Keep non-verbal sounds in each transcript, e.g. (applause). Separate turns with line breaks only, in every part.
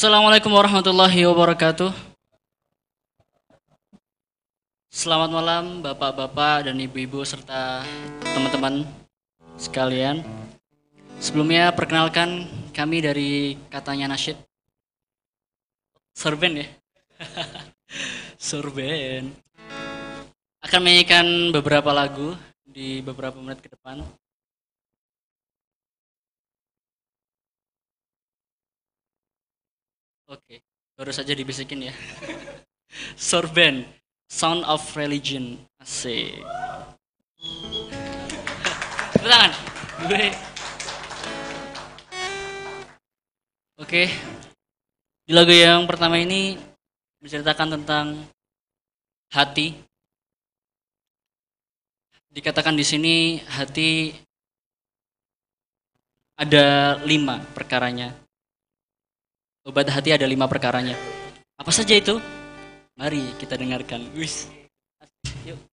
Assalamualaikum warahmatullahi wabarakatuh. Selamat malam Bapak-bapak dan Ibu-ibu serta teman-teman sekalian. Sebelumnya perkenalkan kami dari Katanya Nasyid. Sorben ya. (laughs) Sorben. Akan menyanyikan beberapa lagu di beberapa menit ke depan. Oke, baru saja dibisikin ya. Sorben, Sound of Religion. Asik. Tangan. Oke. Di lagu yang pertama ini menceritakan tentang hati. Dikatakan di sini hati ada lima perkaranya. Obat hati ada lima perkaranya. Apa saja itu? Mari kita dengarkan. Wis. Yuk.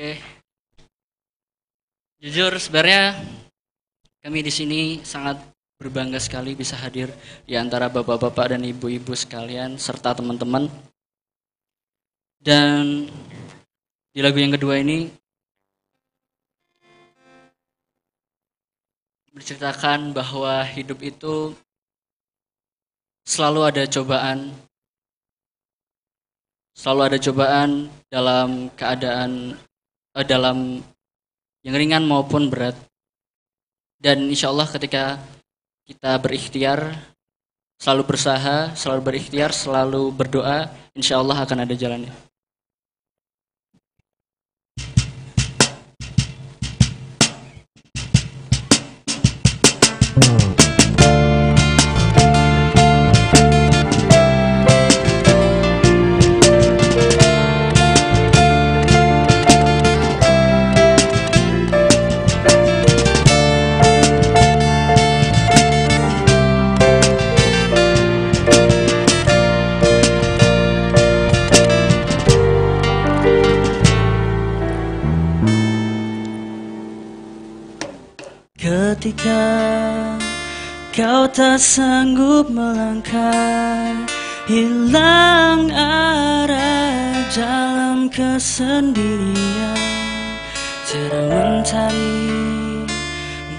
Oke. Jujur sebenarnya kami di sini sangat berbangga sekali bisa hadir di antara bapak-bapak dan ibu-ibu sekalian serta teman-teman. Dan di lagu yang kedua ini menceritakan bahwa hidup itu selalu ada cobaan selalu ada cobaan dalam keadaan eh, dalam yang ringan maupun berat. Dan insya Allah ketika kita berikhtiar selalu berusaha selalu berikhtiar selalu berdoa insya Allah akan ada jalannya
tak sanggup melangkah. Hilang arah dalam kesendirian. Cara mentari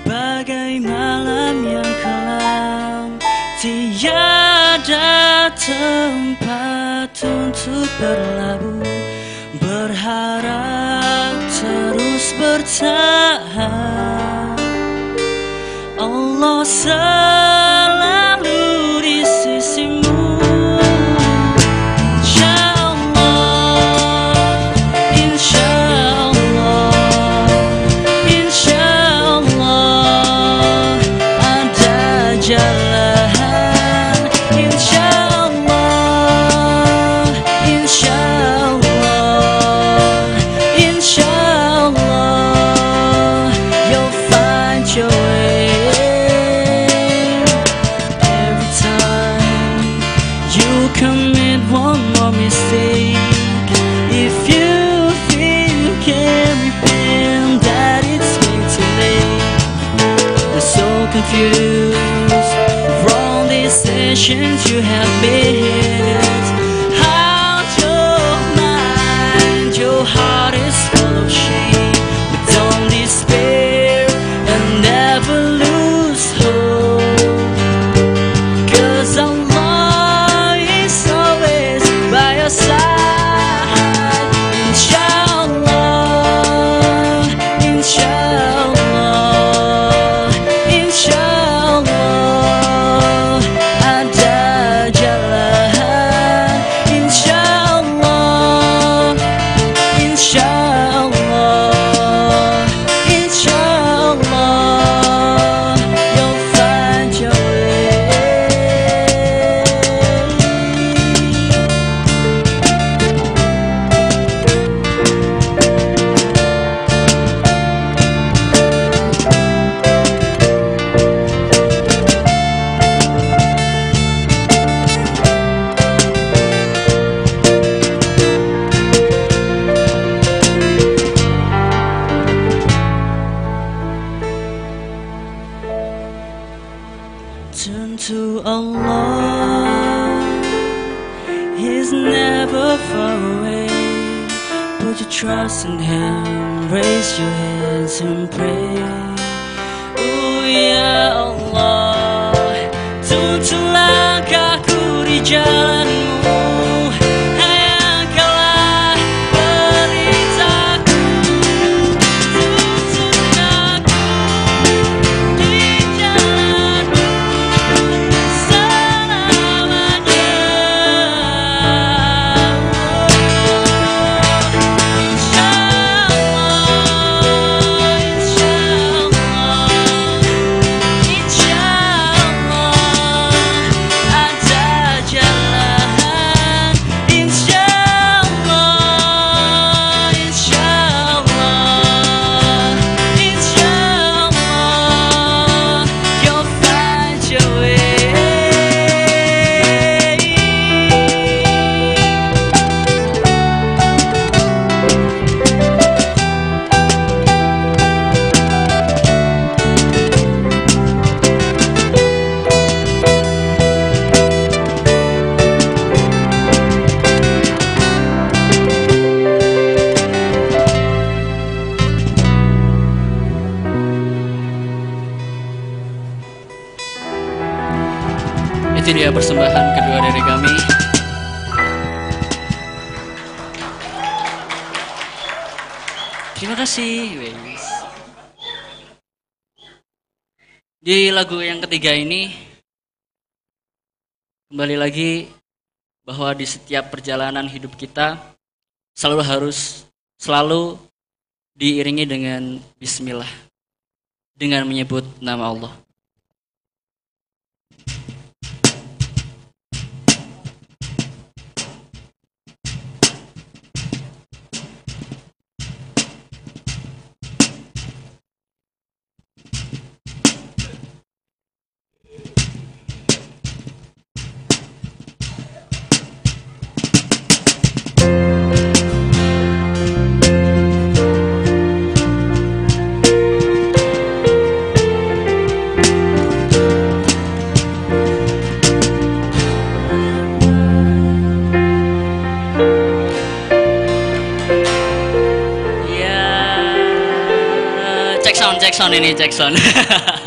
bagai malam yang kelam. Tiada tempat untuk berlabuh. Berharap terus bertahan.
lonesome lagu yang ketiga ini kembali lagi bahwa di setiap perjalanan hidup kita selalu harus selalu diiringi dengan bismillah dengan menyebut nama Allah. Ini cek (laughs)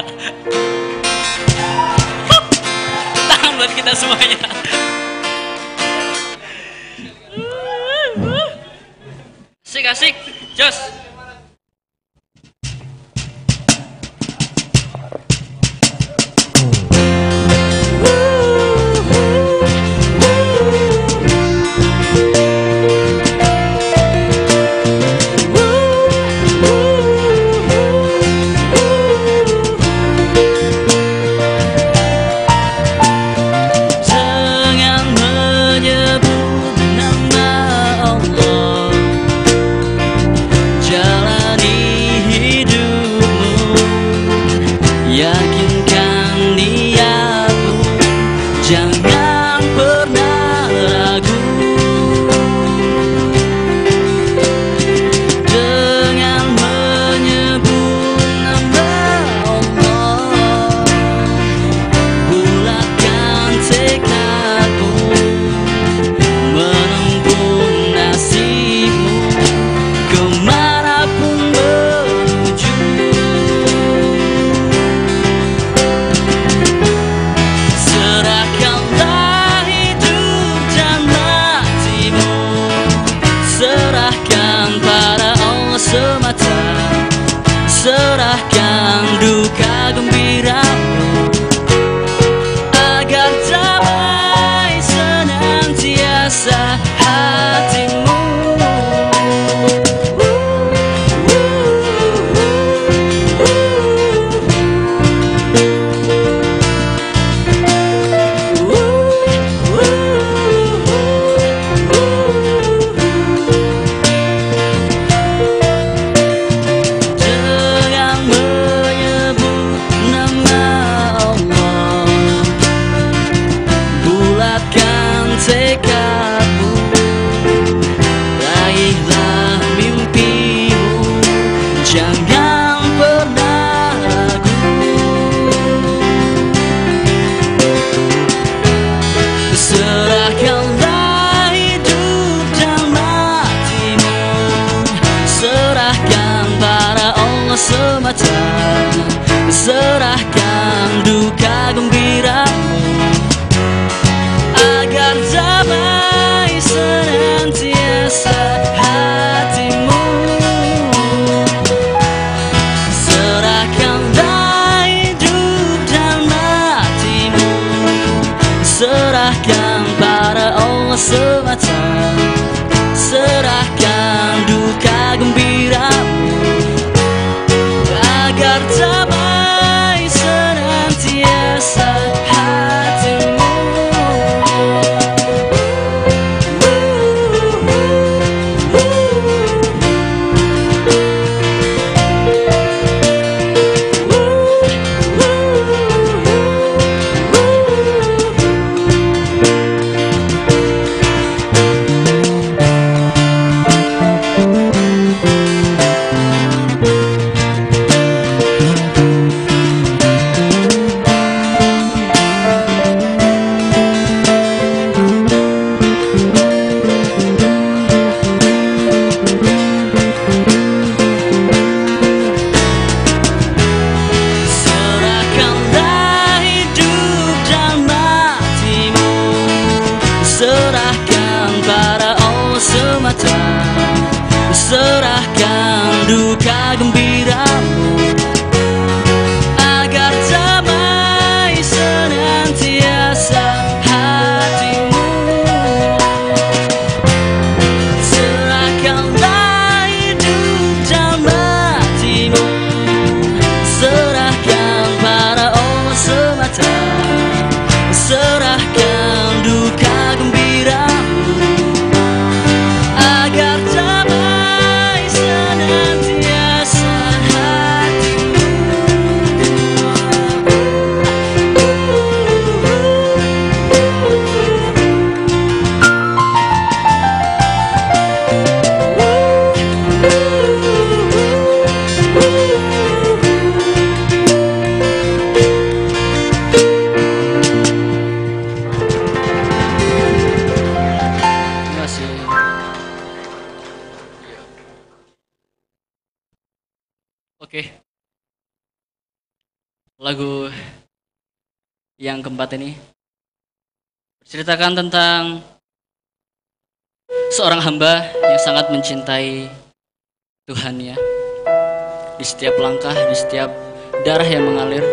ceritakan tentang seorang hamba yang sangat mencintai Tuhannya di setiap langkah, di setiap darah yang mengalir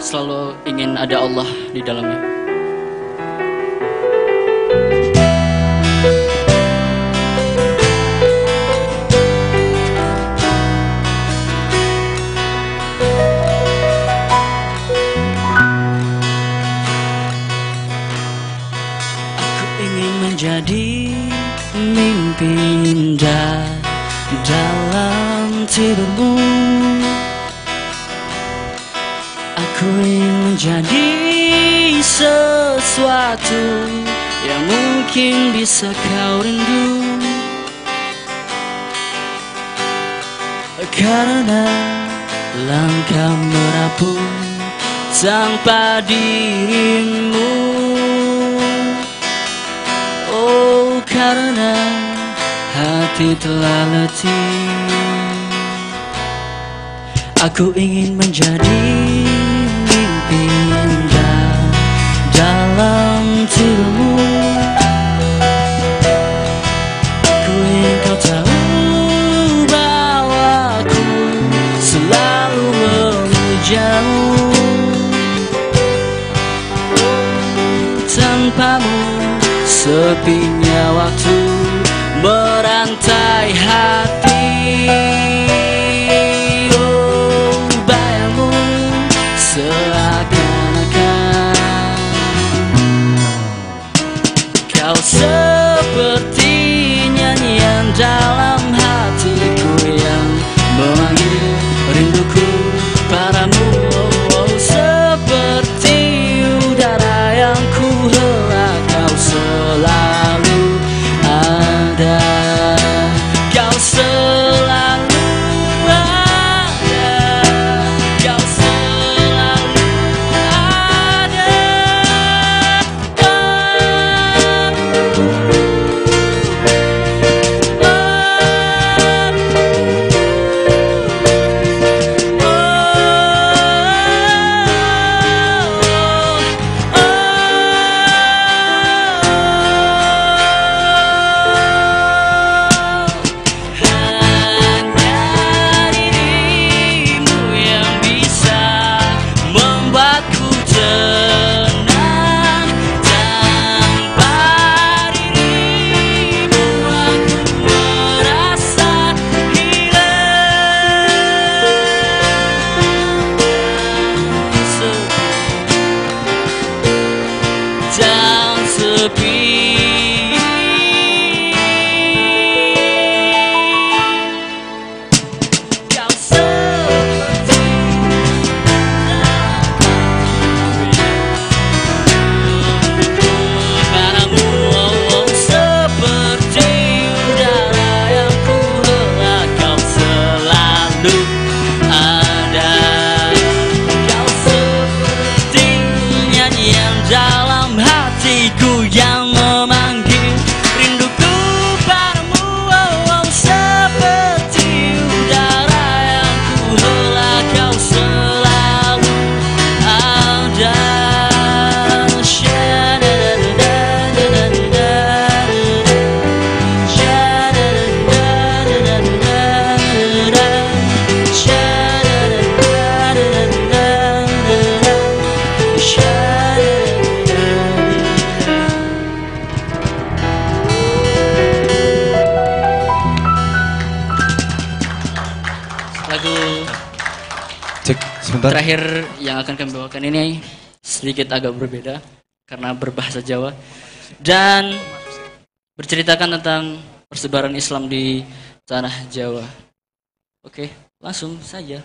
selalu ingin ada Allah di dalamnya.
Aku ingin menjadi sesuatu yang mungkin bisa kau rindu. Karena langkah merapuh tanpa dirimu. Oh karena hati telah letih Aku ingin menjadi mimpi indah dalam tidurmu Aku ingin kau tahu bahwa aku selalu memujamu Tanpamu sepinya waktu merantai hati Kau
sedikit agak berbeda karena berbahasa Jawa dan berceritakan tentang persebaran Islam di tanah Jawa. Oke, langsung saja.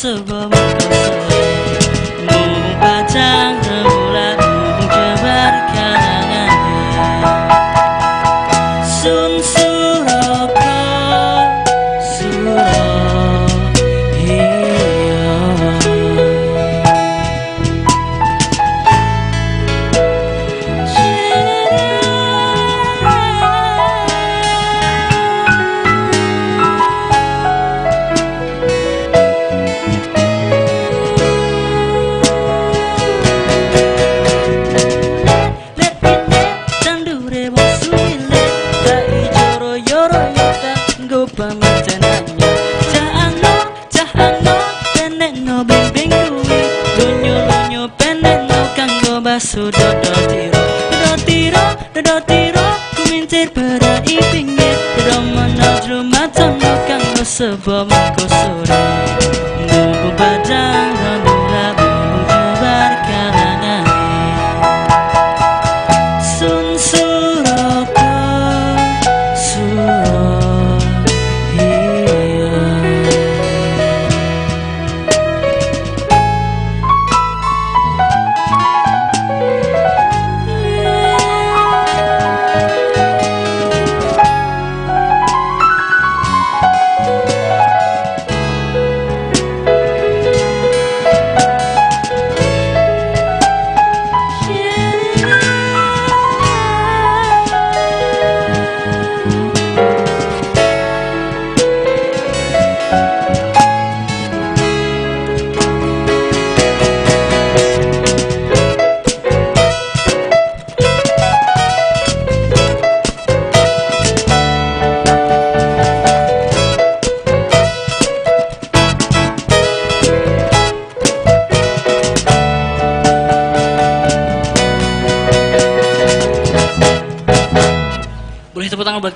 so above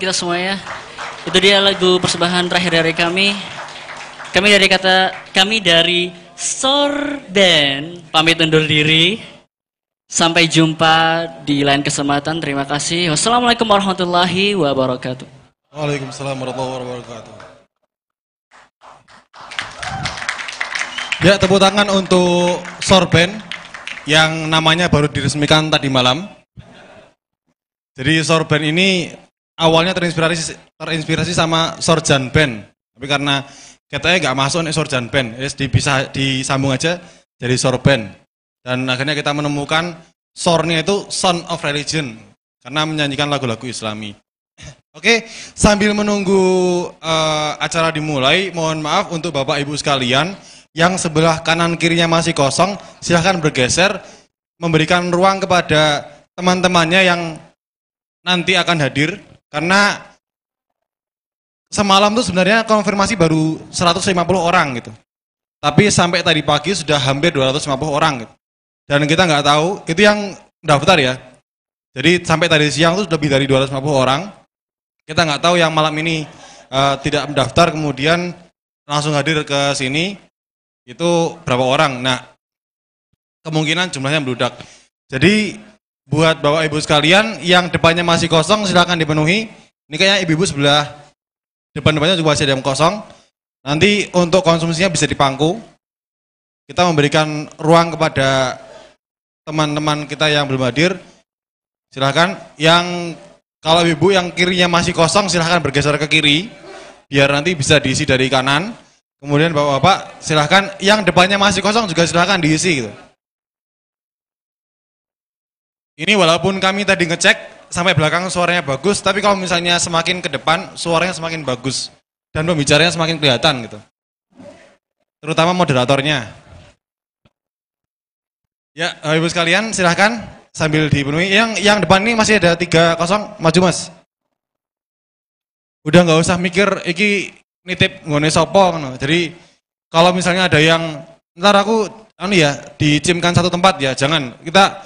kita semua ya. Itu dia lagu persembahan terakhir dari kami. Kami dari kata kami dari Sorben pamit undur diri. Sampai jumpa di lain kesempatan. Terima kasih. Wassalamualaikum warahmatullahi wabarakatuh.
Waalaikumsalam warahmatullahi wabarakatuh. Ya, tepuk tangan untuk Sorben yang namanya baru diresmikan tadi malam. Jadi Sorben ini awalnya terinspirasi terinspirasi sama Sorjan Band. Tapi karena katanya nggak masuk nih Sorjan Band, ya bisa disambung aja jadi Sorben. Dan akhirnya kita menemukan Sornya itu Son of Religion karena menyanyikan lagu-lagu Islami. Oke, sambil menunggu eh, acara dimulai, mohon maaf untuk Bapak Ibu sekalian yang sebelah kanan kirinya masih kosong, silahkan bergeser, memberikan ruang kepada teman-temannya yang nanti akan hadir, karena semalam tuh sebenarnya konfirmasi baru 150 orang gitu. Tapi sampai tadi pagi sudah hampir 250 orang gitu. Dan kita nggak tahu, itu yang daftar ya. Jadi sampai tadi siang itu lebih dari 250 orang. Kita nggak tahu yang malam ini eh, tidak mendaftar kemudian langsung hadir ke sini itu berapa orang. Nah, kemungkinan jumlahnya meludak. Jadi buat bapak ibu sekalian yang depannya masih kosong silakan dipenuhi. Ini kayaknya ibu-ibu sebelah depan-depannya juga masih ada yang kosong. Nanti untuk konsumsinya bisa dipangku. Kita memberikan ruang kepada teman-teman kita yang belum hadir. Silahkan. Yang kalau ibu yang kirinya masih kosong silahkan bergeser ke kiri. Biar nanti bisa diisi dari kanan. Kemudian bapak-bapak silahkan yang depannya masih kosong juga silahkan diisi gitu. Ini walaupun kami tadi ngecek sampai belakang suaranya bagus, tapi kalau misalnya semakin ke depan suaranya semakin bagus dan pembicaranya semakin kelihatan gitu. Terutama moderatornya. Ya, Ibu sekalian silahkan sambil dipenuhi. Yang yang depan ini masih ada tiga kosong, maju mas. Udah nggak usah mikir iki nitip ngone sopo ngono. Jadi kalau misalnya ada yang ntar aku anu ya dicimkan satu tempat ya, jangan kita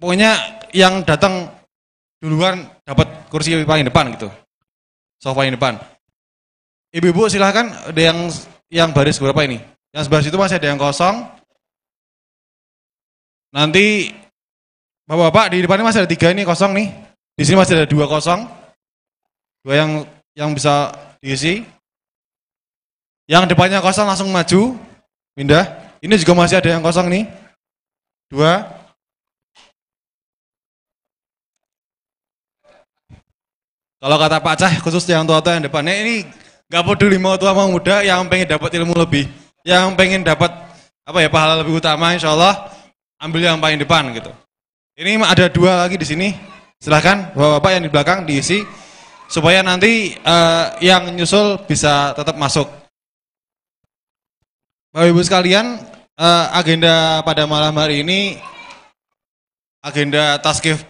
pokoknya yang datang duluan dapat kursi paling depan gitu. Sofa yang depan. Ibu-ibu silahkan ada yang yang baris berapa ini? Yang sebelah situ masih ada yang kosong. Nanti bapak-bapak di depannya masih ada tiga ini kosong nih. Di sini masih ada dua kosong. Dua yang yang bisa diisi. Yang depannya kosong langsung maju. Pindah. Ini juga masih ada yang kosong nih. Dua. Kalau kata Pak Cah, khusus yang tua-tua yang depannya ini nggak peduli mau tua mau muda, yang pengen dapat ilmu lebih, yang pengen dapat apa ya pahala lebih utama, insya Allah ambil yang paling depan gitu. Ini ada dua lagi di sini, silahkan bapak-bapak yang di belakang diisi supaya nanti eh, yang nyusul bisa tetap masuk. Bapak Ibu sekalian, eh, agenda pada malam hari ini agenda taskif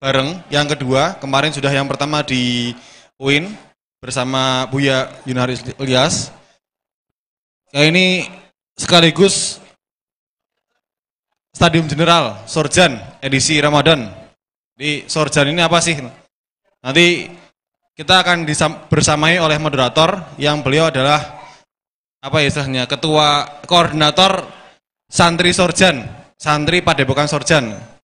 bareng. Yang kedua, kemarin sudah yang pertama di UIN bersama Buya Yunaris Ilyas. Ya ini sekaligus Stadium General Sorjan edisi Ramadan. Di Sorjan ini apa sih? Nanti kita akan bersamai oleh moderator yang beliau adalah apa ya istilahnya ketua koordinator santri Sorjan, santri Padepokan Sorjan.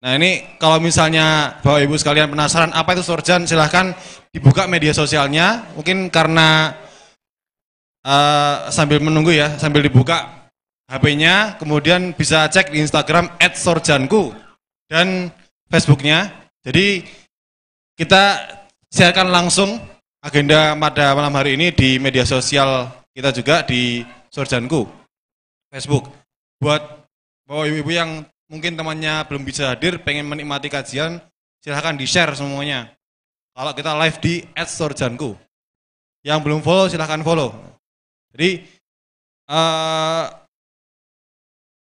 Nah ini kalau misalnya Bapak Ibu sekalian penasaran apa itu Sorjan, silahkan dibuka media sosialnya. Mungkin karena eh, sambil menunggu ya, sambil dibuka HP-nya, kemudian bisa cek di Instagram @sorjanku dan Facebooknya. Jadi kita siarkan langsung agenda pada malam hari ini di media sosial kita juga di Sorjanku Facebook. Buat bapak ibu-ibu yang mungkin temannya belum bisa hadir, pengen menikmati kajian, silahkan di-share semuanya. Kalau kita live di @sorjanku. Yang belum follow silahkan follow. Jadi eh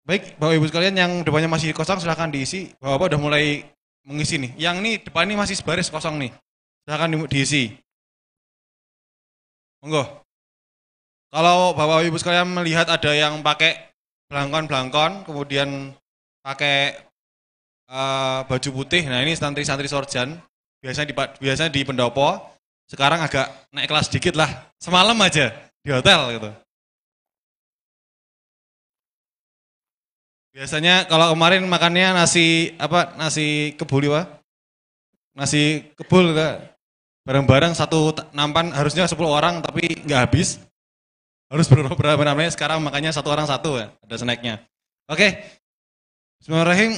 baik bapak ibu sekalian yang depannya masih kosong silahkan diisi. Bapak-bapak udah mulai mengisi nih. Yang ini depan ini masih sebaris kosong nih. Silahkan di- diisi. Monggo. Kalau bapak ibu sekalian melihat ada yang pakai belangkon-belangkon, kemudian pakai eh, baju putih. Nah ini santri-santri sorjan. Biasanya di biasanya di pendopo. Sekarang agak naik kelas dikit lah. Semalam aja di hotel gitu. Biasanya kalau kemarin makannya nasi apa nasi kebuli pak? Nasi kebul gitu. bareng-bareng satu nampan harusnya 10 orang tapi nggak habis. Harus berapa namanya sekarang makanya satu orang satu ya ada snacknya. Oke, Bismillahirrahmanirrahim.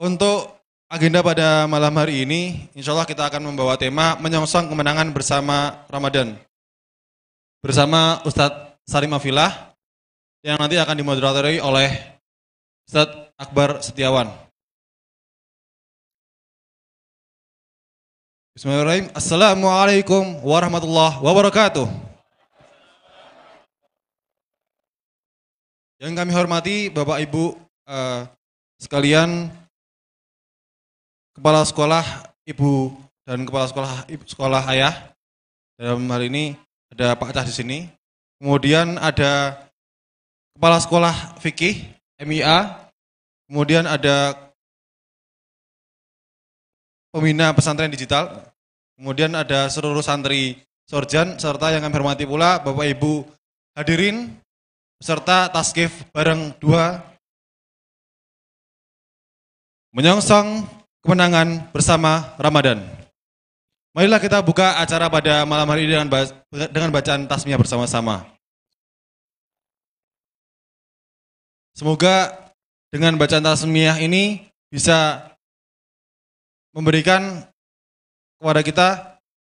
Untuk agenda pada malam hari ini, insya Allah kita akan membawa tema menyongsong kemenangan bersama Ramadan. Bersama Ustadz Salim Afilah, yang nanti akan dimoderatori oleh Ustadz Akbar Setiawan. Bismillahirrahmanirrahim. Assalamualaikum warahmatullahi wabarakatuh. Yang kami hormati Bapak Ibu eh, sekalian, Kepala Sekolah Ibu dan Kepala Sekolah Sekolah Ayah. Dalam hal ini ada Pak Cah di sini. Kemudian ada Kepala Sekolah Fikih MIA. Kemudian ada pembina pesantren digital. Kemudian ada seluruh santri Sorjan serta yang kami hormati pula Bapak Ibu hadirin serta taskif bareng dua menyongsong kemenangan bersama Ramadan. Marilah kita buka acara pada malam hari ini dengan, dengan bacaan tasmiyah bersama-sama. Semoga dengan bacaan tasmiyah ini bisa memberikan kepada kita,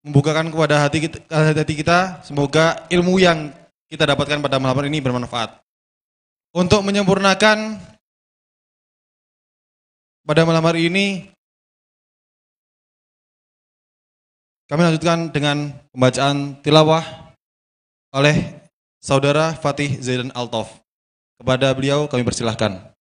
membukakan kepada hati kita, hati kita, semoga ilmu yang kita dapatkan pada malam ini bermanfaat. Untuk menyempurnakan pada malam hari ini, kami lanjutkan dengan pembacaan tilawah oleh saudara Fatih Zaidan Altof. Kepada beliau kami persilahkan.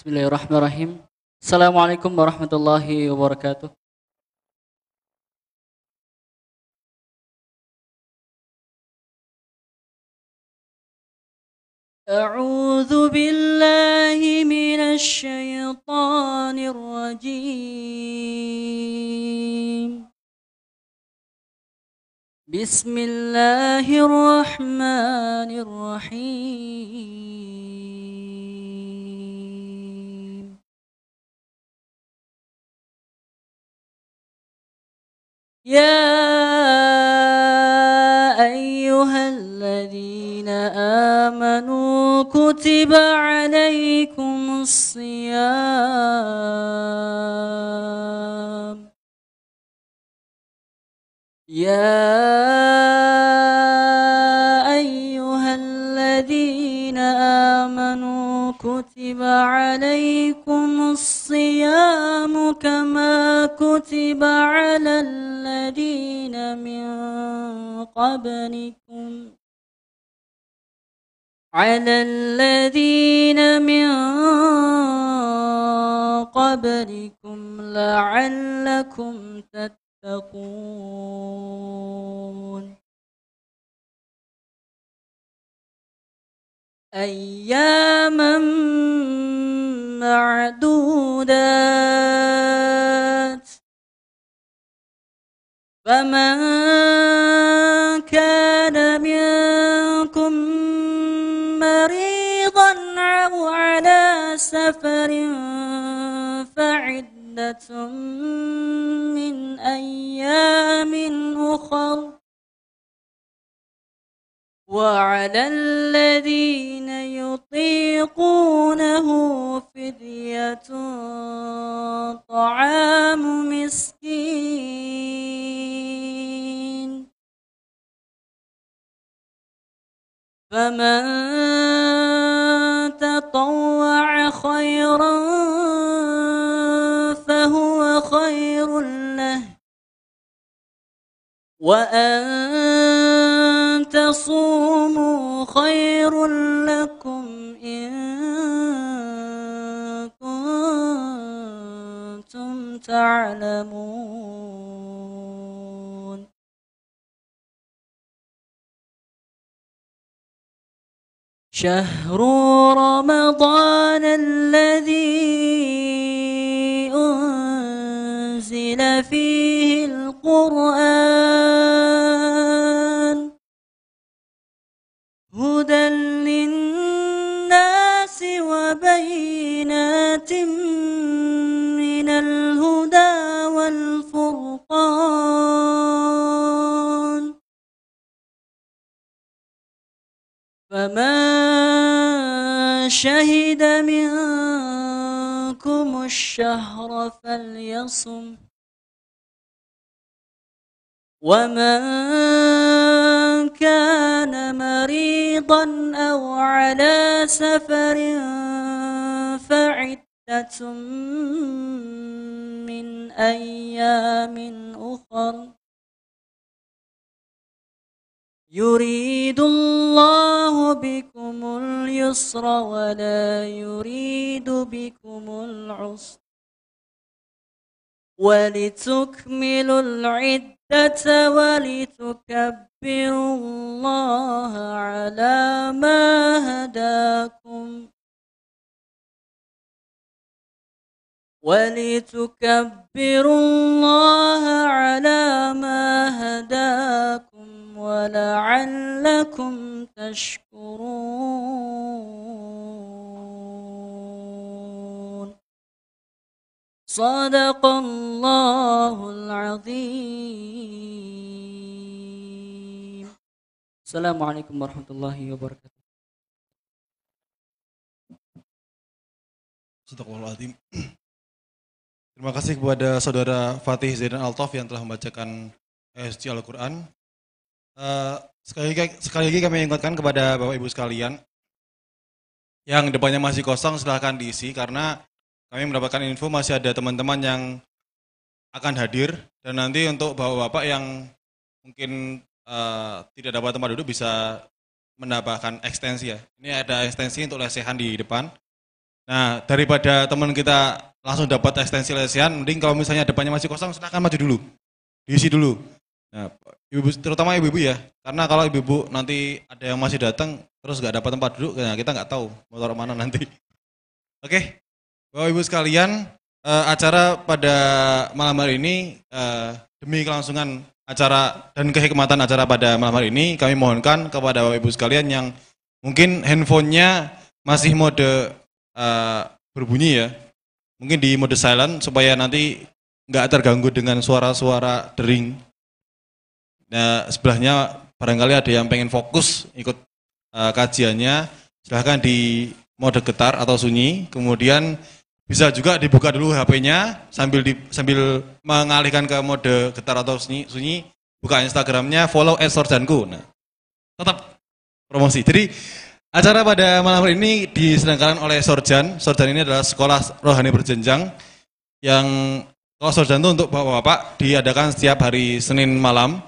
Bismillahirrahmanirrahim. Assalamualaikum warahmatullahi wabarakatuh. أعوذ بالله من الشيطان الرجيم بسم الله الرحمن الرحيم يا أيها الذين آمنوا كتب عليكم الصيام يا أيها الذين آمنوا كتب عليكم الصيام كما كتب على الذين من قبلكم. على الذين من قبلكم لعلكم تتقون. أياما معدودات. فمن كان منكم مريضا أو على سفر فعدة من أيام أخر. وعلى الذين يطيقونه فدية طعام مسكين. فمن تطوع خيرا فهو خير له. وأن تصوموا خير لكم إن كنتم تعلمون. شهر رمضان الذي أنزل فيه القرآن. فمن شهد منكم الشهر فليصم ومن كان مريضا أو على سفر فعدة من أيام أخر يريد الله بكم اليسر ولا يريد بكم العسر ولتكملوا العدة ولتكبروا الله على ما هداكم ولتكبروا الله على ما هداكم ولعلكم تشكرون صدق الله العظيم السلام عليكم ورحمة الله وبركاته
Astagfirullahaladzim. (clears throat) Terima kasih kepada saudara Fatih Zaidan Altof yang telah membacakan SC Al-Quran. Eh, sekali, lagi, sekali lagi kami ingatkan kepada Bapak Ibu sekalian, yang depannya masih kosong silahkan diisi karena kami mendapatkan info masih ada teman-teman yang akan hadir dan nanti untuk bapak-bapak yang mungkin eh, tidak dapat tempat duduk bisa menambahkan ekstensi ya. Ini ada ekstensi untuk lesehan di depan. Nah, daripada teman kita langsung dapat ekstensi lesehan, mending kalau misalnya depannya masih kosong, silahkan maju dulu. Diisi dulu. Nah, ibu terutama ibu-ibu ya. Karena kalau ibu-ibu nanti ada yang masih datang terus nggak dapat tempat duduk, nah kita nggak tahu taruh mana nanti. (laughs) Oke, Bapak Ibu sekalian, eh, acara pada malam hari ini eh, demi kelangsungan acara dan kehikmatan acara pada malam hari ini kami mohonkan kepada Bapak Ibu sekalian yang mungkin handphonenya masih mode eh, berbunyi ya, mungkin di mode silent supaya nanti nggak terganggu dengan suara-suara dering. Nah, sebelahnya barangkali ada yang pengen fokus ikut eh, kajiannya, silahkan di mode getar atau sunyi, kemudian bisa juga dibuka dulu HP-nya sambil di, sambil mengalihkan ke mode getar atau sunyi, sunyi buka Instagramnya, follow @sorjanku. Nah, tetap promosi. Jadi acara pada malam hari ini diselenggarakan oleh Sorjan. Sorjan ini adalah sekolah rohani berjenjang yang kalau Sorjan itu untuk bapak-bapak diadakan setiap hari Senin malam.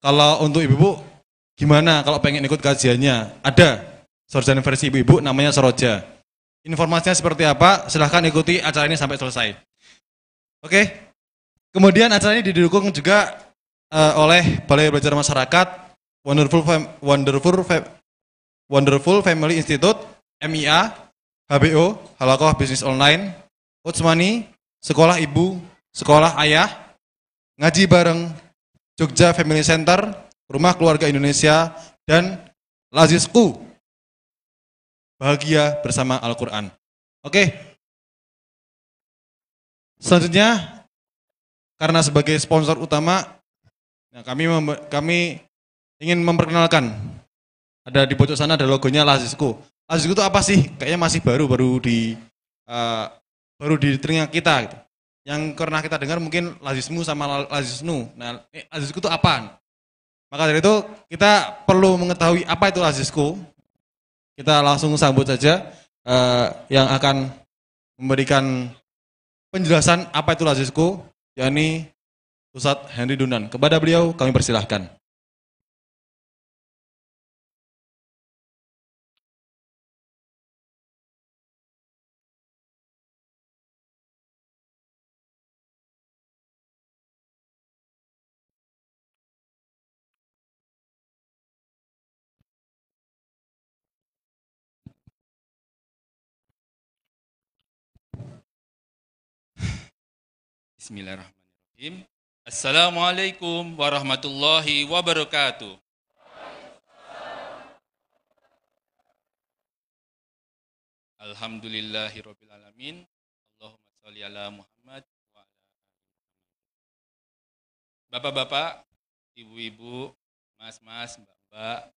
Kalau untuk ibu-ibu gimana kalau pengen ikut kajiannya? Ada Sorjan versi ibu-ibu namanya Soroja. Informasinya seperti apa? Silahkan ikuti acara ini sampai selesai. Oke. Kemudian acara ini didukung juga eh, oleh Balai Belajar Masyarakat, Wonderful Fam- Wonderful Fa- Wonderful Family Institute, MIA, HBO, Halakoh Bisnis Online, Utsmani, Sekolah Ibu, Sekolah Ayah, Ngaji Bareng, Jogja Family Center, Rumah Keluarga Indonesia, dan Lazisku. Bahagia bersama Al-Quran. Oke. Selanjutnya, karena sebagai sponsor utama, nah kami kami ingin memperkenalkan. Ada di pojok sana ada logonya Lazisku. Lazisku itu apa sih? Kayaknya masih baru, baru di eh, baru di telinga kita. Gitu. Yang pernah kita dengar mungkin Lazismu sama La- Lazisnu. Nah, Lazisku itu apa? Maka dari itu kita perlu mengetahui apa itu Lazisku. Kita langsung sambut saja eh, yang akan memberikan penjelasan apa itu Lazisku, yakni Ustadz Henry Dunan. Kepada beliau kami persilahkan.
Bismillahirrahmanirrahim. Assalamualaikum warahmatullahi wabarakatuh. Alhamdulillahirabbil alamin. Allahumma shalli ala Muhammad wa ala. Bapak-bapak, ibu-ibu, mas-mas, mbak-mbak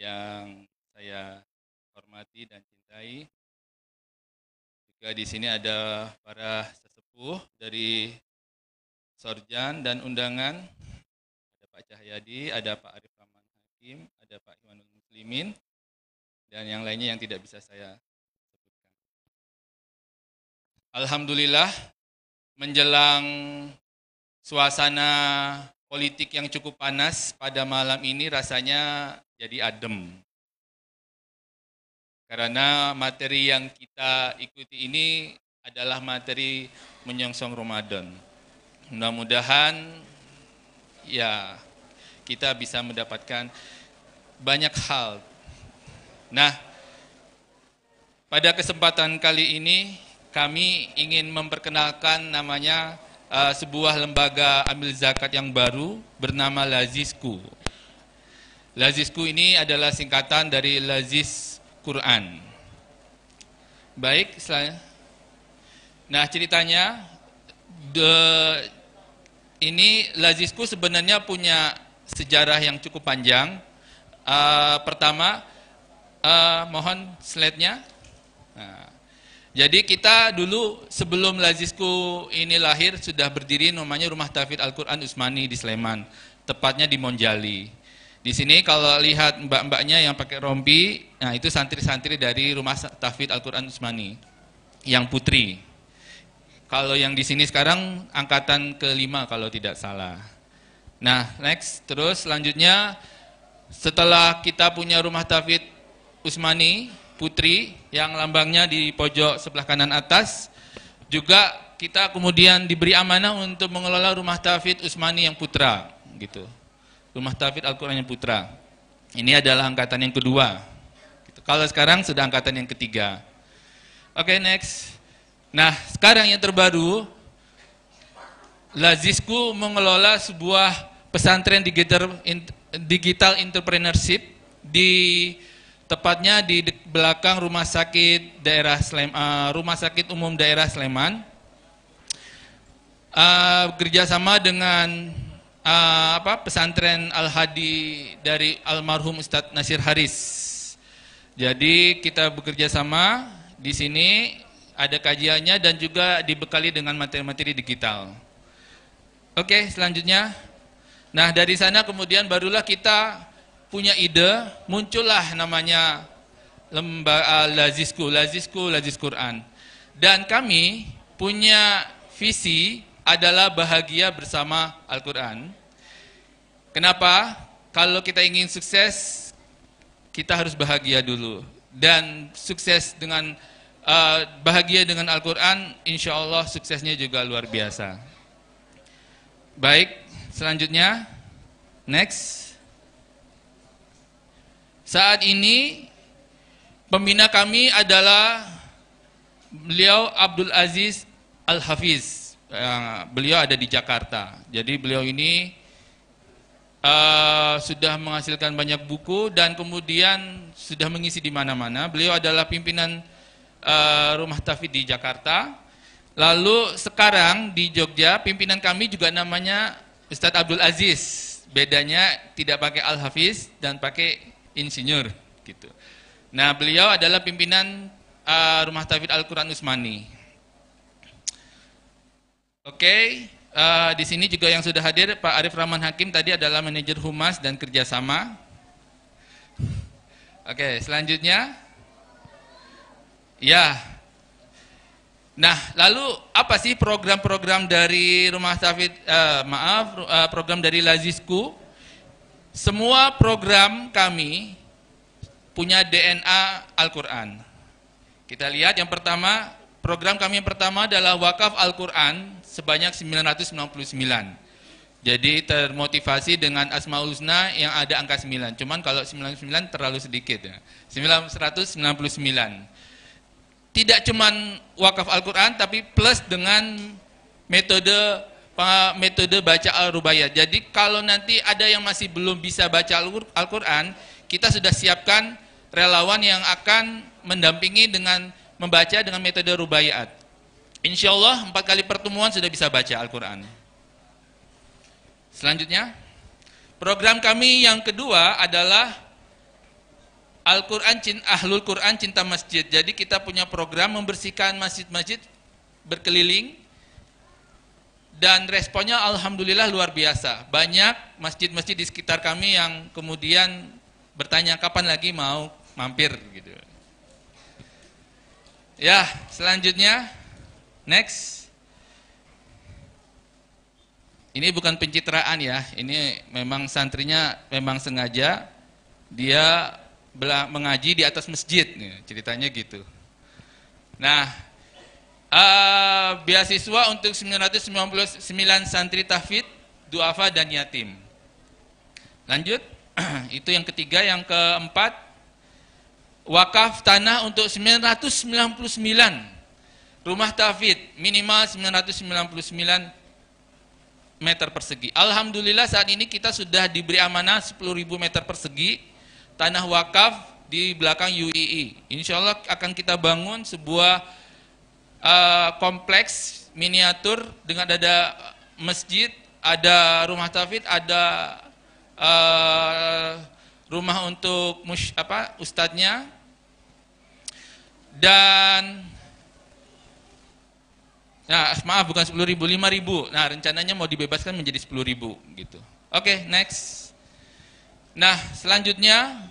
yang saya hormati dan cintai. Juga di sini ada para sesepuh dari Sorjan dan undangan. Ada Pak Cahyadi, ada Pak Arif Rahman Hakim, ada Pak Iwanul Muslimin, dan yang lainnya yang tidak bisa saya sebutkan. Alhamdulillah, menjelang suasana politik yang cukup panas pada malam ini rasanya jadi adem. Karena materi yang kita ikuti ini adalah materi menyongsong Ramadan. Mudah-mudahan ya kita bisa mendapatkan banyak hal. Nah, pada kesempatan kali ini kami ingin memperkenalkan namanya uh, sebuah lembaga ambil zakat yang baru bernama Lazisku. Lazisku ini adalah singkatan dari Lazis Quran. Baik, selanjutnya. Nah ceritanya, the, ini Lazisku sebenarnya punya sejarah yang cukup panjang. Uh, pertama, uh, mohon slide-nya. Nah, jadi kita dulu sebelum Lazisku ini lahir sudah berdiri namanya Rumah Tafid Al-Quran Usmani di Sleman, tepatnya di Monjali. Di sini kalau lihat mbak-mbaknya yang pakai rompi, nah itu santri-santri dari Rumah Tafid Al-Quran Usmani, yang putri. Kalau yang di sini sekarang angkatan kelima kalau tidak salah. Nah, next, terus selanjutnya setelah kita punya rumah tafid Usmani Putri yang lambangnya di pojok sebelah kanan atas, juga kita kemudian diberi amanah untuk mengelola rumah tafid Usmani yang putra, gitu. Rumah Tafid Al-Quran yang Putra. Ini adalah angkatan yang kedua. Gitu. Kalau sekarang sudah angkatan yang ketiga. Oke, next. Nah, sekarang yang terbaru, Lazisku mengelola sebuah pesantren digital, digital entrepreneurship di tepatnya di belakang rumah sakit daerah Slem, uh, rumah sakit umum daerah Sleman. Uh, kerjasama dengan uh, apa pesantren Al Hadi dari almarhum Ustadz Nasir Haris. Jadi kita bekerja sama di sini ada kajiannya dan juga dibekali dengan materi-materi digital. Oke, selanjutnya. Nah, dari sana kemudian barulah kita punya ide, muncullah namanya lembaga Lazisku, Lazisku, Lazis Quran. Dan kami punya visi adalah bahagia bersama Al-Quran. Kenapa? Kalau kita ingin sukses, kita harus bahagia dulu. Dan sukses dengan uh, bahagia dengan Al-Quran, insya Allah suksesnya juga luar biasa. Baik, selanjutnya next. Saat ini pembina kami adalah beliau Abdul Aziz Al Hafiz. Beliau ada di Jakarta. Jadi beliau ini uh, sudah menghasilkan banyak buku dan kemudian sudah mengisi di mana-mana. Beliau adalah pimpinan uh, rumah tafid di Jakarta. Lalu sekarang di Jogja pimpinan kami juga namanya Ustadz Abdul Aziz. Bedanya tidak pakai Al Hafiz dan pakai insinyur gitu. Nah, beliau adalah pimpinan uh, Rumah Tafid Al-Qur'an Usmani. Oke, okay, uh, di sini juga yang sudah hadir Pak Arif Rahman Hakim tadi adalah manajer humas dan kerjasama. Oke, okay, selanjutnya, ya, Nah, lalu apa sih program-program dari Rumah Tafid, uh, maaf, uh, program dari Lazisku? Semua program kami punya DNA Al-Quran. Kita lihat yang pertama, program kami yang pertama adalah Wakaf Al-Quran sebanyak 999. Jadi termotivasi dengan Asmaul Husna yang ada angka 9. Cuman kalau 99 terlalu sedikit ya. 999 tidak cuman wakaf Al-Quran tapi plus dengan metode metode baca Al-Rubaiyat. Jadi kalau nanti ada yang masih belum bisa baca Al-Quran, kita sudah siapkan relawan yang akan mendampingi dengan membaca dengan metode Rubaiyat. Insya Allah empat kali pertemuan sudah bisa baca Al-Quran. Selanjutnya, program kami yang kedua adalah Al-Quran, Ahlul Quran cinta masjid. Jadi kita punya program membersihkan masjid-masjid berkeliling dan responnya Alhamdulillah luar biasa. Banyak masjid-masjid di sekitar kami yang kemudian bertanya kapan lagi mau mampir gitu. Ya, selanjutnya next. Ini bukan pencitraan ya, ini memang santrinya memang sengaja dia mengaji di atas masjid, ceritanya gitu. Nah, uh, beasiswa untuk 999 santri tahfid, duafa dan yatim. Lanjut, (clears throat) itu yang ketiga, yang keempat, wakaf tanah untuk 999 rumah tahfid, minimal 999 meter persegi. Alhamdulillah saat ini kita sudah diberi amanah 10.000 meter persegi, tanah wakaf di belakang UII. Insya Allah akan kita bangun sebuah uh, kompleks miniatur dengan ada masjid, ada rumah tafid, ada uh, rumah untuk mush, apa ustadznya dan Nah, maaf bukan 10 ribu, 5 ribu. Nah, rencananya mau dibebaskan menjadi 10 ribu gitu. Oke, okay, next. Nah, selanjutnya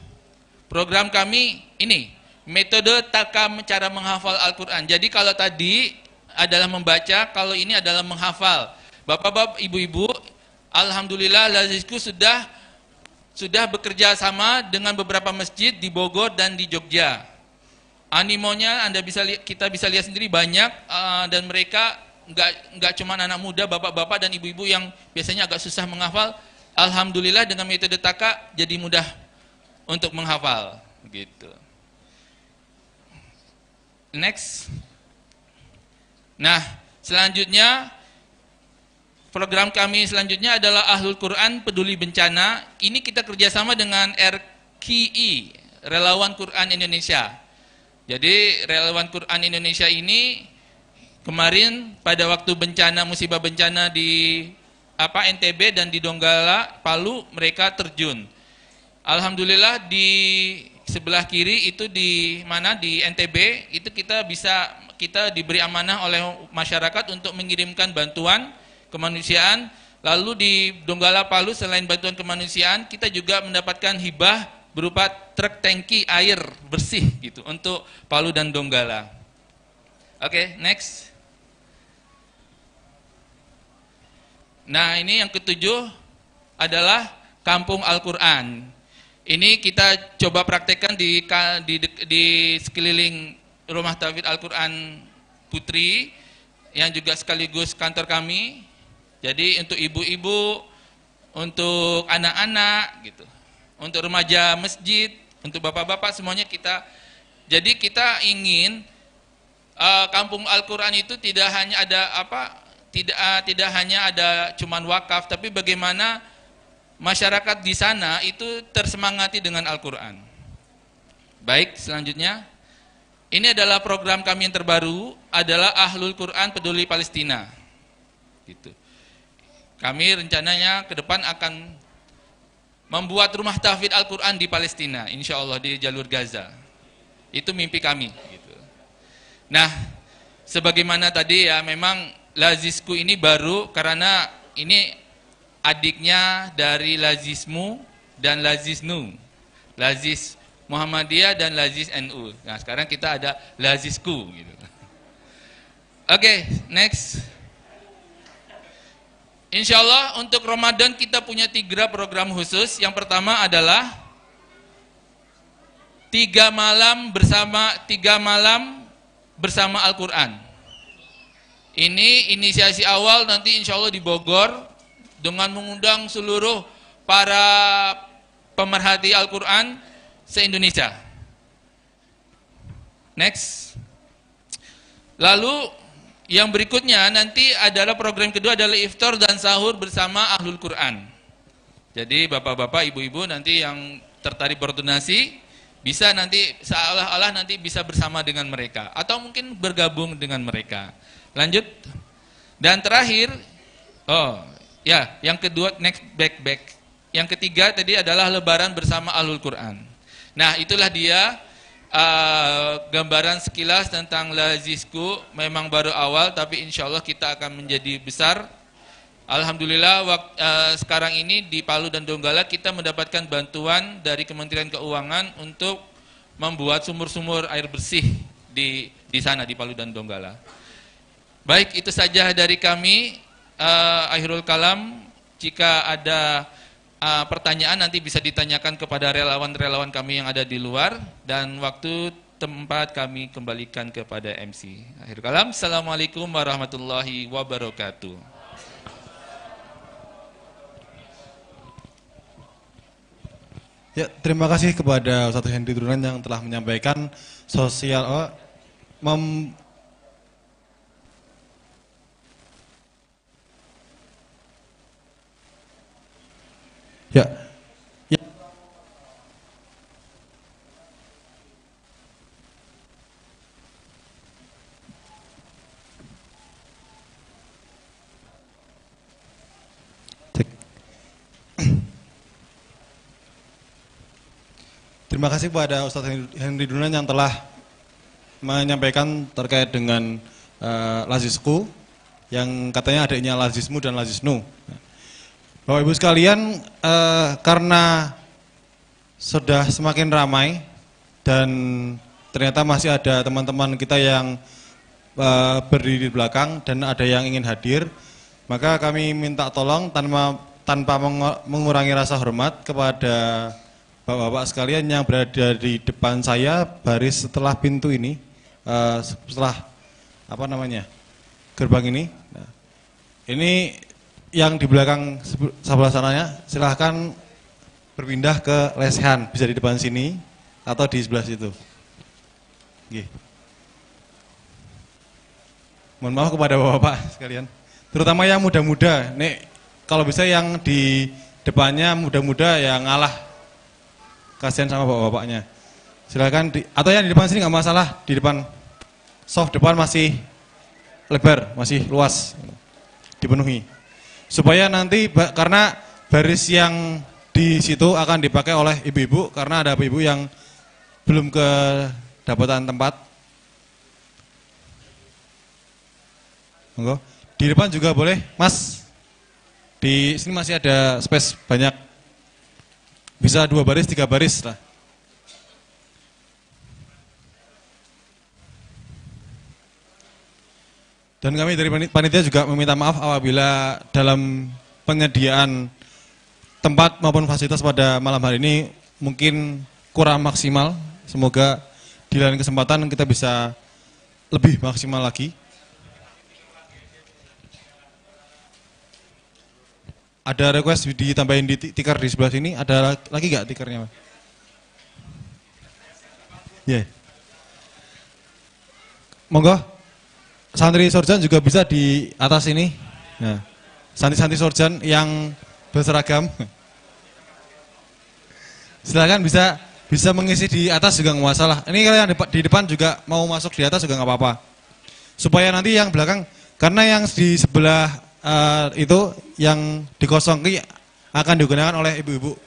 program kami ini metode takam cara menghafal Al-Quran. Jadi kalau tadi adalah membaca, kalau ini adalah menghafal. Bapak-bapak, ibu-ibu, Alhamdulillah Lazisku sudah sudah bekerja sama dengan beberapa masjid di Bogor dan di Jogja. Animonya Anda bisa kita bisa lihat sendiri banyak uh, dan mereka nggak nggak cuma anak muda, bapak-bapak dan ibu-ibu yang biasanya agak susah menghafal, Alhamdulillah dengan metode taka jadi mudah untuk menghafal gitu. Next. Nah, selanjutnya program kami selanjutnya adalah Ahlul Quran Peduli Bencana. Ini kita kerjasama dengan RKI, Relawan Quran Indonesia. Jadi Relawan Quran Indonesia ini kemarin pada waktu bencana musibah bencana di apa NTB dan di Donggala, Palu mereka terjun. Alhamdulillah di sebelah kiri itu di mana di NTB itu kita bisa kita diberi amanah oleh masyarakat untuk mengirimkan bantuan kemanusiaan. Lalu di Donggala Palu selain bantuan kemanusiaan kita juga mendapatkan hibah berupa truk tangki air bersih gitu untuk Palu dan Donggala. Oke, okay, next. Nah, ini yang ketujuh adalah Kampung Al-Qur'an. Ini kita coba praktekkan di, di, di sekeliling Rumah Tauhid Al-Quran Putri yang juga sekaligus kantor kami. Jadi untuk ibu-ibu, untuk anak-anak gitu, untuk remaja masjid, untuk bapak-bapak semuanya kita. Jadi kita ingin uh, kampung Al-Quran itu tidak hanya ada apa, tidak uh, tidak hanya ada cuman wakaf, tapi bagaimana masyarakat di sana itu tersemangati dengan Al-Quran. Baik, selanjutnya. Ini adalah program kami yang terbaru, adalah Ahlul Quran Peduli Palestina. Gitu. Kami rencananya ke depan akan membuat rumah tahfidz Al-Quran di Palestina, insya Allah di jalur Gaza. Itu mimpi kami. Gitu. Nah, sebagaimana tadi ya memang Lazisku ini baru karena ini adiknya dari Lazismu dan Lazisnu. Lazis Muhammadiyah dan Lazis NU. Nah, sekarang kita ada Lazisku gitu. Oke, okay, next. Insya Allah untuk Ramadan kita punya tiga program khusus. Yang pertama adalah tiga malam bersama tiga malam bersama Al-Quran. Ini inisiasi awal nanti insya Allah di Bogor dengan mengundang seluruh para pemerhati Al-Quran se-Indonesia. Next. Lalu yang berikutnya nanti adalah program kedua adalah iftar dan sahur bersama Ahlul Quran. Jadi bapak-bapak, ibu-ibu nanti yang tertarik berdonasi bisa nanti seolah-olah nanti bisa bersama dengan mereka atau mungkin bergabung dengan mereka. Lanjut. Dan terakhir, oh Ya, yang kedua next back back. Yang ketiga tadi adalah lebaran bersama Ahlul Quran. Nah, itulah dia uh, gambaran sekilas tentang Lazisku. Memang baru awal, tapi insya Allah kita akan menjadi besar. Alhamdulillah wak, uh, sekarang ini di Palu dan Donggala kita mendapatkan bantuan dari Kementerian Keuangan untuk membuat sumur-sumur air bersih di di sana di Palu dan Donggala. Baik, itu saja dari kami uh, akhirul kalam jika ada uh, pertanyaan nanti bisa ditanyakan kepada relawan-relawan kami yang ada di luar dan waktu tempat kami kembalikan kepada MC. Akhir kalam, Assalamualaikum warahmatullahi wabarakatuh.
Ya, terima kasih kepada Ustaz Hendy Duran yang telah menyampaikan sosial oh, mem, Ya. ya. Terima kasih kepada Ustadz Henry Dunan yang telah menyampaikan terkait dengan uh, lazisku yang katanya adanya lazismu dan lazisnu. Bapak Ibu sekalian, eh, karena sudah semakin ramai dan ternyata masih ada teman-teman kita yang eh, berdiri di belakang dan ada yang ingin hadir, maka kami minta tolong tanpa tanpa mengurangi rasa hormat kepada bapak-bapak sekalian yang berada di depan saya baris setelah pintu ini, eh, setelah apa namanya gerbang ini. Nah, ini yang di belakang sebe- sebelah sananya silahkan berpindah ke lesehan, bisa di depan sini atau di sebelah situ. Oke. Mohon maaf kepada bapak-bapak sekalian, terutama yang muda-muda. Nek kalau bisa yang di depannya muda-muda yang ngalah, kasihan sama bapak-bapaknya. Silakan di, atau yang di depan sini nggak masalah, di depan soft depan masih lebar, masih luas, dipenuhi. Supaya nanti karena baris yang di situ akan dipakai oleh ibu-ibu karena ada ibu-ibu yang belum kedapatan tempat. Monggo. Di depan juga boleh, Mas. Di sini masih ada space banyak. Bisa dua baris, tiga baris lah. Dan kami dari pani- panitia juga meminta maaf apabila dalam penyediaan tempat maupun fasilitas pada malam hari ini mungkin kurang maksimal. Semoga di lain kesempatan kita bisa lebih maksimal lagi. Ada request ditambahin di ti- tikar di sebelah sini. Ada lagi nggak tikernya? Mas? Ya. Monggo. Santri Sorjan juga bisa di atas ini. Nah, santri-santri Sorjan yang berseragam. (laughs) Silakan bisa bisa mengisi di atas juga nggak masalah. Ini depa- di depan juga mau masuk di atas juga nggak apa-apa. Supaya nanti yang belakang, karena yang di sebelah eh, itu yang dikosongkan akan digunakan oleh ibu-ibu.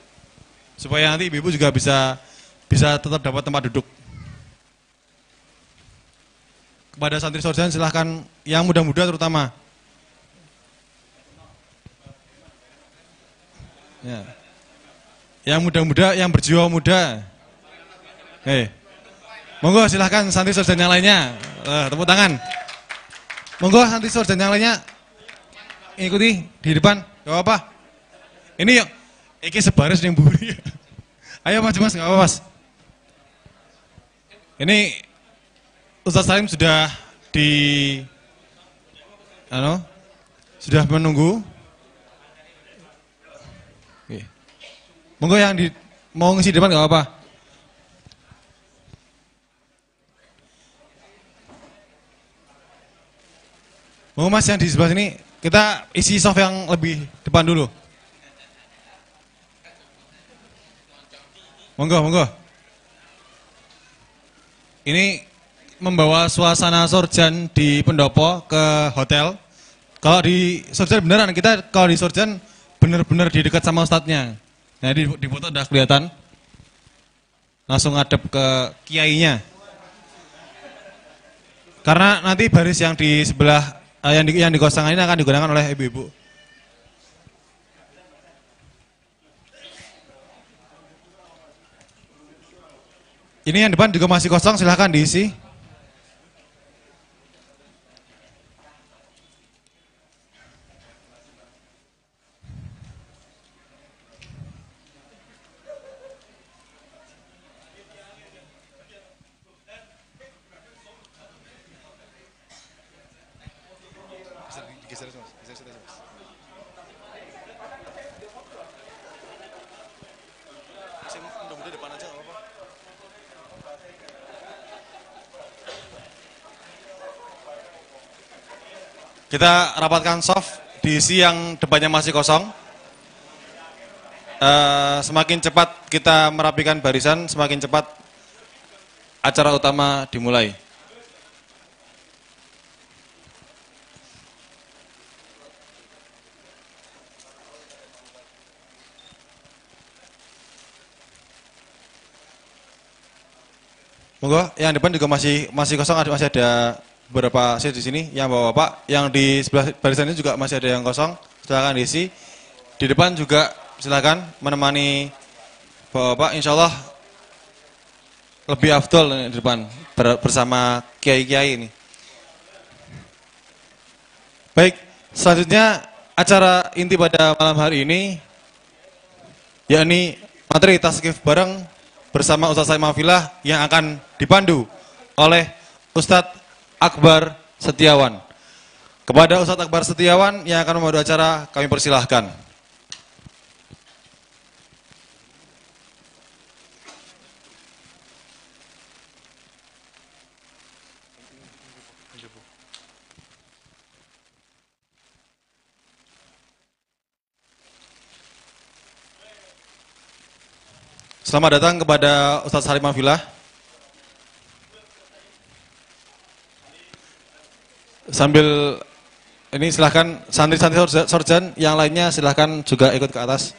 Supaya nanti ibu-ibu juga bisa bisa tetap dapat tempat duduk. Kepada santri sorjan silahkan yang muda-muda terutama. Ya. Yang muda-muda, yang berjiwa muda. Hei. Monggo silahkan santri sorjan yang lainnya. Eh, tepuk tangan. Monggo santri sorjan yang lainnya. Ikuti di depan. Gak apa-apa. Ini yuk. Iki sebaris yang buri. (laughs) Ayo mas, mas, gak apa-apa mas. Ini Ustaz Salim sudah di ano, sudah menunggu. Oke. Monggo yang di mau ngisi depan nggak apa-apa. Mau mas yang di sebelah sini kita isi soft yang lebih depan dulu. Monggo, monggo. Ini membawa suasana sorjan di pendopo ke hotel. Kalau di sorjan beneran kita kalau di sorjan bener-bener di dekat sama ustadznya. Nah di, di foto udah kelihatan. Langsung ngadep ke kiainya. Karena nanti baris yang di sebelah eh, yang di yang di kosangan ini akan digunakan oleh ibu-ibu. Ini yang depan juga masih kosong, silahkan diisi. Kita rapatkan soft, diisi yang depannya masih kosong. Eh, semakin cepat kita merapikan barisan, semakin cepat acara utama dimulai. Monggo, yang depan juga masih masih kosong, masih ada beberapa seat di sini. Yang bapak-bapak, yang di sebelah barisan ini juga masih ada yang kosong. Silakan diisi. Di depan juga silakan menemani bapak-bapak. Insya Allah lebih afdol di depan ber- bersama kiai-kiai ini. Baik, selanjutnya acara inti pada malam hari ini yakni materi tasqif bareng bersama Ustaz Said yang akan dipandu oleh Ustadz Akbar Setiawan. Kepada Ustadz Akbar Setiawan yang akan memadu acara, kami persilahkan. Selamat datang kepada Ustadz Salim Afilah. Sambil ini silahkan santri-santri sorja- sorjan yang lainnya silahkan juga ikut ke atas.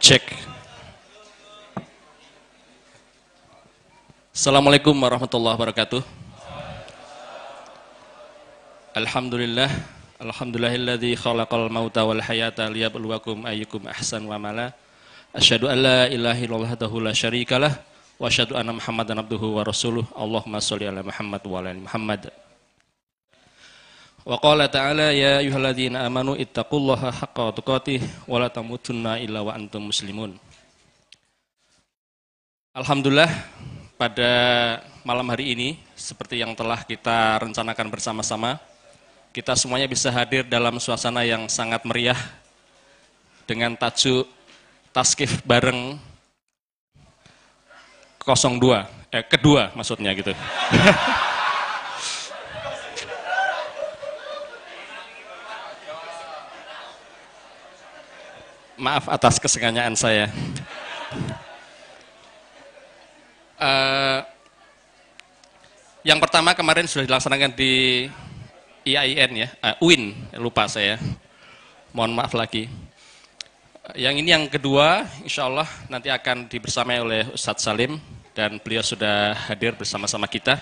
Cek. Assalamualaikum warahmatullahi wabarakatuh. Alhamdulillah. Alhamdulillahilladzi khalaqal mauta wal hayata liyabluwakum ayyukum ahsan wa amala. Asyhadu an la ilaha illallah la syarikalah wa asyhadu anna Muhammadan abduhu wa rasuluh. Allahumma shalli ala Muhammad wa ala Muhammad. Wa qala ta'ala ya ayyuhalladzina amanu ittaqullaha haqqa tuqatih wa la tamutunna illa wa antum muslimun. Alhamdulillah pada malam hari ini seperti yang telah kita rencanakan bersama-sama kita semuanya bisa hadir dalam suasana yang sangat meriah dengan tajuk taskif bareng 02 eh kedua maksudnya gitu. (laughs) Maaf atas kesengajaan saya. Eh, yang pertama kemarin sudah dilaksanakan di IAIN ya, eh, UIN, lupa saya. Mohon maaf lagi. Yang ini yang kedua, insya Allah nanti akan dibersamai oleh Ustadz Salim dan beliau sudah hadir bersama-sama kita.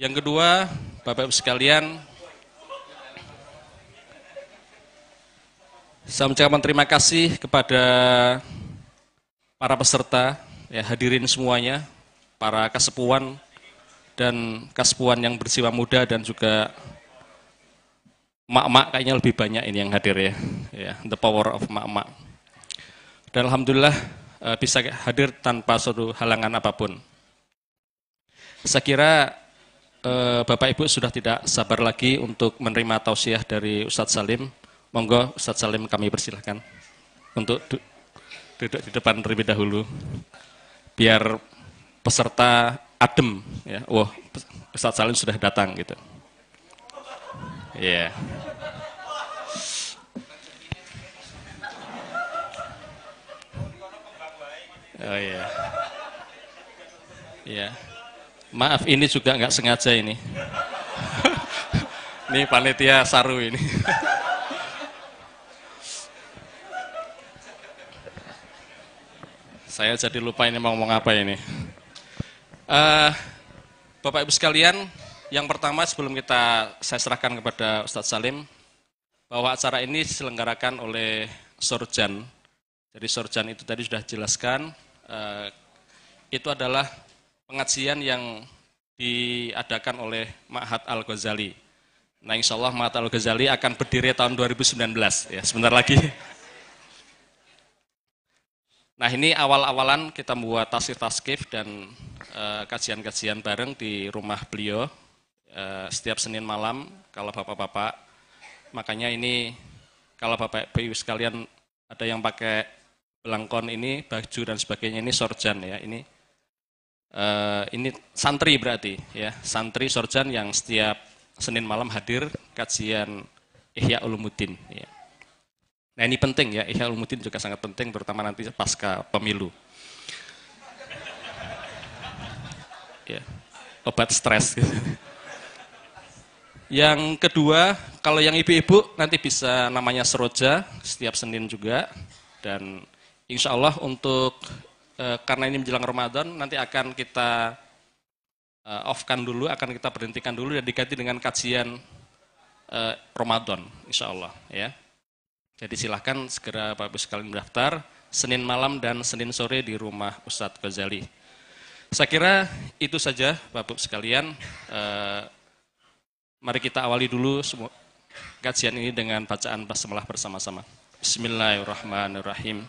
Yang kedua, Bapak Ibu sekalian, Saya mengucapkan terima kasih kepada para peserta, ya, hadirin semuanya, para kasepuan dan kasepuan yang berjiwa muda dan juga mak-mak kayaknya lebih banyak ini yang hadir ya, ya the power of mak-mak. Dan alhamdulillah eh, bisa hadir tanpa suatu halangan apa pun. Saya kira eh, Bapak Ibu sudah tidak sabar lagi untuk menerima tausiah dari Ustadz Salim. Monggo Ustadz Salim kami persilahkan untuk du- duduk di depan terlebih dahulu. Biar peserta adem ya. Wah, Ustadz Salim sudah datang gitu. Iya. Oh iya. Iya. Maaf ini juga nggak sengaja ini. (laughs) ini panitia saru ini. (laughs) Saya jadi lupa ini mau ngomong apa ini. Eh, Bapak Ibu sekalian, yang pertama sebelum kita saya serahkan kepada Ustadz Salim, bahwa acara ini diselenggarakan oleh Sorjan. Jadi Sorjan itu tadi sudah jelaskan, eh, itu adalah pengajian yang diadakan oleh Ma'had Al-Ghazali. Nah insya Allah Ma'had Al-Ghazali akan berdiri tahun 2019, ya sebentar lagi. Nah ini awal-awalan kita membuat tasir taskif dan eh, kajian-kajian bareng di rumah beliau eh, setiap Senin malam kalau bapak-bapak. Makanya ini kalau bapak ibu sekalian ada yang pakai belangkon ini baju dan sebagainya ini sorjan ya ini eh, ini santri berarti ya santri sorjan yang setiap Senin malam hadir kajian Ihya Ulumuddin. Ya. Nah ini penting ya, Ihya Ulumuddin juga sangat penting terutama nanti pasca pemilu. Ya, obat stres. Yang kedua, kalau yang ibu-ibu nanti bisa namanya Seroja setiap Senin juga dan insya Allah untuk eh, karena ini menjelang Ramadan nanti akan kita eh, off-kan dulu, akan kita berhentikan dulu dan diganti dengan kajian eh, Ramadan, insya Allah. Ya. Jadi silahkan segera Bapak Ibu sekalian mendaftar, Senin malam dan Senin sore di rumah Ustadz Ghazali. Saya kira itu saja Bapak Ibu sekalian. Eh, mari kita awali dulu semua kajian ini dengan bacaan basmalah bersama-sama. Bismillahirrahmanirrahim.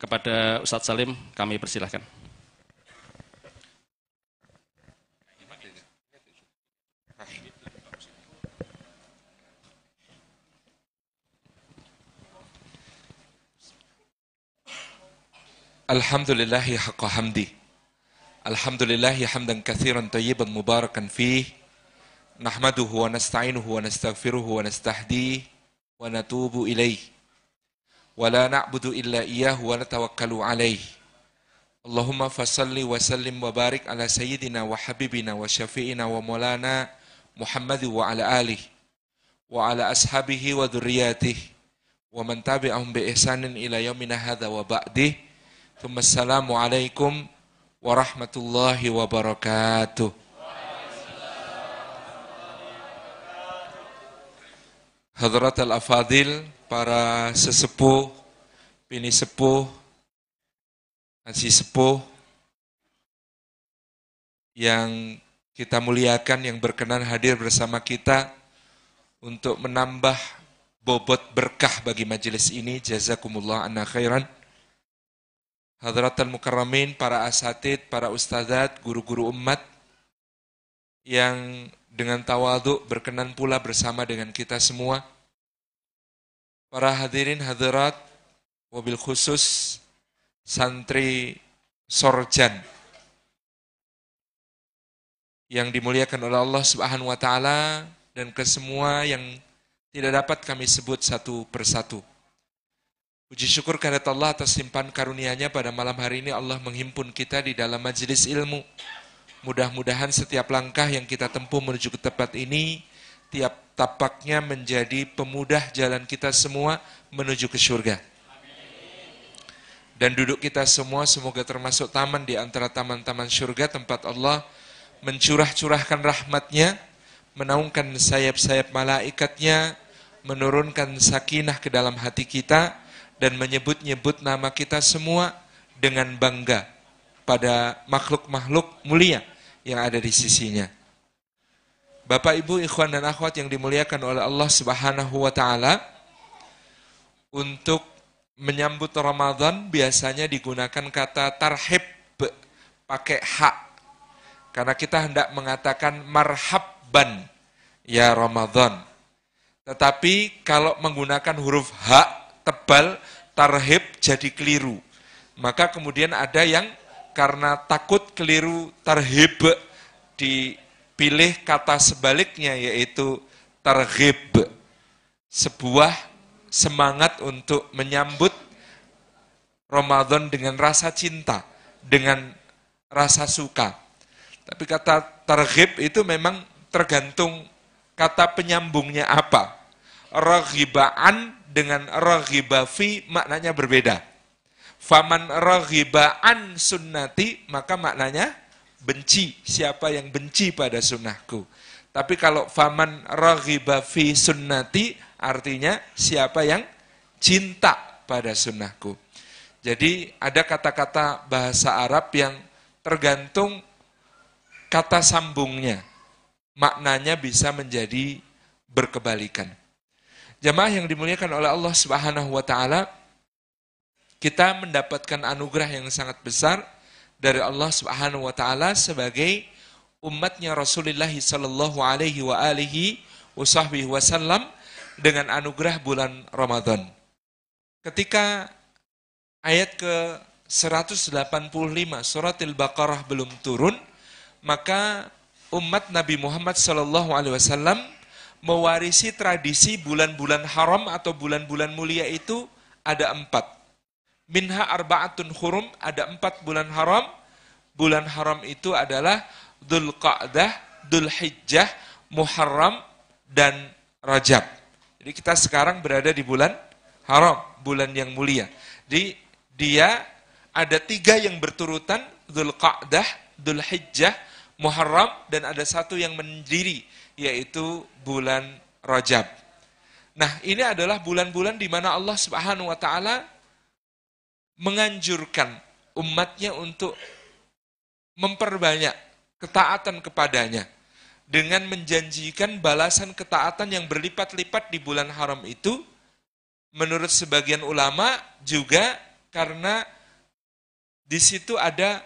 Kepada Ustadz Salim kami persilahkan.
الحمد لله حق حمده الحمد لله حمدا كثيرا طيبا مباركا فيه. نحمده ونستعينه ونستغفره ونستهديه ونتوب إليه. ولا نعبد إلا إياه ونتوكل عليه. اللهم فصل وسلم وبارك على سيدنا وحبيبنا وشفيعنا ومولانا محمد وعلى آله وعلى أصحابه وذرياته ومن تبعهم بإحسان إلى يومنا هذا وبعده. Assalamualaikum warahmatullahi wabarakatuh. Hadrat al-afadil, para sesepuh, bini sepuh, nasi sepuh, yang kita muliakan, yang berkenan hadir bersama kita untuk menambah bobot berkah bagi majelis ini. Jazakumullah anna khairan. Hadratal Mukarramin, para asatid, para ustadzat, guru-guru umat yang dengan tawaduk berkenan pula bersama dengan kita semua. Para hadirin hadirat, wabil khusus santri Sorjan yang dimuliakan oleh Allah Subhanahu wa taala dan ke semua yang tidak dapat kami sebut satu persatu. Puji syukur kehadirat Allah atas simpan karunia-Nya pada malam hari ini Allah menghimpun kita di dalam majelis ilmu. Mudah-mudahan setiap langkah yang kita tempuh menuju ke tempat ini, tiap tapaknya menjadi pemudah jalan kita semua menuju ke surga. Dan duduk kita semua semoga termasuk taman di antara taman-taman surga tempat Allah mencurah-curahkan rahmatnya, menaungkan sayap-sayap malaikatnya, menurunkan sakinah ke dalam hati kita, dan menyebut-nyebut nama kita semua dengan bangga pada makhluk-makhluk mulia yang ada di sisinya. Bapak Ibu ikhwan dan akhwat yang dimuliakan oleh Allah Subhanahu wa taala untuk menyambut Ramadan biasanya digunakan kata tarhib pakai hak karena kita hendak mengatakan marhabban ya Ramadan. Tetapi kalau menggunakan huruf hak tebal, tarhib jadi keliru. Maka kemudian ada yang karena takut keliru tarhib dipilih kata sebaliknya yaitu tarhib. Sebuah semangat untuk menyambut Ramadan dengan rasa cinta, dengan rasa suka. Tapi kata tarhib itu memang tergantung kata penyambungnya apa. Raghibaan dengan raghiba fi maknanya berbeda. Faman raghiba an sunnati maka maknanya benci. Siapa yang benci pada sunnahku. Tapi kalau faman raghiba fi sunnati artinya siapa yang cinta pada sunnahku. Jadi ada kata-kata bahasa Arab yang tergantung kata sambungnya. Maknanya bisa menjadi berkebalikan. Jamaah yang dimuliakan oleh Allah Subhanahu wa taala, kita mendapatkan anugerah yang sangat besar dari Allah Subhanahu wa taala sebagai umatnya Rasulullah sallallahu alaihi wa alihi wasallam dengan anugerah bulan Ramadan. Ketika ayat ke 185 surat Al-Baqarah belum turun, maka umat Nabi Muhammad sallallahu alaihi wasallam mewarisi tradisi bulan-bulan haram atau bulan-bulan mulia itu ada empat. Minha arba'atun hurum, ada empat bulan haram. Bulan haram itu adalah Dhul Qa'dah, Dhul Hijjah, Muharram, dan Rajab. Jadi kita sekarang berada di bulan haram, bulan yang mulia. Jadi dia ada tiga yang berturutan, Dhul Qa'dah, Dhul Hijjah, Muharram dan ada satu yang mendiri yaitu bulan Rajab. Nah, ini adalah bulan-bulan di mana Allah Subhanahu wa taala menganjurkan umatnya untuk memperbanyak ketaatan kepadanya dengan menjanjikan balasan ketaatan yang berlipat-lipat di bulan haram itu menurut sebagian ulama juga karena di situ ada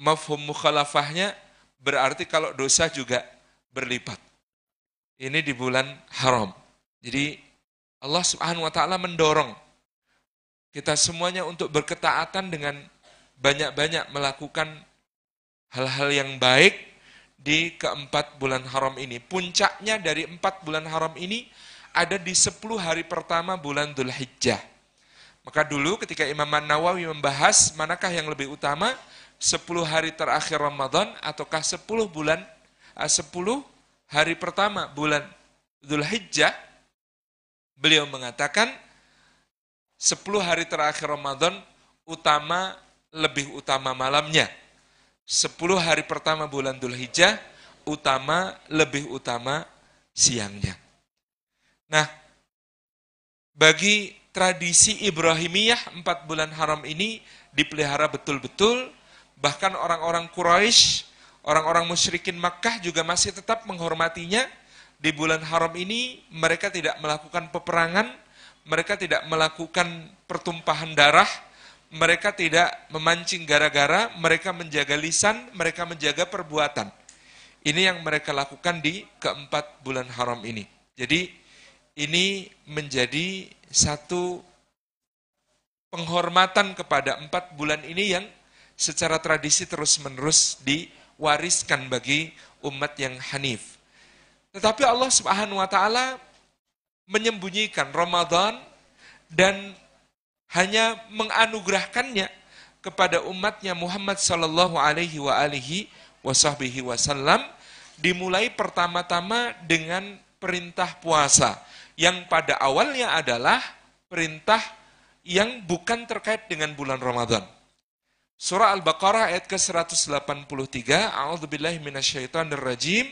mafhum mukhalafahnya berarti kalau dosa juga berlipat. Ini di bulan haram. Jadi Allah Subhanahu wa taala mendorong kita semuanya untuk berketaatan dengan banyak-banyak melakukan hal-hal yang baik di keempat bulan haram ini. Puncaknya dari empat bulan haram ini ada di sepuluh hari pertama bulan Dhul Hijjah. Maka dulu ketika Imam Nawawi membahas manakah yang lebih utama, sepuluh hari terakhir Ramadan ataukah sepuluh bulan, eh, sepuluh hari pertama bulan Dhul Hijjah, beliau mengatakan 10 hari terakhir Ramadan utama lebih utama malamnya. 10 hari pertama bulan Dhul Hijjah utama lebih utama siangnya. Nah, bagi tradisi Ibrahimiyah empat bulan haram ini dipelihara betul-betul, bahkan orang-orang Quraisy, orang-orang musyrikin Makkah juga masih tetap menghormatinya, di bulan haram ini mereka tidak melakukan peperangan, mereka tidak melakukan pertumpahan darah, mereka tidak memancing gara-gara, mereka menjaga lisan, mereka menjaga perbuatan. Ini yang mereka lakukan di keempat bulan haram ini. Jadi ini menjadi satu penghormatan kepada empat bulan ini yang secara tradisi terus-menerus diwariskan bagi umat yang hanif. Tetapi Allah Subhanahu wa taala menyembunyikan Ramadan dan hanya menganugerahkannya kepada umatnya Muhammad sallallahu alaihi wa alihi wasahbihi wasallam dimulai pertama-tama dengan perintah puasa yang pada awalnya adalah perintah yang bukan terkait dengan bulan Ramadan. Surah Al-Baqarah ayat ke-183, A'udzubillahi minasyaitonirrajim.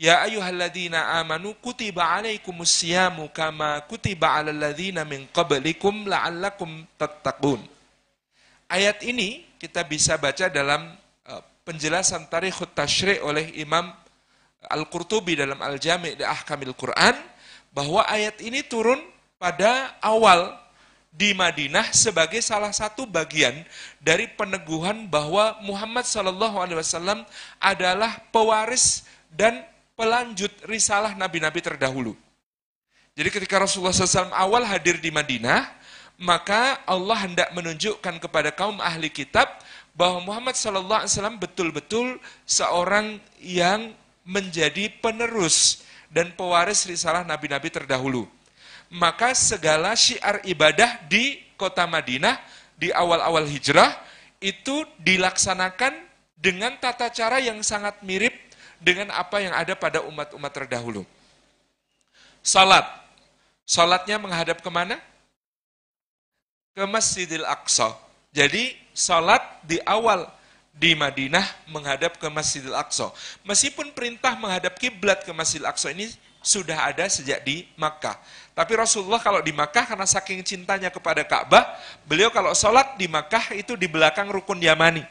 Ya ayyuhalladzina amanu kutiba alaikumus siyamu kama kutiba alal ladzina min qablikum la'allakum tattaqun. Ayat ini kita bisa baca dalam uh, penjelasan tarikhut tasyri' oleh Imam Al-Qurtubi dalam Al-Jami' di Ahkamil Quran bahwa ayat ini turun pada awal di Madinah sebagai salah satu bagian dari peneguhan bahwa Muhammad Shallallahu Alaihi Wasallam adalah pewaris dan pelanjut risalah nabi-nabi terdahulu. Jadi ketika Rasulullah SAW awal hadir di Madinah, maka Allah hendak menunjukkan kepada kaum ahli kitab bahwa Muhammad SAW betul-betul seorang yang menjadi penerus dan pewaris risalah nabi-nabi terdahulu. Maka segala syiar ibadah di kota Madinah di awal-awal hijrah itu dilaksanakan dengan tata cara yang sangat mirip dengan apa yang ada pada umat-umat terdahulu. Salat. Salatnya menghadap ke mana? Ke Masjidil Aqsa. Jadi salat di awal di Madinah menghadap ke Masjidil Aqsa. Meskipun perintah menghadap kiblat ke Masjidil Aqsa ini sudah ada sejak di Makkah. Tapi Rasulullah kalau di Makkah karena saking cintanya kepada Ka'bah, beliau kalau sholat di Makkah itu di belakang rukun Yamani.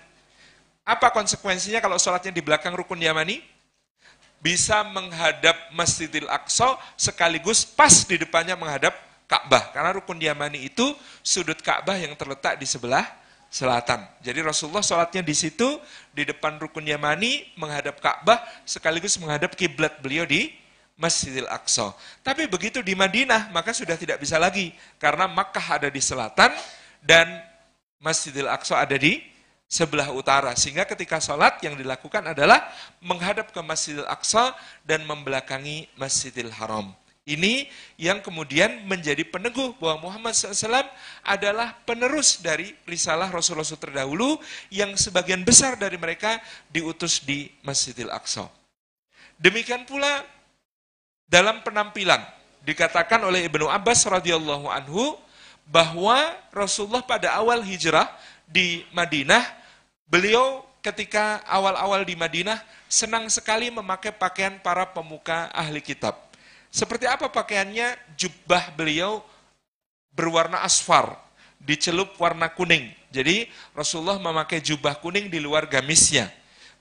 Apa konsekuensinya kalau sholatnya di belakang rukun Yamani? bisa menghadap Masjidil Aqsa sekaligus pas di depannya menghadap Ka'bah. Karena rukun Yamani itu sudut Ka'bah yang terletak di sebelah selatan. Jadi Rasulullah sholatnya di situ, di depan rukun Yamani, menghadap Ka'bah, sekaligus menghadap kiblat beliau di Masjidil Aqsa. Tapi begitu di Madinah, maka sudah tidak bisa lagi. Karena Makkah ada di selatan, dan Masjidil Aqsa ada di sebelah utara. Sehingga ketika sholat yang dilakukan adalah menghadap ke Masjidil Aqsa dan membelakangi Masjidil Haram. Ini yang kemudian menjadi peneguh bahwa Muhammad SAW adalah penerus dari risalah Rasulullah SAW terdahulu yang sebagian besar dari mereka diutus di Masjidil Aqsa. Demikian pula dalam penampilan dikatakan oleh Ibnu Abbas radhiyallahu anhu bahwa Rasulullah pada awal hijrah di Madinah beliau ketika awal-awal di Madinah senang sekali memakai pakaian para pemuka ahli kitab. Seperti apa pakaiannya? Jubah beliau berwarna asfar, dicelup warna kuning. Jadi Rasulullah memakai jubah kuning di luar gamisnya.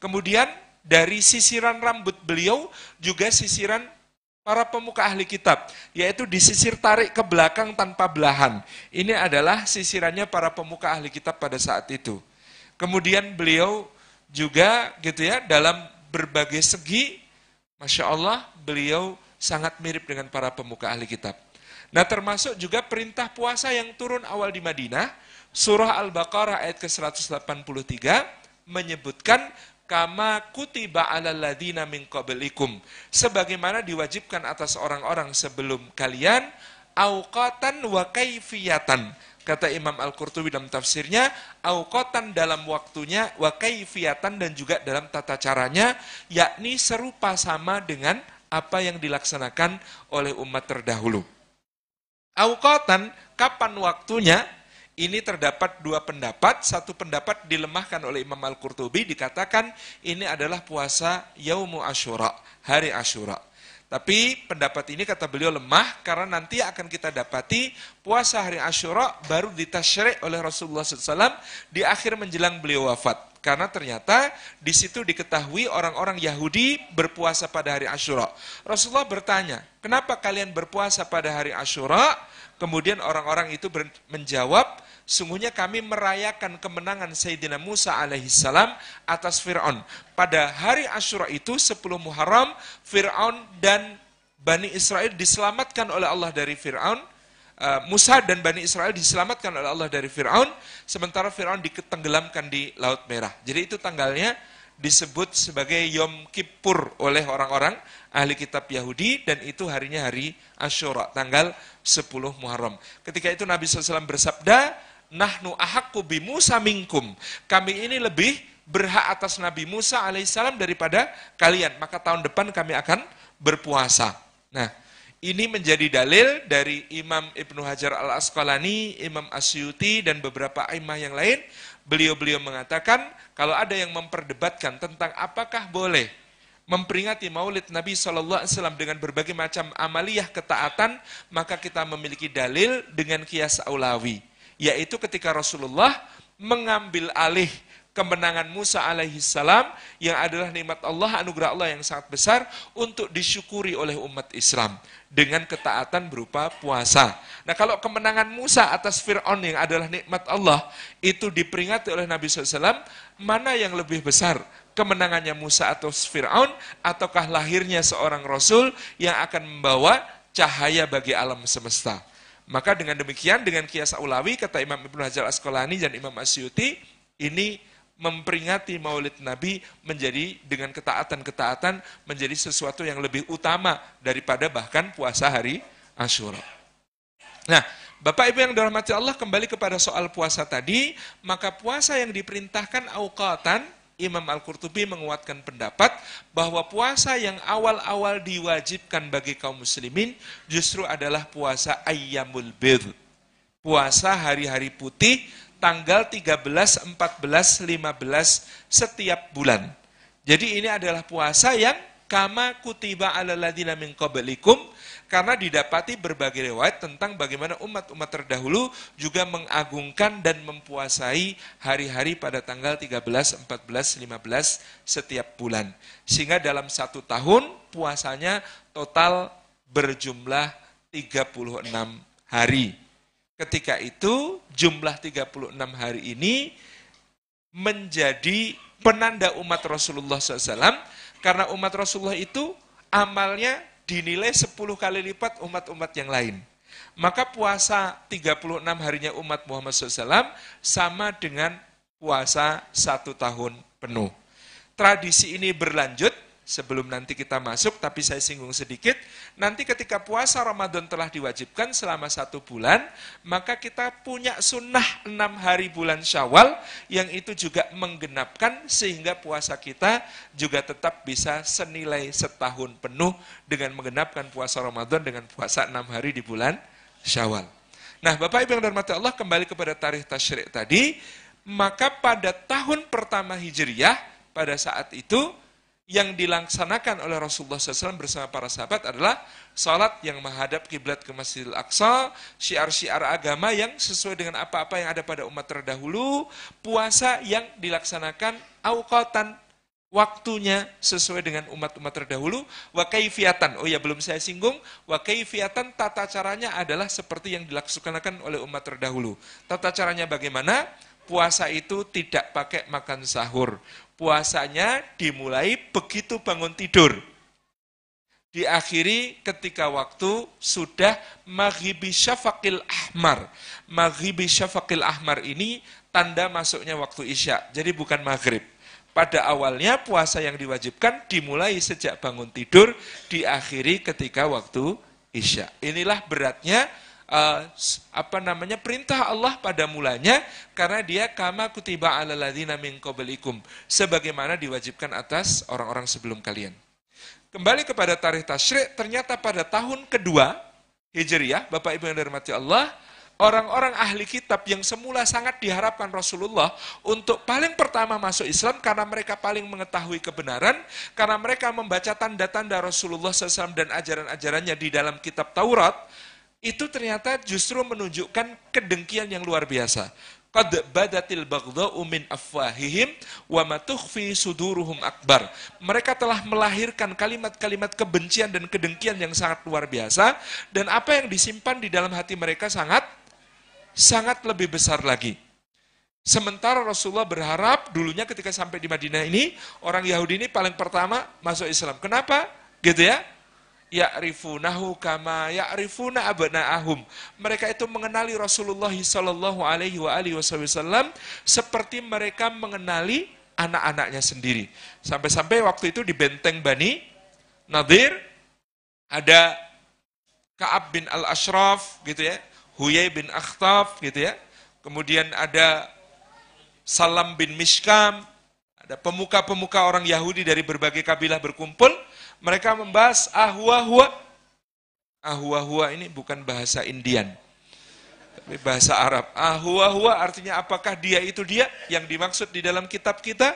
Kemudian dari sisiran rambut beliau juga sisiran para pemuka ahli kitab, yaitu disisir tarik ke belakang tanpa belahan. Ini adalah sisirannya para pemuka ahli kitab pada saat itu. Kemudian beliau juga gitu ya dalam berbagai segi, masya Allah beliau sangat mirip dengan para pemuka ahli kitab. Nah termasuk juga perintah puasa yang turun awal di Madinah, surah Al-Baqarah ayat ke-183 menyebutkan kama kutiba alal ladina min qablikum. Sebagaimana diwajibkan atas orang-orang sebelum kalian auqatan wa kaifiyatan. Kata Imam Al-Qurtubi dalam tafsirnya auqatan dalam waktunya wa kaifiyatan dan juga dalam tata caranya yakni serupa sama dengan apa yang dilaksanakan oleh umat terdahulu. Auqatan kapan waktunya ini terdapat dua pendapat, satu pendapat dilemahkan oleh Imam Al-Qurtubi, dikatakan ini adalah puasa Yaumu Ashura, hari Ashura. Tapi pendapat ini kata beliau lemah karena nanti akan kita dapati puasa hari Ashura baru ditasyrik oleh Rasulullah SAW di akhir menjelang beliau wafat. Karena ternyata di situ diketahui orang-orang Yahudi berpuasa pada hari Ashura. Rasulullah bertanya, kenapa kalian berpuasa pada hari Ashura? Kemudian orang-orang itu menjawab, sungguhnya kami merayakan kemenangan Sayyidina Musa alaihissalam atas Fir'aun. Pada hari Ashura itu, 10 Muharram, Fir'aun dan Bani Israel diselamatkan oleh Allah dari Fir'aun. Eh, Musa dan Bani Israel diselamatkan oleh Allah dari Fir'aun, sementara Fir'aun ditenggelamkan di Laut Merah. Jadi itu tanggalnya disebut sebagai Yom Kippur oleh orang-orang ahli kitab Yahudi dan itu harinya hari Ashura, tanggal 10 Muharram. Ketika itu Nabi SAW bersabda, Nahnu ahakku bi Musa minkum. Kami ini lebih berhak atas Nabi Musa alaihissalam daripada kalian. Maka tahun depan kami akan berpuasa. Nah, ini menjadi dalil dari Imam Ibnu Hajar al-Asqalani, Imam Asyuti, dan beberapa imam yang lain. Beliau-beliau mengatakan, kalau ada yang memperdebatkan tentang apakah boleh memperingati maulid Nabi SAW dengan berbagai macam amaliyah ketaatan, maka kita memiliki dalil dengan kias aulawi. Yaitu ketika Rasulullah mengambil alih kemenangan Musa alaihi salam yang adalah nikmat Allah, anugerah Allah yang sangat besar untuk disyukuri oleh umat Islam dengan ketaatan berupa puasa. Nah kalau kemenangan Musa atas Fir'aun yang adalah nikmat Allah itu diperingati oleh Nabi SAW, mana yang lebih besar? kemenangannya Musa atau Fir'aun, ataukah lahirnya seorang Rasul yang akan membawa cahaya bagi alam semesta. Maka dengan demikian, dengan kias ulawi, kata Imam Ibn Hajar Asqalani dan Imam Asyuti, ini memperingati maulid Nabi menjadi dengan ketaatan-ketaatan menjadi sesuatu yang lebih utama daripada bahkan puasa hari Ashura. Nah, Bapak Ibu yang dirahmati Allah kembali kepada soal puasa tadi, maka puasa yang diperintahkan awqatan Imam Al-Qurtubi menguatkan pendapat bahwa puasa yang awal-awal diwajibkan bagi kaum muslimin justru adalah puasa ayyamul bid. Puasa hari-hari putih tanggal 13, 14, 15 setiap bulan. Jadi ini adalah puasa yang kama kutiba ala ladina min qablikum karena didapati berbagai riwayat tentang bagaimana umat-umat terdahulu juga mengagungkan dan mempuasai hari-hari pada tanggal 13, 14, 15 setiap bulan. Sehingga dalam satu tahun puasanya total berjumlah 36 hari. Ketika itu jumlah 36 hari ini menjadi penanda umat Rasulullah SAW karena umat Rasulullah itu amalnya dinilai 10 kali lipat umat-umat yang lain. Maka puasa 36 harinya umat Muhammad SAW sama dengan puasa satu tahun penuh. Tradisi ini berlanjut sebelum nanti kita masuk, tapi saya singgung sedikit. Nanti ketika puasa Ramadan telah diwajibkan selama satu bulan, maka kita punya sunnah enam hari bulan syawal, yang itu juga menggenapkan sehingga puasa kita juga tetap bisa senilai setahun penuh dengan menggenapkan puasa Ramadan dengan puasa enam hari di bulan syawal. Nah Bapak Ibu yang dirahmati Allah kembali kepada tarikh tasyrik tadi, maka pada tahun pertama Hijriyah, pada saat itu, yang dilaksanakan oleh Rasulullah SAW bersama para sahabat adalah salat yang menghadap kiblat ke Masjidil Aqsa, syiar-syiar agama yang sesuai dengan apa-apa yang ada pada umat terdahulu, puasa yang dilaksanakan awqatan waktunya sesuai dengan umat-umat terdahulu, wa kaifiatan. Oh ya, belum saya singgung, wa kaifiatan tata caranya adalah seperti yang dilaksanakan oleh umat terdahulu. Tata caranya bagaimana? Puasa itu tidak pakai makan sahur. Puasanya dimulai begitu bangun tidur. Diakhiri ketika waktu sudah maghribi syafaqil ahmar. Maghribi syafaqil ahmar ini tanda masuknya waktu isya. Jadi bukan maghrib pada awalnya puasa yang diwajibkan dimulai sejak bangun tidur, diakhiri ketika waktu isya. Inilah beratnya uh, apa namanya perintah Allah pada mulanya karena dia kama kutiba ala ladina min qablikum sebagaimana diwajibkan atas orang-orang sebelum kalian. Kembali kepada tarikh tasyrik, ternyata pada tahun kedua Hijriyah, Bapak Ibu yang dirahmati Allah, orang-orang ahli kitab yang semula sangat diharapkan Rasulullah untuk paling pertama masuk Islam karena mereka paling mengetahui kebenaran, karena mereka membaca tanda-tanda Rasulullah SAW dan ajaran-ajarannya di dalam kitab Taurat, itu ternyata justru menunjukkan kedengkian yang luar biasa. Qad badatil min afwahihim wa ma suduruhum akbar. Mereka telah melahirkan kalimat-kalimat kebencian dan kedengkian yang sangat luar biasa dan apa yang disimpan di dalam hati mereka sangat sangat lebih besar lagi. Sementara Rasulullah berharap dulunya ketika sampai di Madinah ini, orang Yahudi ini paling pertama masuk Islam. Kenapa? Gitu ya. Ya'rifunahu kama ya'rifuna abna'ahum. Mereka itu mengenali Rasulullah sallallahu alaihi wasallam seperti mereka mengenali anak-anaknya sendiri. Sampai-sampai waktu itu di benteng Bani Nadir ada Ka'ab bin Al-Ashraf gitu ya Huyai bin Akhtab gitu ya. Kemudian ada Salam bin Mishkam, ada pemuka-pemuka orang Yahudi dari berbagai kabilah berkumpul, mereka membahas ahwa-hua. Ahwa-hua ini bukan bahasa Indian, tapi bahasa Arab. Ahwa-hua artinya apakah dia itu dia yang dimaksud di dalam kitab kita?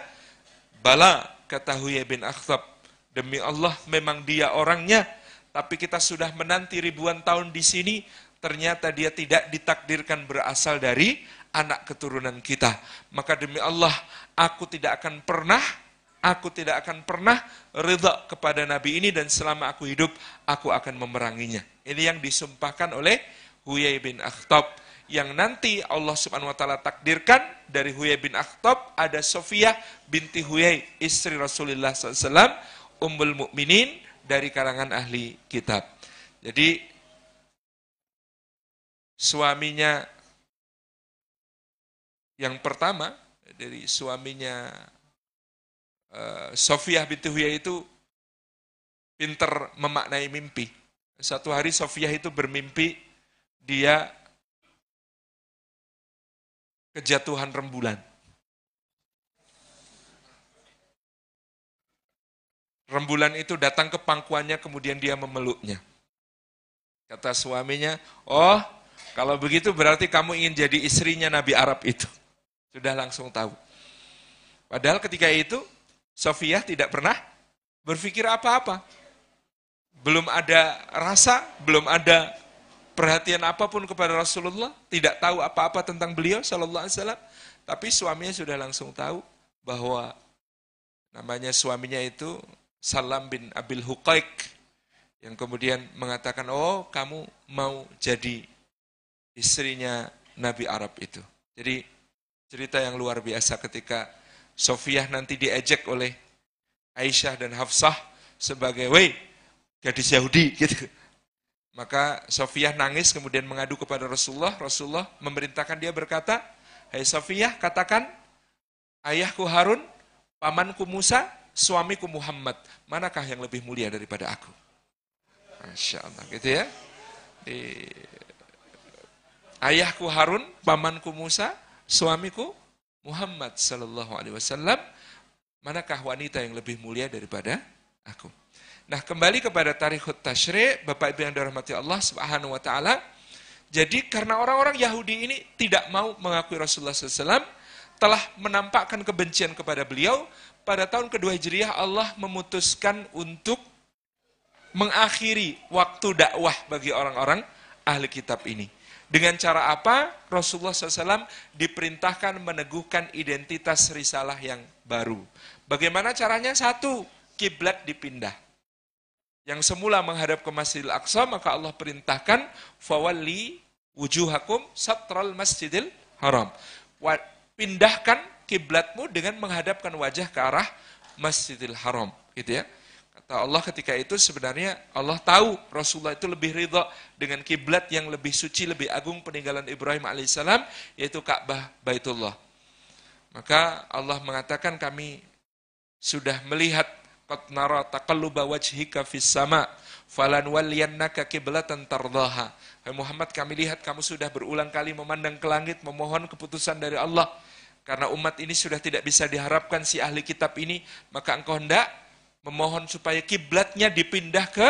Bala, kata Huyai bin Akhtab. Demi Allah memang dia orangnya, tapi kita sudah menanti ribuan tahun di sini, ternyata dia tidak ditakdirkan berasal dari anak keturunan kita. Maka demi Allah, aku tidak akan pernah, aku tidak akan pernah ridha kepada Nabi ini dan selama aku hidup, aku akan memeranginya. Ini yang disumpahkan oleh Huyai bin Akhtab. Yang nanti Allah subhanahu wa ta'ala takdirkan dari Huyai bin Akhtab, ada Sofiyah binti Huyai, istri Rasulullah SAW, Ummul Mukminin dari kalangan ahli kitab. Jadi suaminya yang pertama dari suaminya uh, Sofiah binti Huyai itu pinter memaknai mimpi. Satu hari Sofiah itu bermimpi dia kejatuhan rembulan. Rembulan itu datang ke pangkuannya kemudian dia memeluknya. Kata suaminya, oh kalau begitu berarti kamu ingin jadi istrinya Nabi Arab itu. Sudah langsung tahu. Padahal ketika itu, Sofia tidak pernah berpikir apa-apa. Belum ada rasa, belum ada perhatian apa pun kepada Rasulullah, tidak tahu apa-apa tentang beliau sallallahu alaihi wasallam, tapi suaminya sudah langsung tahu bahwa namanya suaminya itu Salam bin Abil Huqaiq yang kemudian mengatakan, "Oh, kamu mau jadi istrinya Nabi Arab itu. Jadi cerita yang luar biasa ketika Sofiah nanti diejek oleh Aisyah dan Hafsah sebagai, wei, gadis Yahudi (laughs) gitu. Maka Sofiah nangis kemudian mengadu kepada Rasulullah. Rasulullah memerintahkan dia berkata, Hai Sofiah, katakan, ayahku Harun, pamanku Musa, suamiku Muhammad. Manakah yang lebih mulia daripada aku? Masya Allah, gitu ya. Di ayahku Harun, pamanku Musa, suamiku Muhammad sallallahu alaihi wasallam, manakah wanita yang lebih mulia daripada aku? Nah, kembali kepada tarikhut tasyri, Bapak Ibu yang dirahmati Allah Subhanahu wa taala, jadi karena orang-orang Yahudi ini tidak mau mengakui Rasulullah SAW, telah menampakkan kebencian kepada beliau, pada tahun kedua Hijriah Allah memutuskan untuk mengakhiri waktu dakwah bagi orang-orang ahli kitab ini. Dengan cara apa? Rasulullah SAW diperintahkan meneguhkan identitas risalah yang baru. Bagaimana caranya? Satu, kiblat dipindah. Yang semula menghadap ke Masjidil Aqsa, maka Allah perintahkan, fawalli wujuhakum satral masjidil haram. Pindahkan kiblatmu dengan menghadapkan wajah ke arah Masjidil Haram. Gitu ya. Kata Allah ketika itu sebenarnya Allah tahu Rasulullah itu lebih ridha dengan kiblat yang lebih suci, lebih agung peninggalan Ibrahim alaihissalam, yaitu Ka'bah Baitullah. Maka Allah mengatakan kami sudah melihat qad nara taqalluba wajhika fis sama falan walliyannaka kiblatan tardaha. Hai Muhammad kami lihat kamu sudah berulang kali memandang ke langit memohon keputusan dari Allah. Karena umat ini sudah tidak bisa diharapkan si ahli kitab ini, maka engkau hendak memohon supaya kiblatnya dipindah ke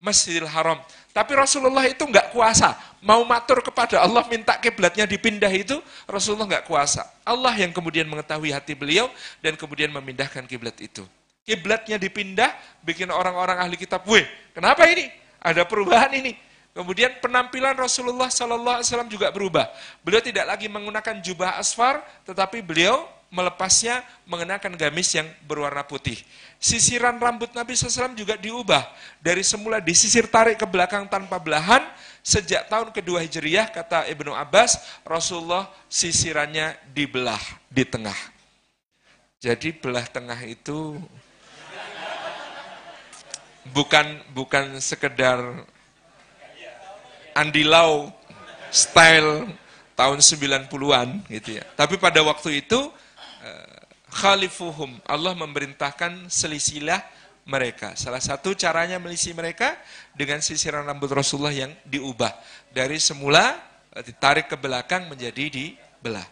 Masjidil Haram. Tapi Rasulullah itu nggak kuasa. Mau matur kepada Allah minta kiblatnya dipindah itu Rasulullah nggak kuasa. Allah yang kemudian mengetahui hati beliau dan kemudian memindahkan kiblat itu. Kiblatnya dipindah, bikin orang-orang ahli kitab, weh, kenapa ini? Ada perubahan ini. Kemudian penampilan Rasulullah Sallallahu Alaihi Wasallam juga berubah. Beliau tidak lagi menggunakan jubah asfar, tetapi beliau melepasnya mengenakan gamis yang berwarna putih. Sisiran rambut Nabi SAW juga diubah. Dari semula disisir tarik ke belakang tanpa belahan, sejak tahun kedua Hijriyah, kata Ibnu Abbas, Rasulullah sisirannya dibelah di tengah. Jadi belah tengah itu bukan bukan sekedar Andi Lau style tahun 90-an gitu ya. Tapi pada waktu itu khalifuhum Allah memerintahkan selisilah mereka. Salah satu caranya melisi mereka dengan sisiran rambut Rasulullah yang diubah dari semula eh, ditarik ke belakang menjadi dibelah.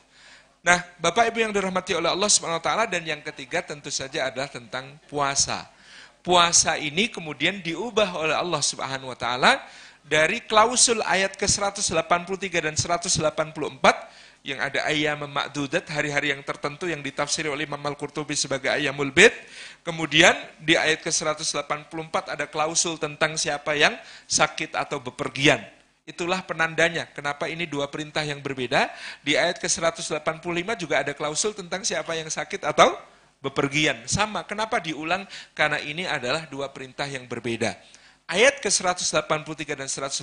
Nah, Bapak Ibu yang dirahmati oleh Allah Subhanahu taala dan yang ketiga tentu saja adalah tentang puasa. Puasa ini kemudian diubah oleh Allah Subhanahu wa taala dari klausul ayat ke-183 dan 184 yang ada ayam makdudat, hari-hari yang tertentu yang ditafsiri oleh Imam Al-Qurtubi sebagai ayamul bid. Kemudian di ayat ke-184 ada klausul tentang siapa yang sakit atau bepergian. Itulah penandanya. Kenapa ini dua perintah yang berbeda? Di ayat ke-185 juga ada klausul tentang siapa yang sakit atau bepergian. Sama, kenapa diulang? Karena ini adalah dua perintah yang berbeda. Ayat ke-183 dan 184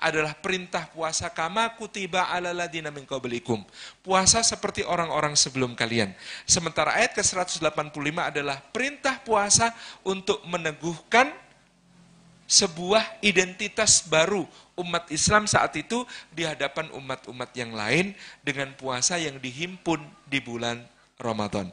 adalah perintah puasa kama kutiba ala ladina min. Puasa seperti orang-orang sebelum kalian. Sementara ayat ke-185 adalah perintah puasa untuk meneguhkan sebuah identitas baru umat Islam saat itu di hadapan umat-umat yang lain dengan puasa yang dihimpun di bulan Ramadan.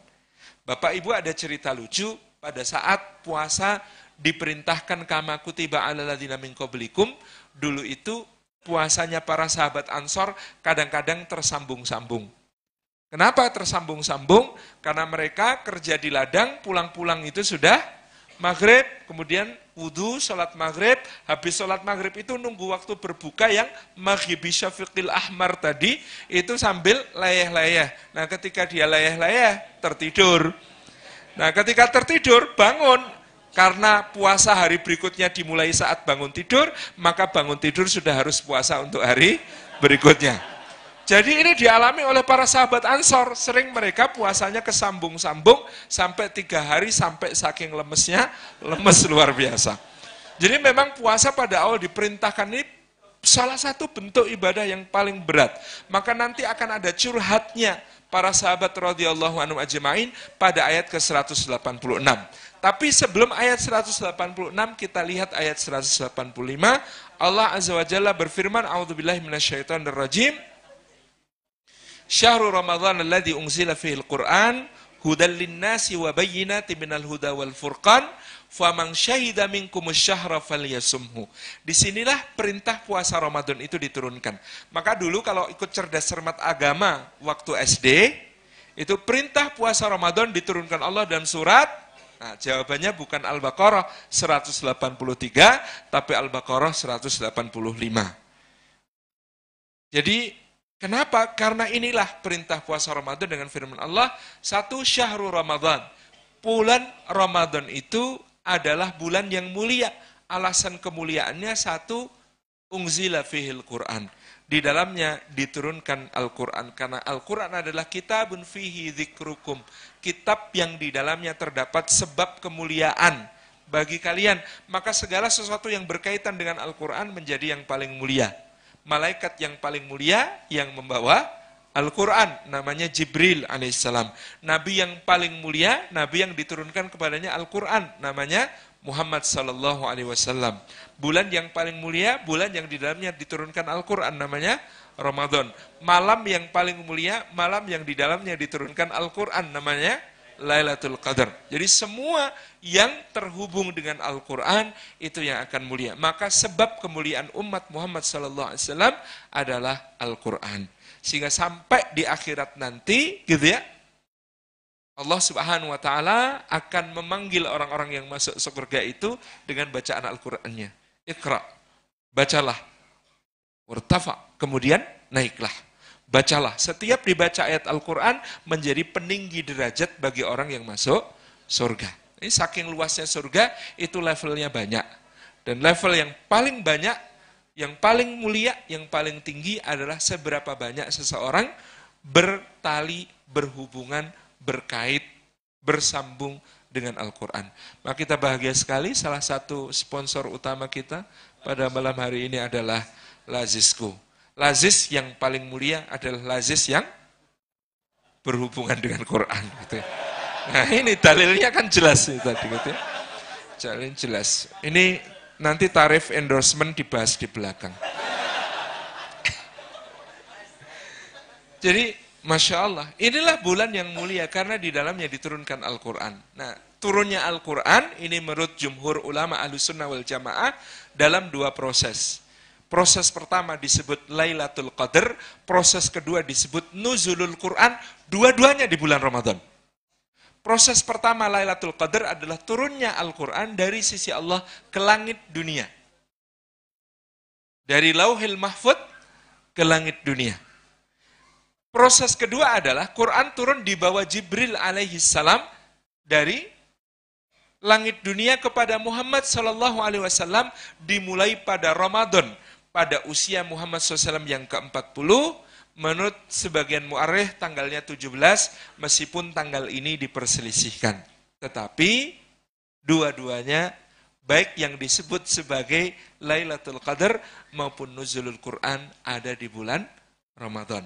Bapak Ibu ada cerita lucu pada saat puasa diperintahkan kama kutiba ala ladina min qablikum dulu itu puasanya para sahabat Ansor kadang-kadang tersambung-sambung. Kenapa tersambung-sambung? Karena mereka kerja di ladang, pulang-pulang itu sudah maghrib, kemudian wudhu, sholat maghrib, habis sholat maghrib itu nunggu waktu berbuka yang maghribi syafiqil ahmar tadi, itu sambil layah-layah. Nah ketika dia layah-layah, tertidur. Nah ketika tertidur, bangun. Karena puasa hari berikutnya dimulai saat bangun tidur, maka bangun tidur sudah harus puasa untuk hari berikutnya. Jadi ini dialami oleh para sahabat Ansor. Sering mereka puasanya kesambung-sambung sampai tiga hari sampai saking lemesnya, lemes luar biasa. Jadi memang puasa pada awal diperintahkan ini salah satu bentuk ibadah yang paling berat. Maka nanti akan ada curhatnya para sahabat radhiyallahu anhu ajmain pada ayat ke-186. Tapi sebelum ayat 186 kita lihat ayat 185 Allah Azza wa Jalla berfirman A'udzubillahi minasyaitonir rajim Syahrul Ramadan alladzi unzila fihil Qur'an hudal linnasi wa bayyinatin minal huda wal furqan faman syahida minkum syahra falyasumhu. Di sinilah perintah puasa Ramadan itu diturunkan. Maka dulu kalau ikut cerdas cermat agama waktu SD, itu perintah puasa Ramadan diturunkan Allah dalam surat Nah, jawabannya bukan Al-Baqarah 183, tapi Al-Baqarah 185. Jadi Kenapa? Karena inilah perintah puasa Ramadan dengan firman Allah, satu syahrul Ramadan. Bulan Ramadan itu adalah bulan yang mulia. Alasan kemuliaannya satu, ungzila fihil Quran. Di dalamnya diturunkan Al-Quran. Karena Al-Quran adalah kitabun fihi dzikrukum. Kitab yang di dalamnya terdapat sebab kemuliaan bagi kalian. Maka segala sesuatu yang berkaitan dengan Al-Quran menjadi yang paling mulia malaikat yang paling mulia yang membawa Al-Quran, namanya Jibril alaihissalam. Nabi yang paling mulia, Nabi yang diturunkan kepadanya Al-Quran, namanya Muhammad sallallahu alaihi wasallam. Bulan yang paling mulia, bulan yang di dalamnya diturunkan Al-Quran, namanya Ramadan. Malam yang paling mulia, malam yang di dalamnya diturunkan Al-Quran, namanya Lailatul Qadar. Jadi semua yang terhubung dengan Al-Quran itu yang akan mulia. Maka sebab kemuliaan umat Muhammad SAW adalah Al-Quran. Sehingga sampai di akhirat nanti, gitu ya, Allah Subhanahu wa taala akan memanggil orang-orang yang masuk surga itu dengan bacaan Al-Qur'annya. Iqra. Bacalah. Wartafa. Kemudian naiklah. Bacalah. Setiap dibaca ayat Al-Quran menjadi peninggi derajat bagi orang yang masuk surga. Ini saking luasnya surga, itu levelnya banyak. Dan level yang paling banyak, yang paling mulia, yang paling tinggi adalah seberapa banyak seseorang bertali, berhubungan, berkait, bersambung dengan Al-Quran. Maka kita bahagia sekali, salah satu sponsor utama kita pada malam hari ini adalah Lazisku. Lazis yang paling mulia adalah lazis yang berhubungan dengan Quran. Gitu. Nah ini dalilnya kan jelas itu tadi gitu ya. Jalin jelas. Ini nanti tarif endorsement dibahas di belakang. Jadi Masya Allah, inilah bulan yang mulia karena di dalamnya diturunkan Al-Quran. Nah, turunnya Al-Quran ini menurut jumhur ulama al-sunnah wal jamaah dalam dua proses. Proses pertama disebut Lailatul Qadar, proses kedua disebut Nuzulul Quran, dua-duanya di bulan Ramadan. Proses pertama Lailatul Qadar adalah turunnya Al-Quran dari sisi Allah ke langit dunia. Dari lauhil mahfud ke langit dunia. Proses kedua adalah Quran turun di bawah Jibril alaihi salam dari langit dunia kepada Muhammad sallallahu alaihi wasallam dimulai pada Ramadan pada usia Muhammad SAW yang ke-40, menurut sebagian mu'arrih tanggalnya 17, meskipun tanggal ini diperselisihkan. Tetapi, dua-duanya, baik yang disebut sebagai Lailatul Qadar maupun Nuzulul Quran ada di bulan Ramadan.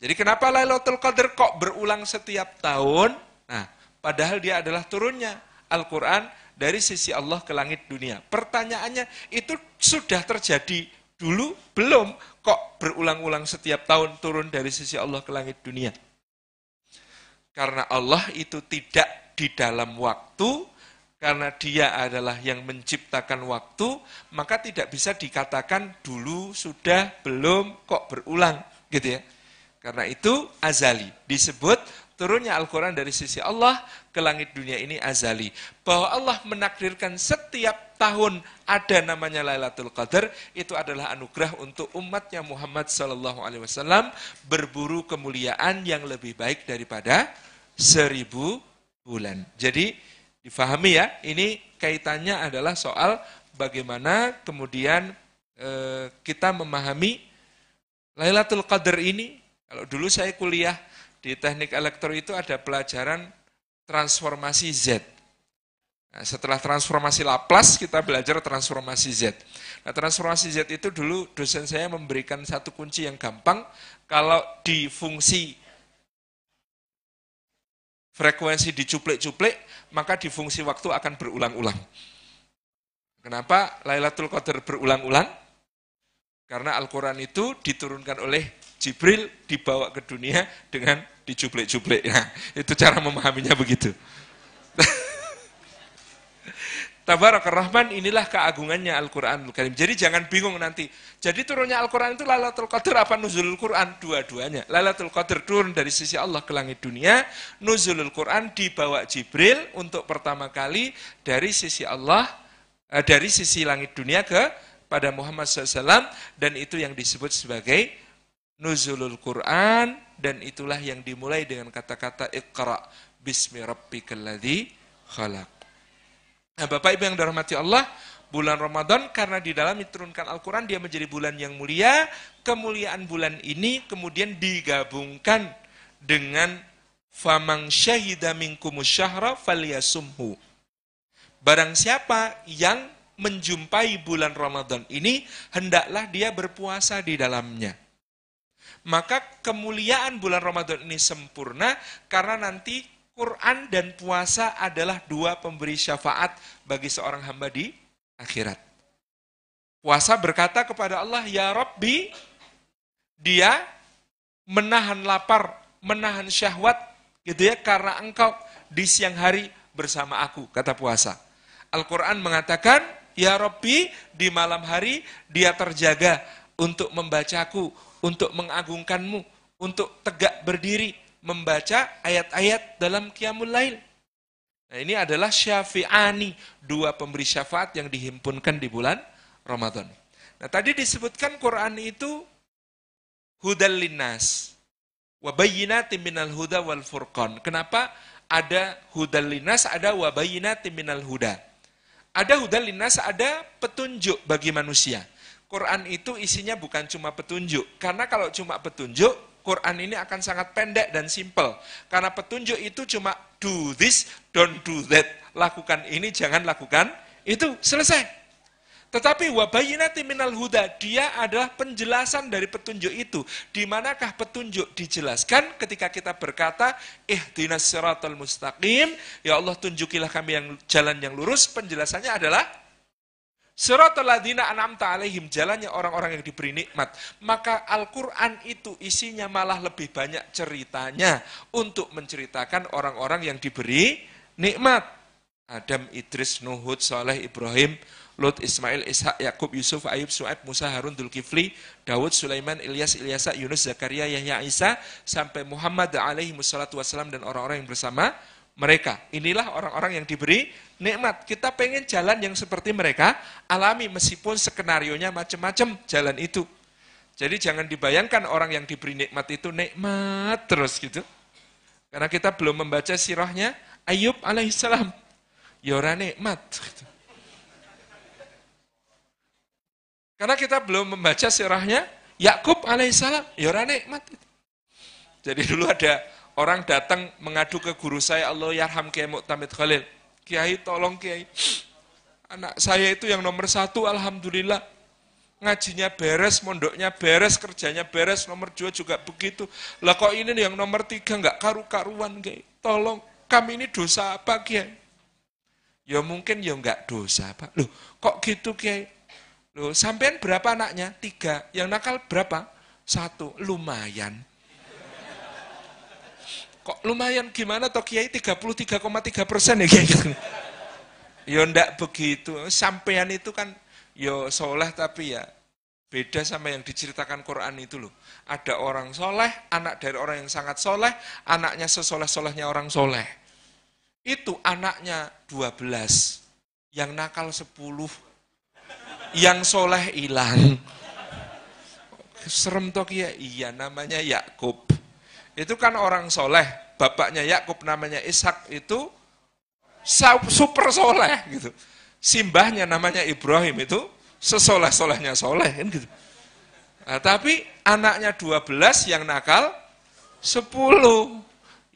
Jadi kenapa Lailatul Qadar kok berulang setiap tahun? Nah, padahal dia adalah turunnya Al-Quran dari sisi Allah ke langit dunia. Pertanyaannya, itu sudah terjadi Dulu belum, kok berulang-ulang setiap tahun turun dari sisi Allah ke langit dunia. Karena Allah itu tidak di dalam waktu, karena dia adalah yang menciptakan waktu, maka tidak bisa dikatakan dulu, sudah, belum, kok berulang. gitu ya. Karena itu azali, disebut turunnya Al-Quran dari sisi Allah ke langit dunia ini azali. Bahwa Allah menakdirkan setiap tahun ada namanya Lailatul Qadar, itu adalah anugerah untuk umatnya Muhammad Wasallam berburu kemuliaan yang lebih baik daripada seribu bulan. Jadi difahami ya, ini kaitannya adalah soal bagaimana kemudian e, kita memahami Lailatul Qadar ini. Kalau dulu saya kuliah di teknik elektro itu ada pelajaran transformasi Z. Nah, setelah transformasi Laplace, kita belajar transformasi Z. Nah, transformasi Z itu dulu dosen saya memberikan satu kunci yang gampang, kalau di fungsi frekuensi dicuplik-cuplik, maka di fungsi waktu akan berulang-ulang. Kenapa Lailatul Qadar berulang-ulang? Karena Al-Quran itu diturunkan oleh Jibril dibawa ke dunia dengan dicuplik-cuplik. Nah, itu cara memahaminya begitu. (laughs) Tabarak Rahman inilah keagungannya Al-Quranul Karim. Jadi jangan bingung nanti. Jadi turunnya Al-Quran itu Lailatul Qadar apa Nuzulul Quran? Dua-duanya. Lailatul Qadar turun dari sisi Allah ke langit dunia. Nuzulul Quran dibawa Jibril untuk pertama kali dari sisi Allah, eh, dari sisi langit dunia ke pada Muhammad SAW. Dan itu yang disebut sebagai nuzulul Quran dan itulah yang dimulai dengan kata-kata Iqra bismi rabbikal ladzi khalaq. Nah, Bapak Ibu yang dirahmati Allah, bulan Ramadan karena di dalam diturunkan Al-Quran dia menjadi bulan yang mulia. Kemuliaan bulan ini kemudian digabungkan dengan famang syahida minkumus syahra falyasumhu. Barang siapa yang menjumpai bulan Ramadan ini, hendaklah dia berpuasa di dalamnya. Maka kemuliaan bulan Ramadan ini sempurna karena nanti Quran dan puasa adalah dua pemberi syafaat bagi seorang hamba di akhirat. Puasa berkata kepada Allah, Ya Rabbi, dia menahan lapar, menahan syahwat, gitu ya, karena engkau di siang hari bersama aku, kata puasa. Al-Quran mengatakan, Ya Rabbi, di malam hari dia terjaga untuk membacaku, untuk mengagungkanmu, untuk tegak berdiri, membaca ayat-ayat dalam Qiyamul Lail. Nah ini adalah syafi'ani, dua pemberi syafaat yang dihimpunkan di bulan Ramadan. Nah tadi disebutkan Quran itu hudal linnas, wabayinati minal huda wal furqan. Kenapa ada hudal linnas, ada wabayinati minal huda. Ada hudal linnas, ada petunjuk bagi manusia. Quran itu isinya bukan cuma petunjuk. Karena kalau cuma petunjuk, Quran ini akan sangat pendek dan simple. Karena petunjuk itu cuma do this, don't do that. Lakukan ini, jangan lakukan itu. Selesai. Tetapi wabayinati minal huda, dia adalah penjelasan dari petunjuk itu. Di manakah petunjuk dijelaskan ketika kita berkata, ihdinas siratal mustaqim, ya Allah tunjukilah kami yang jalan yang lurus. Penjelasannya adalah Suratul ladina an'amta alaihim, jalannya orang-orang yang diberi nikmat. Maka Al-Quran itu isinya malah lebih banyak ceritanya untuk menceritakan orang-orang yang diberi nikmat. Adam, Idris, Nuhud, Saleh, Ibrahim, Lut, Ismail, Ishak, Yakub, Yusuf, Ayub, Su'aib, Musa, Harun, Dulkifli, Dawud, Sulaiman, Ilyas, Ilyasa, Yunus, Zakaria, Yahya, Isa, sampai Muhammad alaihi wassalam dan orang-orang yang bersama mereka. Inilah orang-orang yang diberi nikmat. Kita pengen jalan yang seperti mereka alami meskipun skenario nya macam-macam jalan itu. Jadi jangan dibayangkan orang yang diberi nikmat itu nikmat terus gitu. Karena kita belum membaca sirahnya Ayub alaihissalam. Yora ya nikmat. Gitu. Karena kita belum membaca sirahnya Yakub alaihissalam. Yora ya nikmat. Gitu. Jadi dulu ada orang datang mengadu ke guru saya Allah yarham Kiai Muktamid Khalil. Kiai tolong Kiai. (sniffs) Anak saya itu yang nomor satu Alhamdulillah. Ngajinya beres, mondoknya beres, kerjanya beres, nomor dua juga begitu. Lah kok ini yang nomor tiga nggak karu-karuan Kiai. Tolong, kami ini dosa apa Kiai? Ya mungkin ya nggak dosa Pak. Loh kok gitu Kiai? Loh sampean berapa anaknya? Tiga. Yang nakal berapa? Satu. Lumayan. Kok lumayan gimana toh Kiai 33,3 persen ya Kiai? Ya ndak begitu. Sampean itu kan yo ya soleh tapi ya beda sama yang diceritakan Quran itu loh. Ada orang soleh, anak dari orang yang sangat soleh, anaknya sesoleh-solehnya orang soleh. Itu anaknya 12, yang nakal 10, yang soleh hilang. Serem toh ya, iya namanya Yakub. Itu kan orang soleh, bapaknya Yakub namanya Ishak itu super soleh (laughs) gitu. Simbahnya namanya Ibrahim itu sesoleh-solehnya soleh kan gitu. Nah, tapi anaknya 12 yang nakal 10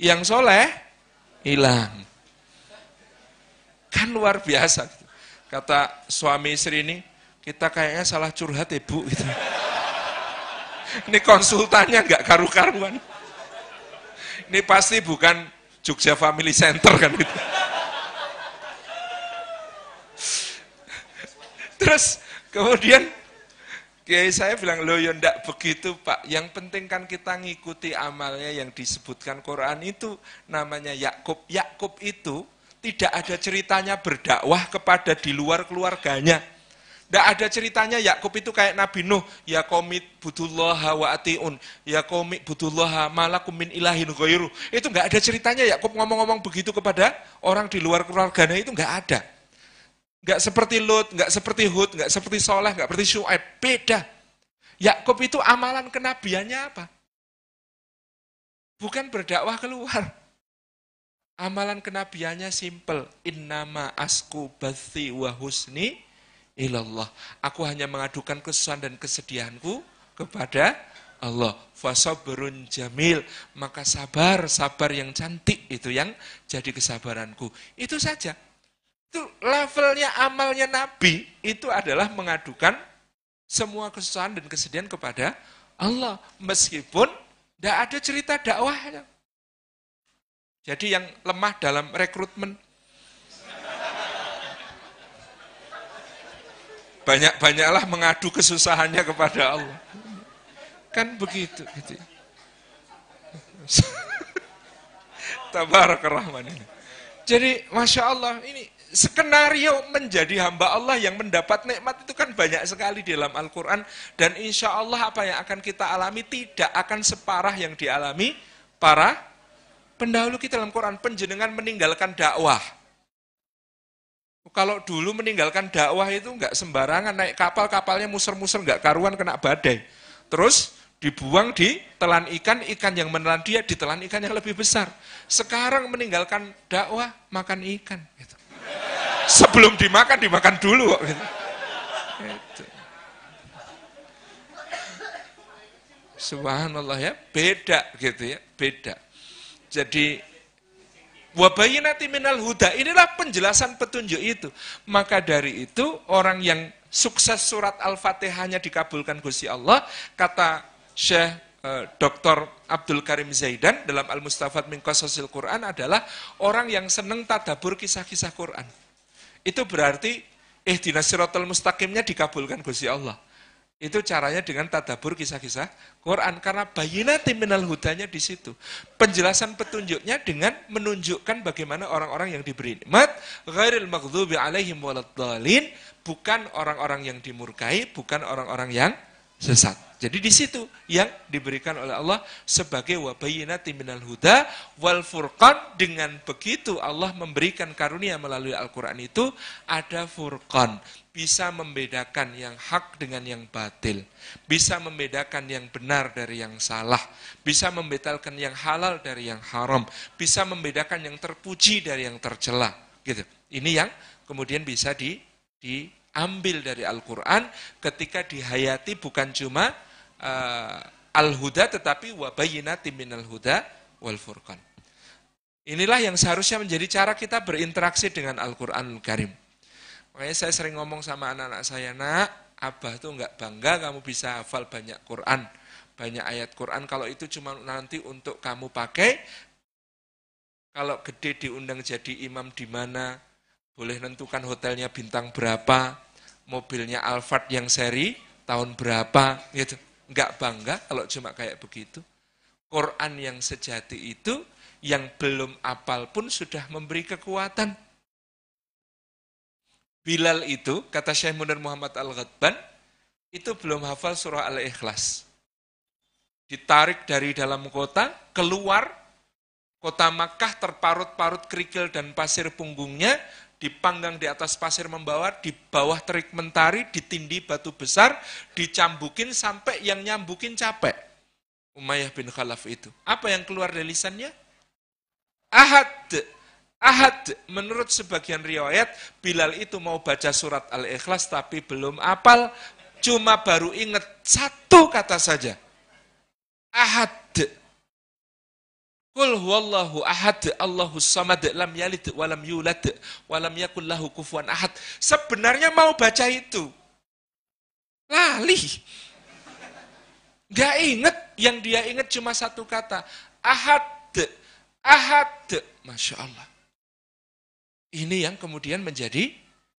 yang soleh hilang. Kan luar biasa. Gitu. Kata suami istri ini, kita kayaknya salah curhat ibu gitu. (laughs) Ini konsultannya nggak karu-karuan. Ini pasti bukan Jogja Family Center kan itu. Terus kemudian Kiai saya bilang, loh ya ndak begitu Pak, yang penting kan kita ngikuti amalnya yang disebutkan Quran itu namanya Yakub. Yakub itu tidak ada ceritanya berdakwah kepada di luar keluarganya. Tidak ada ceritanya Yakub itu kayak Nabi Nuh, ya komit butullah wa atiun, ya komit butullah malakum min ilahin ghairu. Itu nggak ada ceritanya Yakub ngomong-ngomong begitu kepada orang di luar keluarganya itu nggak ada. Nggak seperti Lut, nggak seperti Hud, nggak seperti Soleh, nggak seperti Shu'aib, beda. Yakub itu amalan kenabiannya apa? Bukan berdakwah keluar. Amalan kenabiannya simple. Innama asku bathi wa husni ilallah. Aku hanya mengadukan kesusahan dan kesedihanku kepada Allah. Fasabrun jamil. Maka sabar, sabar yang cantik itu yang jadi kesabaranku. Itu saja. Itu levelnya amalnya Nabi itu adalah mengadukan semua kesusahan dan kesedihan kepada Allah. Meskipun tidak ada cerita dakwahnya. Jadi yang lemah dalam rekrutmen. Banyak-banyaklah mengadu kesusahannya kepada Allah. Kan begitu. Gitu. (laughs) Tabarak Rahman ini. Jadi Masya Allah ini skenario menjadi hamba Allah yang mendapat nikmat itu kan banyak sekali di dalam Al-Quran. Dan insya Allah apa yang akan kita alami tidak akan separah yang dialami para pendahulu kita dalam Quran. Penjenengan meninggalkan dakwah. Kalau dulu meninggalkan dakwah itu nggak sembarangan, naik kapal, kapalnya muser-muser nggak karuan kena badai. Terus dibuang di telan ikan, ikan yang menelan dia ditelan ikan yang lebih besar. Sekarang meninggalkan dakwah, makan ikan. Gitu. Sebelum dimakan, dimakan dulu. Gitu. Gitu. Subhanallah ya, beda gitu ya, beda. Jadi wabayinati minal huda, inilah penjelasan petunjuk itu. Maka dari itu orang yang sukses surat Al-Fatihahnya dikabulkan Gusti Allah, kata Syekh eh, Dr. Abdul Karim Zaidan dalam Al-Mustafad min Qasasil Quran adalah orang yang seneng tadabur kisah-kisah Quran. Itu berarti eh dinasiratul mustaqimnya dikabulkan Gusti Allah. Itu caranya dengan tadabur kisah-kisah Quran. Karena bayinati minal hudanya di situ. Penjelasan petunjuknya dengan menunjukkan bagaimana orang-orang yang diberi nikmat. Ghairil maghdubi alaihim waladdallin. Bukan orang-orang yang dimurkai, bukan orang-orang yang sesat. Jadi di situ yang diberikan oleh Allah sebagai wabayinati minal huda wal furqan. Dengan begitu Allah memberikan karunia melalui Al-Qur'an itu ada furqan, bisa membedakan yang hak dengan yang batil, bisa membedakan yang benar dari yang salah, bisa membedakan yang halal dari yang haram, bisa membedakan yang terpuji dari yang tercela, gitu. Ini yang kemudian bisa di diambil dari Al-Qur'an ketika dihayati bukan cuma uh, al-huda tetapi wabayinati minal huda wal furqan. Inilah yang seharusnya menjadi cara kita berinteraksi dengan Al-Quran Al-Karim. Makanya saya sering ngomong sama anak-anak saya, nak, abah tuh nggak bangga kamu bisa hafal banyak Quran, banyak ayat Quran. Kalau itu cuma nanti untuk kamu pakai, kalau gede diundang jadi imam di mana, boleh nentukan hotelnya bintang berapa, mobilnya Alphard yang seri tahun berapa, gitu nggak bangga kalau cuma kayak begitu. Quran yang sejati itu yang belum apal pun sudah memberi kekuatan. Bilal itu, kata Syekh Munir Muhammad Al-Ghadban, itu belum hafal surah Al-Ikhlas. Ditarik dari dalam kota, keluar, kota Makkah terparut-parut kerikil dan pasir punggungnya, dipanggang di atas pasir membawa, di bawah terik mentari, ditindi batu besar, dicambukin sampai yang nyambukin capek. Umayyah bin Khalaf itu. Apa yang keluar dari lisannya? Ahad. Ahad. Menurut sebagian riwayat, Bilal itu mau baca surat Al-Ikhlas tapi belum apal, cuma baru ingat satu kata saja. Ahad. Kul huwallahu ahad, Allahu samad, lam yalid, walam yulad, walam yakul lahu kufuan ahad. Sebenarnya mau baca itu. Lali. Gak inget, yang dia inget cuma satu kata. Ahad, ahad. Masya Allah. Ini yang kemudian menjadi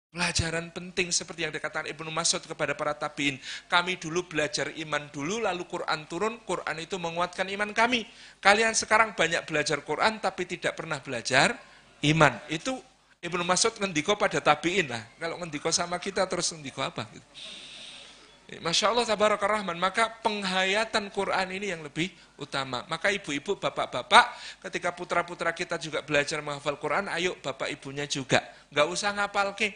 Pelajaran penting seperti yang dikatakan Ibnu Mas'ud kepada para tabiin. Kami dulu belajar iman dulu, lalu Quran turun, Quran itu menguatkan iman kami. Kalian sekarang banyak belajar Quran, tapi tidak pernah belajar iman. Itu Ibnu Mas'ud ngendiko pada tabiin lah. Kalau ngendiko sama kita terus ngendiko apa? Gitu. Masya Allah tabarakallah rahman, maka penghayatan Quran ini yang lebih utama. Maka ibu-ibu, bapak-bapak, ketika putra-putra kita juga belajar menghafal Quran, ayo bapak ibunya juga. Nggak usah ngapal ke,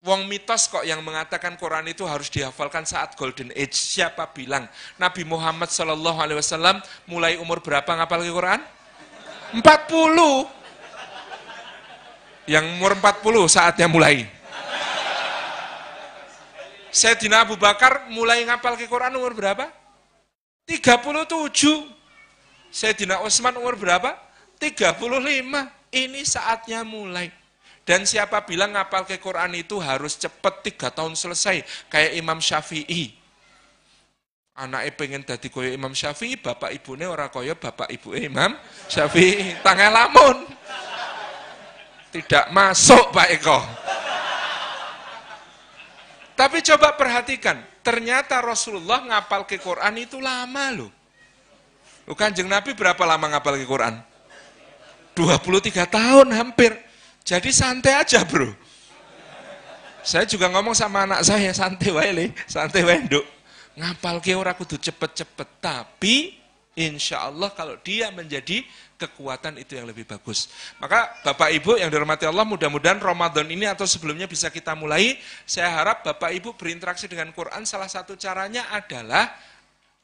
Wong mitos kok yang mengatakan Quran itu harus dihafalkan saat golden age. Siapa bilang? Nabi Muhammad Wasallam mulai umur berapa ngapal Quran? 40. Yang umur 40 saatnya mulai. Sayyidina Abu Bakar mulai ngapal Quran umur berapa? 37. Sayyidina Utsman umur berapa? 35. Ini saatnya mulai. Dan siapa bilang ngapal ke Quran itu harus cepat tiga tahun selesai. Kayak Imam Syafi'i. Anaknya pengen dadi koyo Imam Syafi'i, bapak ibunya ora koyo bapak ibu Imam Syafi'i. Tangan lamun. Tidak masuk Pak Eko. Tapi coba perhatikan, ternyata Rasulullah ngapal ke Quran itu lama loh. Loh kanjeng Nabi berapa lama ngapal ke Quran? 23 tahun hampir. Jadi santai aja bro. Saya juga ngomong sama anak saya, santai wae santai wae. Ngapal ke ora kudu cepet-cepet, tapi insya Allah kalau dia menjadi kekuatan itu yang lebih bagus. Maka Bapak Ibu yang dirahmati Allah, mudah-mudahan Ramadan ini atau sebelumnya bisa kita mulai. Saya harap Bapak Ibu berinteraksi dengan Quran, salah satu caranya adalah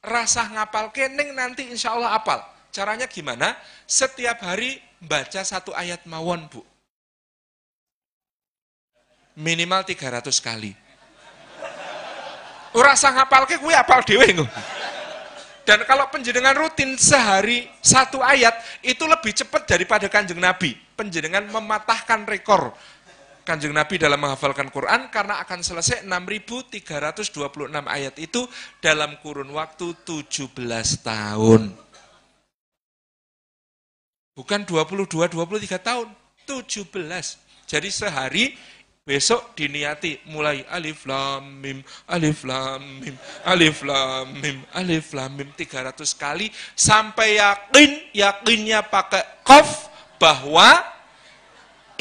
rasa ngapal kening nanti insya Allah apal. Caranya gimana? Setiap hari baca satu ayat mawon, Bu minimal 300 kali. Ora sang ke kuwi apal dhewe Dan kalau penjenengan rutin sehari satu ayat itu lebih cepat daripada kanjeng Nabi. Penjenengan mematahkan rekor kanjeng Nabi dalam menghafalkan Quran karena akan selesai 6.326 ayat itu dalam kurun waktu 17 tahun. Bukan 22, 23 tahun, 17. Jadi sehari Besok diniati mulai alif lam mim, alif lam mim, alif lam mim, alif lam mim 300 kali sampai yakin, yakinnya pakai qaf bahwa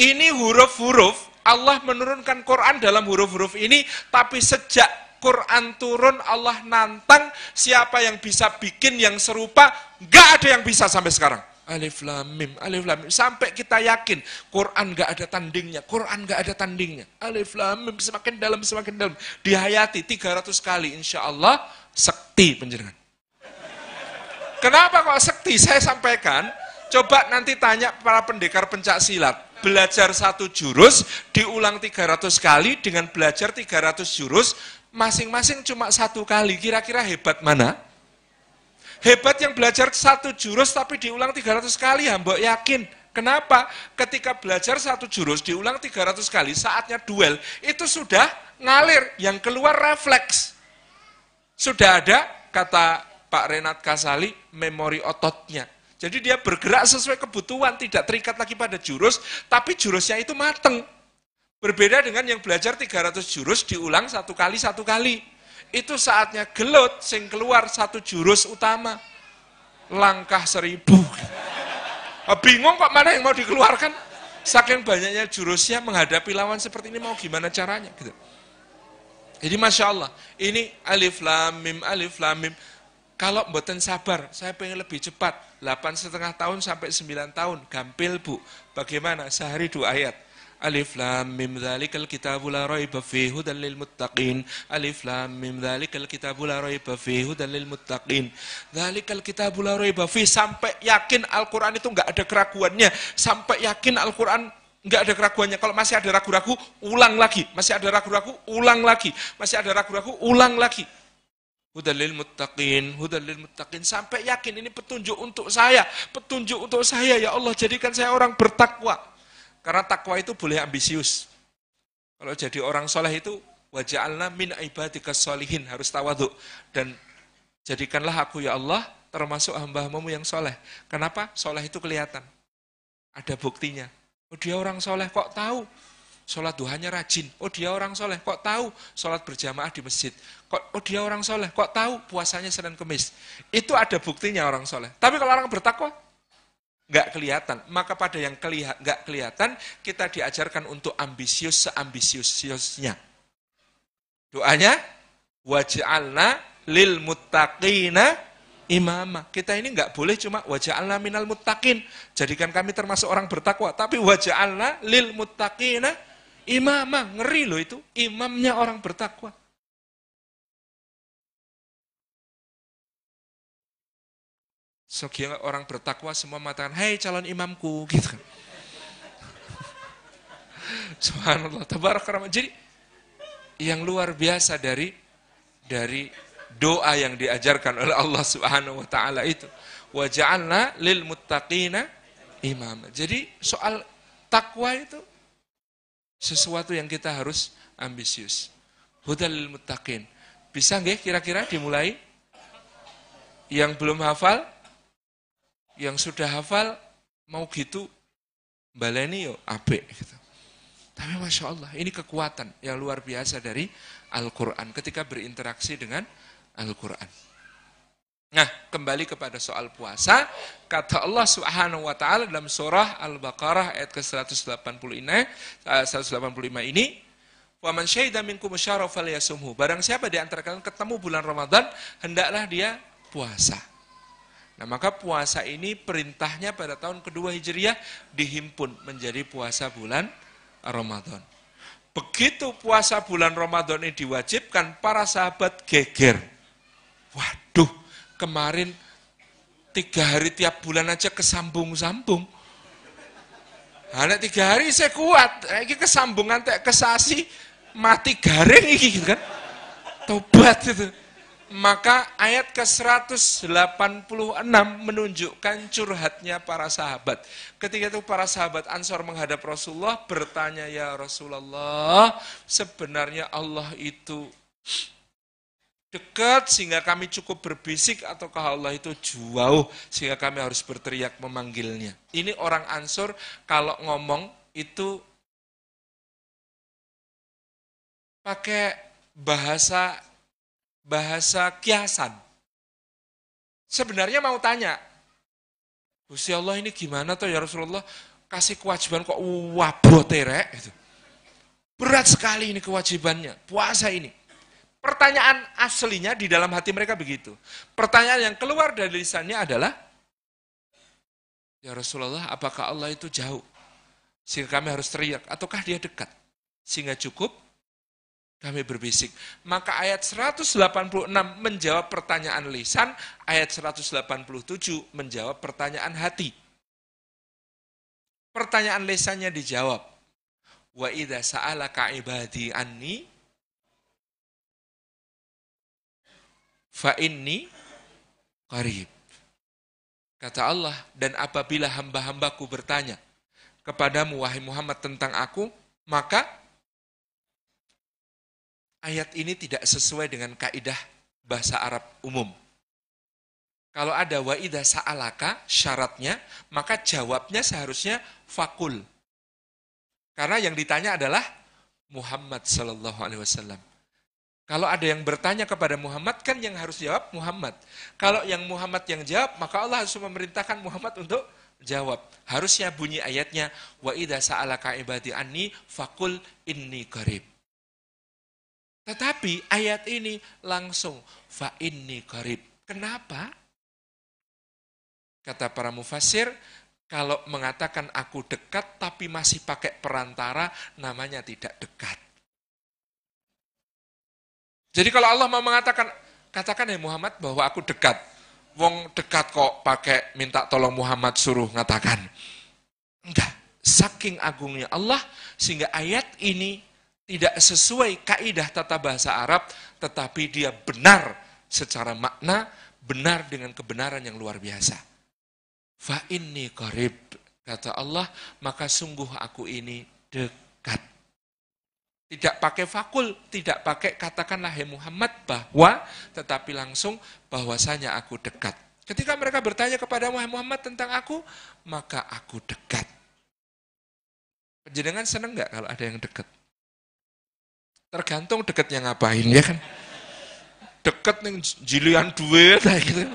ini huruf-huruf Allah menurunkan Quran dalam huruf-huruf ini tapi sejak Quran turun Allah nantang siapa yang bisa bikin yang serupa gak ada yang bisa sampai sekarang Alif lam mim, alif lam mim. Sampai kita yakin Quran gak ada tandingnya, Quran gak ada tandingnya. Alif lam mim semakin dalam semakin dalam. Dihayati 300 kali insya Allah sekti penjenengan. Kenapa kok sekti? Saya sampaikan, coba nanti tanya para pendekar pencak silat. Belajar satu jurus, diulang 300 kali dengan belajar 300 jurus, masing-masing cuma satu kali. Kira-kira hebat mana? Hebat yang belajar satu jurus tapi diulang 300 kali, hamba yakin. Kenapa? Ketika belajar satu jurus diulang 300 kali, saatnya duel, itu sudah ngalir, yang keluar refleks. Sudah ada, kata Pak Renat Kasali, memori ototnya. Jadi dia bergerak sesuai kebutuhan, tidak terikat lagi pada jurus, tapi jurusnya itu mateng. Berbeda dengan yang belajar 300 jurus diulang satu kali, satu kali itu saatnya gelut sing keluar satu jurus utama. Langkah seribu. Ah, (laughs) bingung kok mana yang mau dikeluarkan. Saking banyaknya jurusnya menghadapi lawan seperti ini mau gimana caranya gitu. Jadi Masya Allah, ini alif lam mim, alif lam mim. Kalau mboten sabar, saya pengen lebih cepat. 8 setengah tahun sampai 9 tahun, gampil bu. Bagaimana? Sehari dua ayat. Alif lam mim dzalikal kitabu la raiba fihi hudan lil muttaqin. Alif lam mim dzalikal kitabu la raiba fihi hudan lil muttaqin. Dzalikal kitabu la raiba fihi sampai yakin Al-Qur'an itu enggak ada keraguannya, sampai yakin Al-Qur'an enggak ada keraguannya. Kalau masih ada ragu-ragu, ulang lagi. Masih ada ragu-ragu, ulang lagi. Masih ada ragu-ragu, ulang lagi. Hudalil muttaqin, hudalil muttaqin. Sampai yakin ini petunjuk untuk saya. Petunjuk untuk saya, ya Allah jadikan saya orang bertakwa. Karena takwa itu boleh ambisius. Kalau jadi orang soleh itu waja'alna min ibadika solihin harus tawaduk dan jadikanlah aku ya Allah termasuk hamba-hambamu yang soleh. Kenapa? Soleh itu kelihatan. Ada buktinya. Oh dia orang soleh, kok tahu? Sholat duhanya rajin. Oh dia orang soleh, kok tahu? Sholat berjamaah di masjid. Kok, oh dia orang soleh, kok tahu? Puasanya Senin Kemis. Itu ada buktinya orang soleh. Tapi kalau orang bertakwa, nggak kelihatan. Maka pada yang kelihat, nggak kelihatan, kita diajarkan untuk ambisius seambisiusnya. Doanya, waj'alna lil muttaqina imama. Kita ini nggak boleh cuma waj'alna minal muttaqin. Jadikan kami termasuk orang bertakwa. Tapi waj'alna lil muttaqina Imamah, ngeri loh itu. Imamnya orang bertakwa. Sekian orang bertakwa semua mengatakan, hai calon imamku, gitu kan. (laughs) Subhanallah, tabarak Jadi, yang luar biasa dari dari doa yang diajarkan oleh Allah Subhanahu wa taala itu. Wa ja'alna lil muttaqina imam. Jadi soal takwa itu sesuatu yang kita harus ambisius. Hudal lil muttaqin. Bisa nggih kira-kira dimulai? Yang belum hafal, yang sudah hafal mau gitu baleni yo ape gitu. Tapi Masya Allah, ini kekuatan yang luar biasa dari Al-Quran ketika berinteraksi dengan Al-Quran. Nah, kembali kepada soal puasa, kata Allah Subhanahu wa taala dalam surah Al-Baqarah ayat ke-180 ini, 185 eh, ini, "Wa man minkum syahra falyasumhu." Barang siapa di antara kalian ketemu bulan Ramadan, hendaklah dia puasa. Nah, maka puasa ini perintahnya pada tahun kedua Hijriah dihimpun menjadi puasa bulan Ramadan. Begitu puasa bulan Ramadan ini diwajibkan, para sahabat geger. Waduh, kemarin tiga hari tiap bulan aja kesambung-sambung. Hanya tiga hari saya kuat, ini kesambungan tak kesasi, mati garing ini gitu kan. Tobat itu maka ayat ke-186 menunjukkan curhatnya para sahabat. Ketika itu para sahabat Ansor menghadap Rasulullah bertanya, "Ya Rasulullah, sebenarnya Allah itu dekat sehingga kami cukup berbisik ataukah Allah itu jauh sehingga kami harus berteriak memanggilnya?" Ini orang Ansor kalau ngomong itu pakai bahasa bahasa kiasan. Sebenarnya mau tanya, Gusti Allah ini gimana tuh ya Rasulullah kasih kewajiban kok waboterek itu. Berat sekali ini kewajibannya, puasa ini. Pertanyaan aslinya di dalam hati mereka begitu. Pertanyaan yang keluar dari lisannya adalah, Ya Rasulullah, apakah Allah itu jauh? Sehingga kami harus teriak, ataukah dia dekat? Sehingga cukup kami berbisik. Maka ayat 186 menjawab pertanyaan lisan, ayat 187 menjawab pertanyaan hati. Pertanyaan lisannya dijawab. Wa idza sa'alaka ibadi anni fa inni qarib. Kata Allah, dan apabila hamba-hambaku bertanya kepadamu wahai Muhammad tentang aku, maka ayat ini tidak sesuai dengan kaidah bahasa Arab umum. Kalau ada wa idha sa'alaka syaratnya, maka jawabnya seharusnya fakul. Karena yang ditanya adalah Muhammad sallallahu alaihi wasallam. Kalau ada yang bertanya kepada Muhammad, kan yang harus jawab Muhammad. Kalau yang Muhammad yang jawab, maka Allah harus memerintahkan Muhammad untuk jawab. Harusnya bunyi ayatnya, wa sa'alaka ibadi anni fakul inni qarib. Tetapi ayat ini langsung fa inni qarib. Kenapa? Kata para mufasir, kalau mengatakan aku dekat tapi masih pakai perantara, namanya tidak dekat. Jadi kalau Allah mau mengatakan, katakan ya Muhammad bahwa aku dekat. Wong dekat kok pakai minta tolong Muhammad suruh ngatakan. Enggak, saking agungnya Allah sehingga ayat ini tidak sesuai kaidah tata bahasa Arab, tetapi dia benar secara makna, benar dengan kebenaran yang luar biasa. Fa inni qarib, kata Allah, maka sungguh aku ini dekat. Tidak pakai fakul, tidak pakai katakanlah hai Muhammad bahwa, tetapi langsung bahwasanya aku dekat. Ketika mereka bertanya kepada Muhammad tentang aku, maka aku dekat. Penjenengan seneng nggak kalau ada yang dekat? Tergantung deketnya ngapain ya kan. Deket nih jilian duit (laughs) gitu.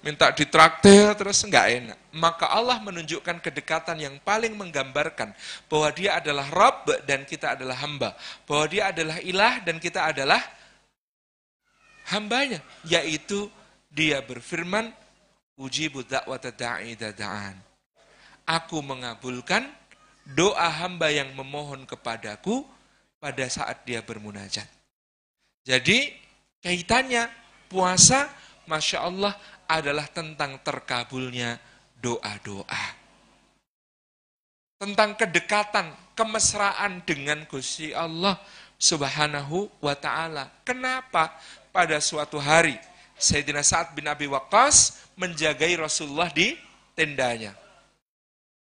Minta ditraktir terus enggak enak. Maka Allah menunjukkan kedekatan yang paling menggambarkan bahwa dia adalah Rabb dan kita adalah hamba. Bahwa dia adalah ilah dan kita adalah hambanya. Yaitu dia berfirman, Ujibu da'wata. Aku mengabulkan doa hamba yang memohon kepadaku pada saat dia bermunajat. Jadi kaitannya puasa, Masya Allah adalah tentang terkabulnya doa-doa. Tentang kedekatan, kemesraan dengan Gusti Allah subhanahu wa ta'ala. Kenapa pada suatu hari Sayyidina Sa'ad bin Abi Waqqas menjagai Rasulullah di tendanya.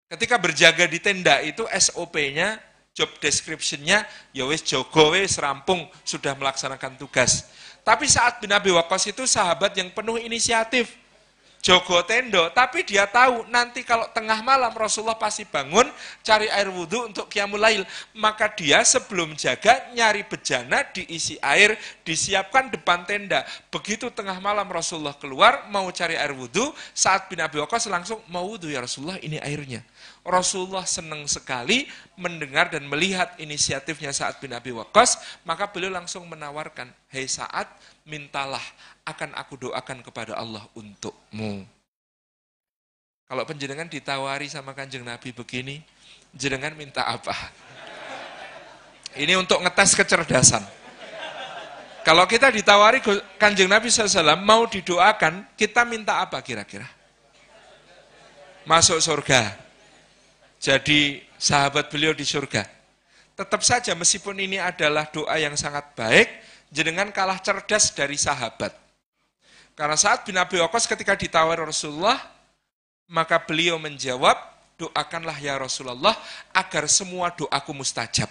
Ketika berjaga di tenda itu SOP-nya, job description-nya, ya wis jogo wis rampung, sudah melaksanakan tugas. Tapi saat bin Abi Waqqas itu sahabat yang penuh inisiatif jogo tendo, tapi dia tahu nanti kalau tengah malam Rasulullah pasti bangun cari air wudhu untuk kiamulail. Maka dia sebelum jaga nyari bejana diisi air, disiapkan depan tenda. Begitu tengah malam Rasulullah keluar mau cari air wudhu, saat bin Abi Waqqas langsung mau wudhu ya Rasulullah ini airnya. Rasulullah senang sekali mendengar dan melihat inisiatifnya saat bin Abi Waqqas, maka beliau langsung menawarkan, hei saat mintalah akan aku doakan kepada Allah untukmu. Kalau penjenengan ditawari sama kanjeng Nabi begini, jenengan minta apa? Ini untuk ngetes kecerdasan. Kalau kita ditawari kanjeng Nabi SAW mau didoakan, kita minta apa kira-kira? Masuk surga. Jadi sahabat beliau di surga. Tetap saja meskipun ini adalah doa yang sangat baik, jenengan kalah cerdas dari sahabat. Karena saat bin Abi Waqqas ketika ditawar Rasulullah, maka beliau menjawab, doakanlah ya Rasulullah agar semua doaku mustajab.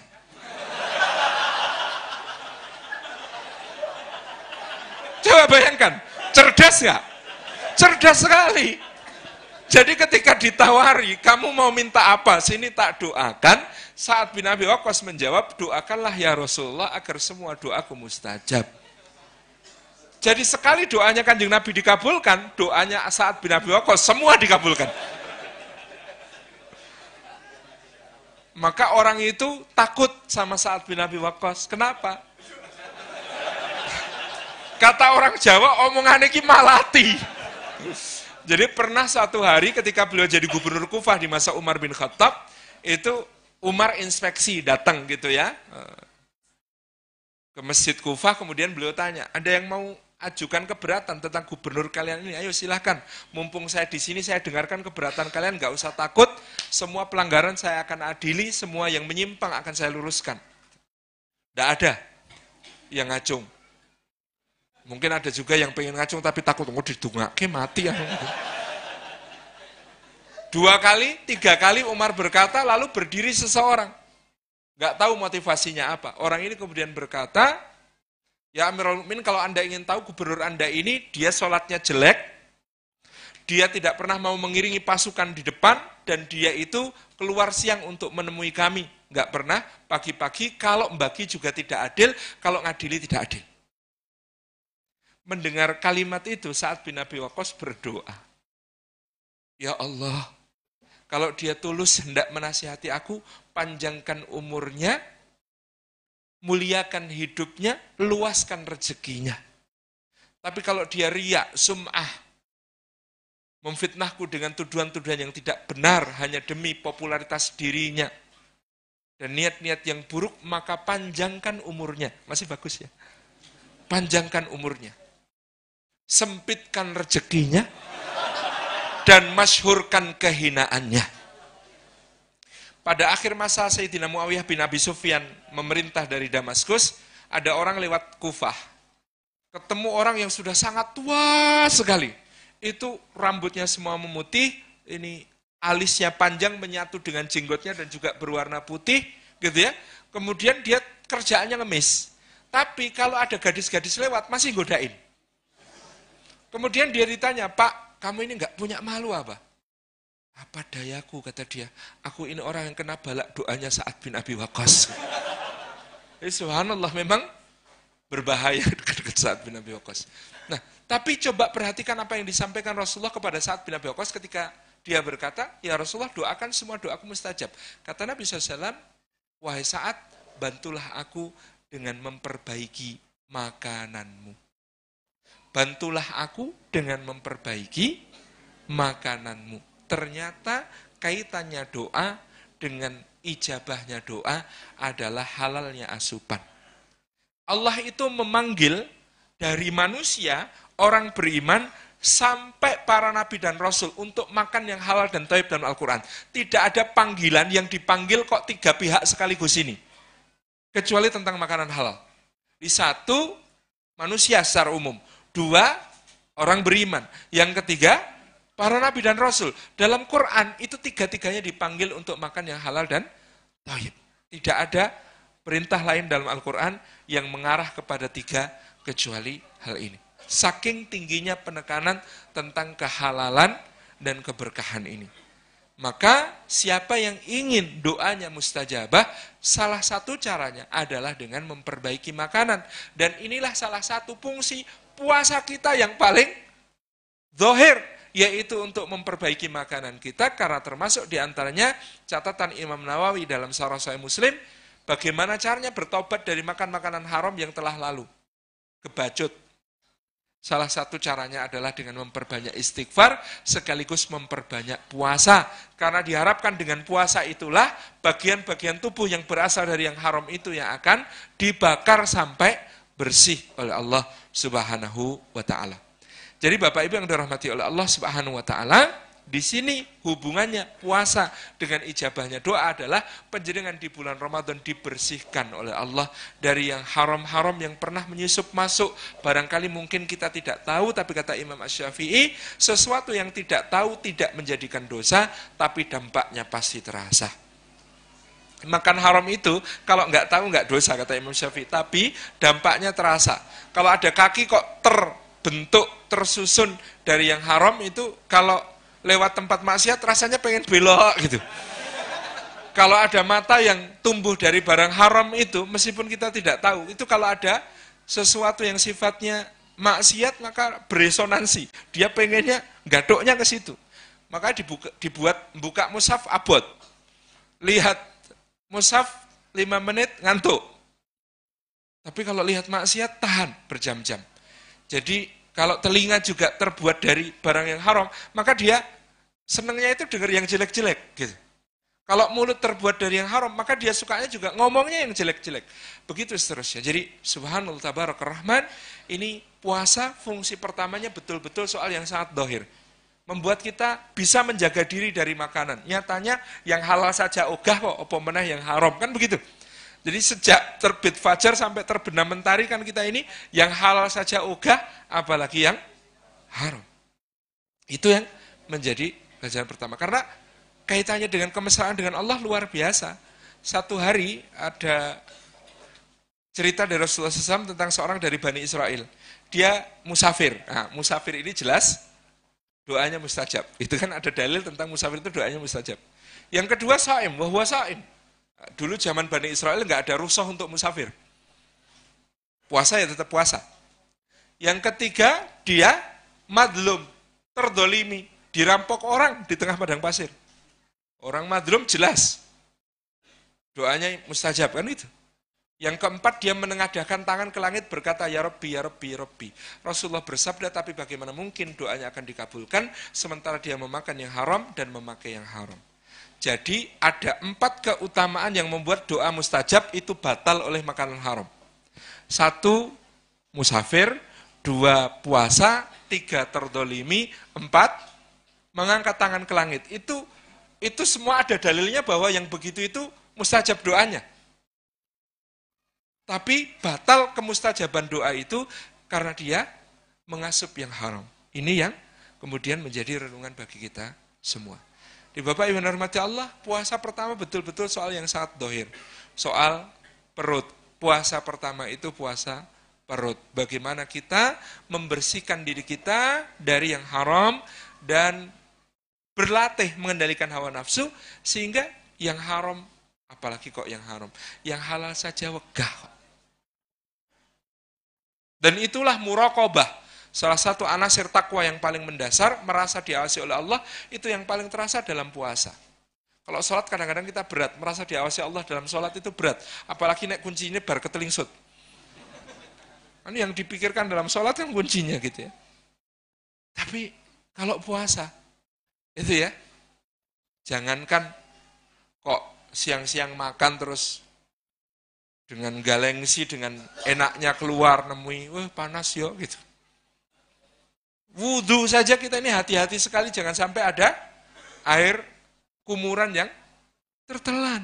Coba bayangkan, cerdas nggak? Cerdas sekali. Jadi ketika ditawari, kamu mau minta apa? Sini tak doakan. Saat bin Abi Waqqas menjawab, doakanlah ya Rasulullah agar semua doaku mustajab. Jadi sekali doanya kanjeng Nabi dikabulkan, doanya saat bin Abi Waqqas semua dikabulkan. Maka orang itu takut sama saat bin Abi Waqqas. Kenapa? Kata orang Jawa, omongannya ki malati. Jadi pernah satu hari ketika beliau jadi gubernur Kufah di masa Umar bin Khattab, itu Umar inspeksi datang gitu ya ke masjid Kufah, kemudian beliau tanya, ada yang mau ajukan keberatan tentang gubernur kalian ini. Ayo silahkan, mumpung saya di sini saya dengarkan keberatan kalian, nggak usah takut. Semua pelanggaran saya akan adili, semua yang menyimpang akan saya luruskan. Tidak ada yang ngacung. Mungkin ada juga yang pengen ngacung tapi takut, oh didungake mati ya. Dua kali, tiga kali Umar berkata, lalu berdiri seseorang. Nggak tahu motivasinya apa. Orang ini kemudian berkata, Ya Amirul Mukminin kalau Anda ingin tahu gubernur Anda ini dia sholatnya jelek, dia tidak pernah mau mengiringi pasukan di depan, dan dia itu keluar siang untuk menemui kami. Enggak pernah, pagi-pagi kalau membagi juga tidak adil, kalau ngadili tidak adil. Mendengar kalimat itu saat bin Abi Waqqas berdoa. Ya Allah, kalau dia tulus hendak menasihati aku, panjangkan umurnya, muliakan hidupnya, luaskan rezekinya. Tapi kalau dia riak, sum'ah, memfitnahku dengan tuduhan-tuduhan yang tidak benar hanya demi popularitas dirinya, dan niat-niat yang buruk, maka panjangkan umurnya. Masih bagus ya? Panjangkan umurnya. Sempitkan rezekinya, dan masyhurkan kehinaannya pada akhir masa Sayyidina Muawiyah bin Abi Sufyan memerintah dari Damaskus, ada orang lewat Kufah. Ketemu orang yang sudah sangat tua sekali. Itu rambutnya semua memutih, ini alisnya panjang menyatu dengan jenggotnya dan juga berwarna putih, gitu ya. Kemudian dia kerjaannya ngemis. Tapi kalau ada gadis-gadis lewat, masih godain. Kemudian dia ditanya, Pak, kamu ini nggak punya malu apa? Apa dayaku kata dia, aku ini orang yang kena balak doanya saat bin Abi Waqqas. Jadi (laughs) subhanallah memang berbahaya (laughs) dekat-dekat saat bin Abi Waqqas. Nah, tapi coba perhatikan apa yang disampaikan Rasulullah kepada saat bin Abi Waqqas ketika dia berkata, ya Rasulullah doakan semua doaku mustajab. Kata Nabi SAW, wahai saat, bantulah aku dengan memperbaiki makananmu. Bantulah aku dengan memperbaiki makananmu ternyata kaitannya doa dengan ijabahnya doa adalah halalnya asupan. Allah itu memanggil dari manusia, orang beriman, sampai para nabi dan rasul untuk makan yang halal dan taib dalam Al-Quran. Tidak ada panggilan yang dipanggil kok tiga pihak sekaligus ini. Kecuali tentang makanan halal. Di satu, manusia secara umum. Dua, orang beriman. Yang ketiga, para nabi dan rasul. Dalam Quran, itu tiga-tiganya dipanggil untuk makan yang halal dan taib. Tidak ada perintah lain dalam Al-Quran yang mengarah kepada tiga kecuali hal ini. Saking tingginya penekanan tentang kehalalan dan keberkahan ini. Maka siapa yang ingin doanya mustajabah, salah satu caranya adalah dengan memperbaiki makanan. Dan inilah salah satu fungsi puasa kita yang paling dohir, yaitu untuk memperbaiki makanan kita, karena termasuk di antaranya catatan Imam Nawawi dalam Sarah Sahih Muslim, bagaimana caranya bertobat dari makan makanan haram yang telah lalu. Kebacut, Salah satu caranya adalah dengan memperbanyak istighfar sekaligus memperbanyak puasa. Karena diharapkan dengan puasa itulah bagian-bagian tubuh yang berasal dari yang haram itu yang akan dibakar sampai bersih oleh Allah Subhanahu wa taala. Jadi Bapak Ibu yang dirahmati oleh Allah Subhanahu wa taala, di sini hubungannya puasa dengan ijabahnya doa adalah penjaringan di bulan Ramadan dibersihkan oleh Allah dari yang haram-haram yang pernah menyusup masuk. Barangkali mungkin kita tidak tahu, tapi kata Imam Ash-Syafi'i, sesuatu yang tidak tahu tidak menjadikan dosa, tapi dampaknya pasti terasa. Makan haram itu kalau nggak tahu nggak dosa kata Imam Syafi'i, tapi dampaknya terasa. Kalau ada kaki kok terbentuk, tersusun dari yang haram itu kalau lewat tempat maksiat rasanya pengen belok gitu. Kalau ada mata yang tumbuh dari barang haram itu, meskipun kita tidak tahu, itu kalau ada sesuatu yang sifatnya maksiat maka beresonansi. Dia pengennya gadoknya ke situ. Maka dibuka, dibuat buka musaf abot. Lihat musaf 5 menit ngantuk. Tapi kalau lihat maksiat tahan berjam-jam. Jadi kalau telinga juga terbuat dari barang yang haram, maka dia senangnya itu dengar yang jelek-jelek. Gitu. Kalau mulut terbuat dari yang haram, maka dia sukanya juga ngomongnya yang jelek-jelek. Begitu seterusnya. Jadi subhanallah tabarak rahman, ini puasa fungsi pertamanya betul-betul soal yang sangat dohir. Membuat kita bisa menjaga diri dari makanan. Nyatanya yang halal saja ogah kok, apa menah yang haram. Kan begitu. Jadi sejak terbit fajar sampai terbenam mentari kan kita ini yang halal saja ogah, apalagi yang haram. Itu yang menjadi pelajaran pertama. Karena kaitannya dengan kemesraan dengan Allah luar biasa. Satu hari ada cerita dari Rasulullah SAW tentang seorang dari Bani Israel. Dia musafir. Nah, musafir ini jelas doanya mustajab. Itu kan ada dalil tentang musafir itu doanya mustajab. Yang kedua saim, wahwa saim. Dulu zaman Bani Israel nggak ada rusuh untuk musafir. Puasa ya tetap puasa. Yang ketiga, dia madlum, terdolimi, dirampok orang di tengah padang pasir. Orang madlum jelas. Doanya mustajab kan itu. Yang keempat dia menengadahkan tangan ke langit berkata ya Rabbi ya Rabbi ya Rabbi. Rasulullah bersabda tapi bagaimana mungkin doanya akan dikabulkan sementara dia memakan yang haram dan memakai yang haram. Jadi ada empat keutamaan yang membuat doa mustajab itu batal oleh makanan haram. Satu, musafir. Dua, puasa. Tiga, terdolimi. Empat, mengangkat tangan ke langit. Itu itu semua ada dalilnya bahwa yang begitu itu mustajab doanya. Tapi batal kemustajaban doa itu karena dia mengasup yang haram. Ini yang kemudian menjadi renungan bagi kita semua. Di Bapak Ibu hormati Allah, puasa pertama betul-betul soal yang sangat dohir. Soal perut. Puasa pertama itu puasa perut. Bagaimana kita membersihkan diri kita dari yang haram dan berlatih mengendalikan hawa nafsu sehingga yang haram apalagi kok yang haram yang halal saja wegah dan itulah muraqabah Salah satu anasir takwa yang paling mendasar, merasa diawasi oleh Allah, itu yang paling terasa dalam puasa. Kalau sholat kadang-kadang kita berat, merasa diawasi Allah dalam sholat itu berat. Apalagi naik kuncinya bar ketelingsut. Ini yang dipikirkan dalam sholat yang kuncinya gitu ya. Tapi kalau puasa, itu ya, jangankan kok siang-siang makan terus dengan galengsi, dengan enaknya keluar nemui, wah panas yo gitu. Wudhu saja kita ini hati-hati sekali jangan sampai ada air kumuran yang tertelan.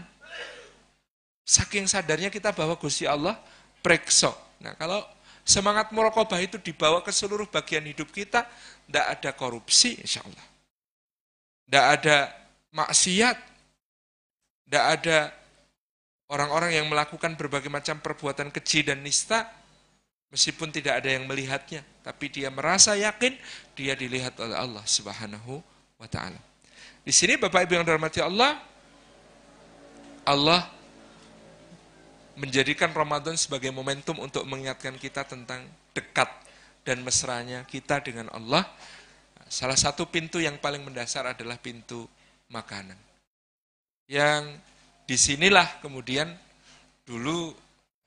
Saking sadarnya kita bahwa Gusti Allah prekso. Nah kalau semangat murokobah itu dibawa ke seluruh bagian hidup kita, tidak ada korupsi insya Allah. Tidak ada maksiat, tidak ada orang-orang yang melakukan berbagai macam perbuatan keji dan nista, meskipun tidak ada yang melihatnya, tapi dia merasa yakin dia dilihat oleh Allah Subhanahu wa taala. Di sini Bapak Ibu yang dirahmati Allah, Allah menjadikan Ramadan sebagai momentum untuk mengingatkan kita tentang dekat dan mesranya kita dengan Allah. Salah satu pintu yang paling mendasar adalah pintu makanan. Yang di sinilah kemudian dulu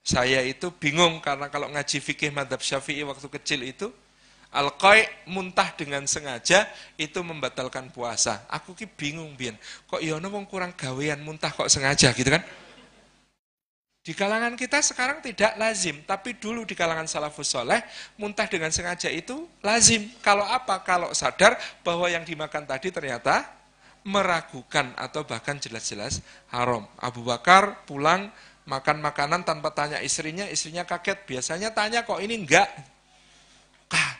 saya itu bingung karena kalau ngaji fikih madhab syafi'i waktu kecil itu al muntah dengan sengaja itu membatalkan puasa. Aku ki bingung bian. Kok yono wong kurang gawean muntah kok sengaja gitu kan? Di kalangan kita sekarang tidak lazim, tapi dulu di kalangan salafus soleh, muntah dengan sengaja itu lazim. Kalau apa? Kalau sadar bahwa yang dimakan tadi ternyata meragukan atau bahkan jelas-jelas haram. Abu Bakar pulang makan makanan tanpa tanya istrinya, istrinya kaget. Biasanya tanya kok ini enggak. Kah,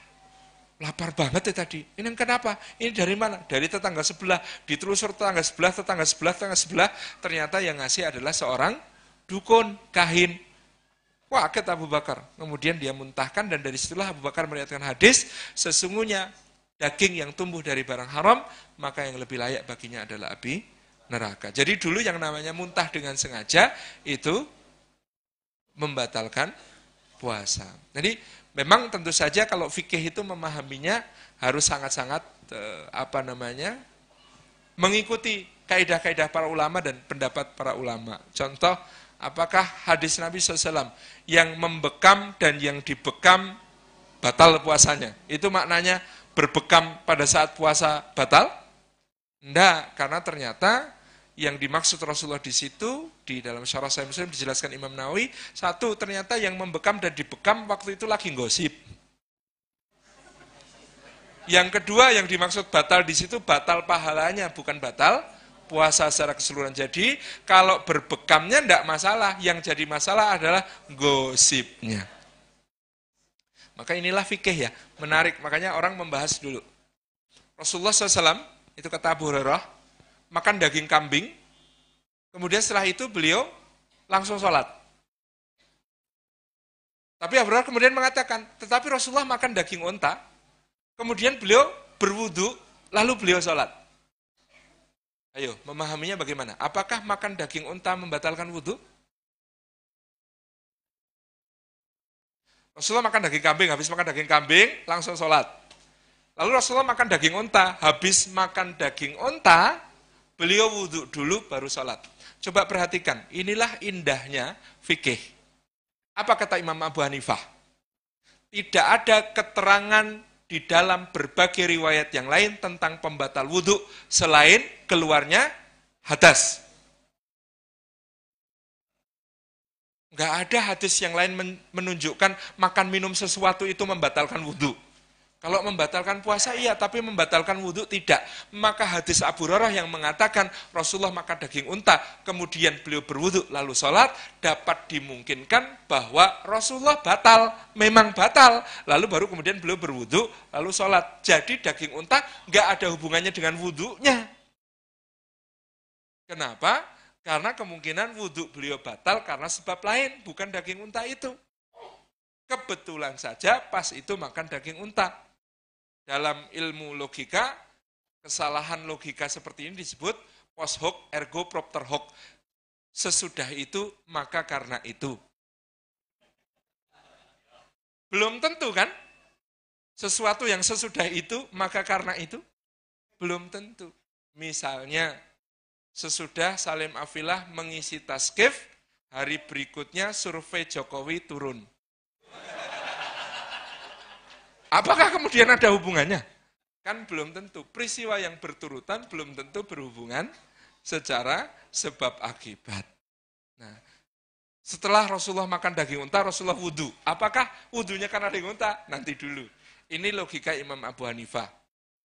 lapar banget ya tadi. Ini kenapa? Ini dari mana? Dari tetangga sebelah. Ditelusur tetangga sebelah, tetangga sebelah, tetangga sebelah. Ternyata yang ngasih adalah seorang dukun, kahin. Wah, kaget Abu Bakar. Kemudian dia muntahkan dan dari situlah Abu Bakar melihatkan hadis, sesungguhnya daging yang tumbuh dari barang haram, maka yang lebih layak baginya adalah api neraka. Jadi dulu yang namanya muntah dengan sengaja itu membatalkan puasa. Jadi Memang tentu saja kalau fikih itu memahaminya harus sangat-sangat eh, apa namanya mengikuti kaidah-kaidah para ulama dan pendapat para ulama. Contoh, apakah hadis Nabi SAW yang membekam dan yang dibekam batal puasanya? Itu maknanya berbekam pada saat puasa batal? Tidak, karena ternyata yang dimaksud Rasulullah di situ di dalam syarah saya Muslim dijelaskan Imam Nawawi satu ternyata yang membekam dan dibekam waktu itu lagi gosip yang kedua yang dimaksud batal di situ batal pahalanya bukan batal puasa secara keseluruhan. Jadi kalau berbekamnya tidak masalah yang jadi masalah adalah gosipnya maka inilah fikih ya menarik makanya orang membahas dulu Rasulullah SAW itu kata Abu Hurairah makan daging kambing, kemudian setelah itu beliau langsung sholat. Tapi Abu Hurairah kemudian mengatakan, tetapi Rasulullah makan daging onta, kemudian beliau berwudu, lalu beliau sholat. Ayo, memahaminya bagaimana? Apakah makan daging unta membatalkan wudhu? Rasulullah makan daging kambing, habis makan daging kambing, langsung sholat. Lalu Rasulullah makan daging unta, habis makan daging unta, Beliau wudhu dulu baru sholat. Coba perhatikan, inilah indahnya fikih. Apa kata Imam Abu Hanifah? Tidak ada keterangan di dalam berbagai riwayat yang lain tentang pembatal wudhu selain keluarnya hadas. Enggak ada hadis yang lain menunjukkan makan minum sesuatu itu membatalkan wudhu. Kalau membatalkan puasa iya, tapi membatalkan wudhu tidak. Maka hadis Abu Hurairah yang mengatakan Rasulullah makan daging unta, kemudian beliau berwudhu lalu sholat, dapat dimungkinkan bahwa Rasulullah batal, memang batal. Lalu baru kemudian beliau berwudhu lalu sholat. Jadi daging unta nggak ada hubungannya dengan wudhunya. Kenapa? Karena kemungkinan wudhu beliau batal karena sebab lain, bukan daging unta itu. Kebetulan saja pas itu makan daging unta dalam ilmu logika, kesalahan logika seperti ini disebut post hoc ergo propter hoc. Sesudah itu, maka karena itu. Belum tentu kan? Sesuatu yang sesudah itu, maka karena itu? Belum tentu. Misalnya, sesudah Salim Afilah mengisi taskif, hari berikutnya survei Jokowi turun. Apakah kemudian ada hubungannya? Kan belum tentu. Peristiwa yang berturutan belum tentu berhubungan secara sebab akibat. Nah, setelah Rasulullah makan daging unta, Rasulullah wudhu. Apakah wudhunya karena daging unta? Nanti dulu. Ini logika Imam Abu Hanifah.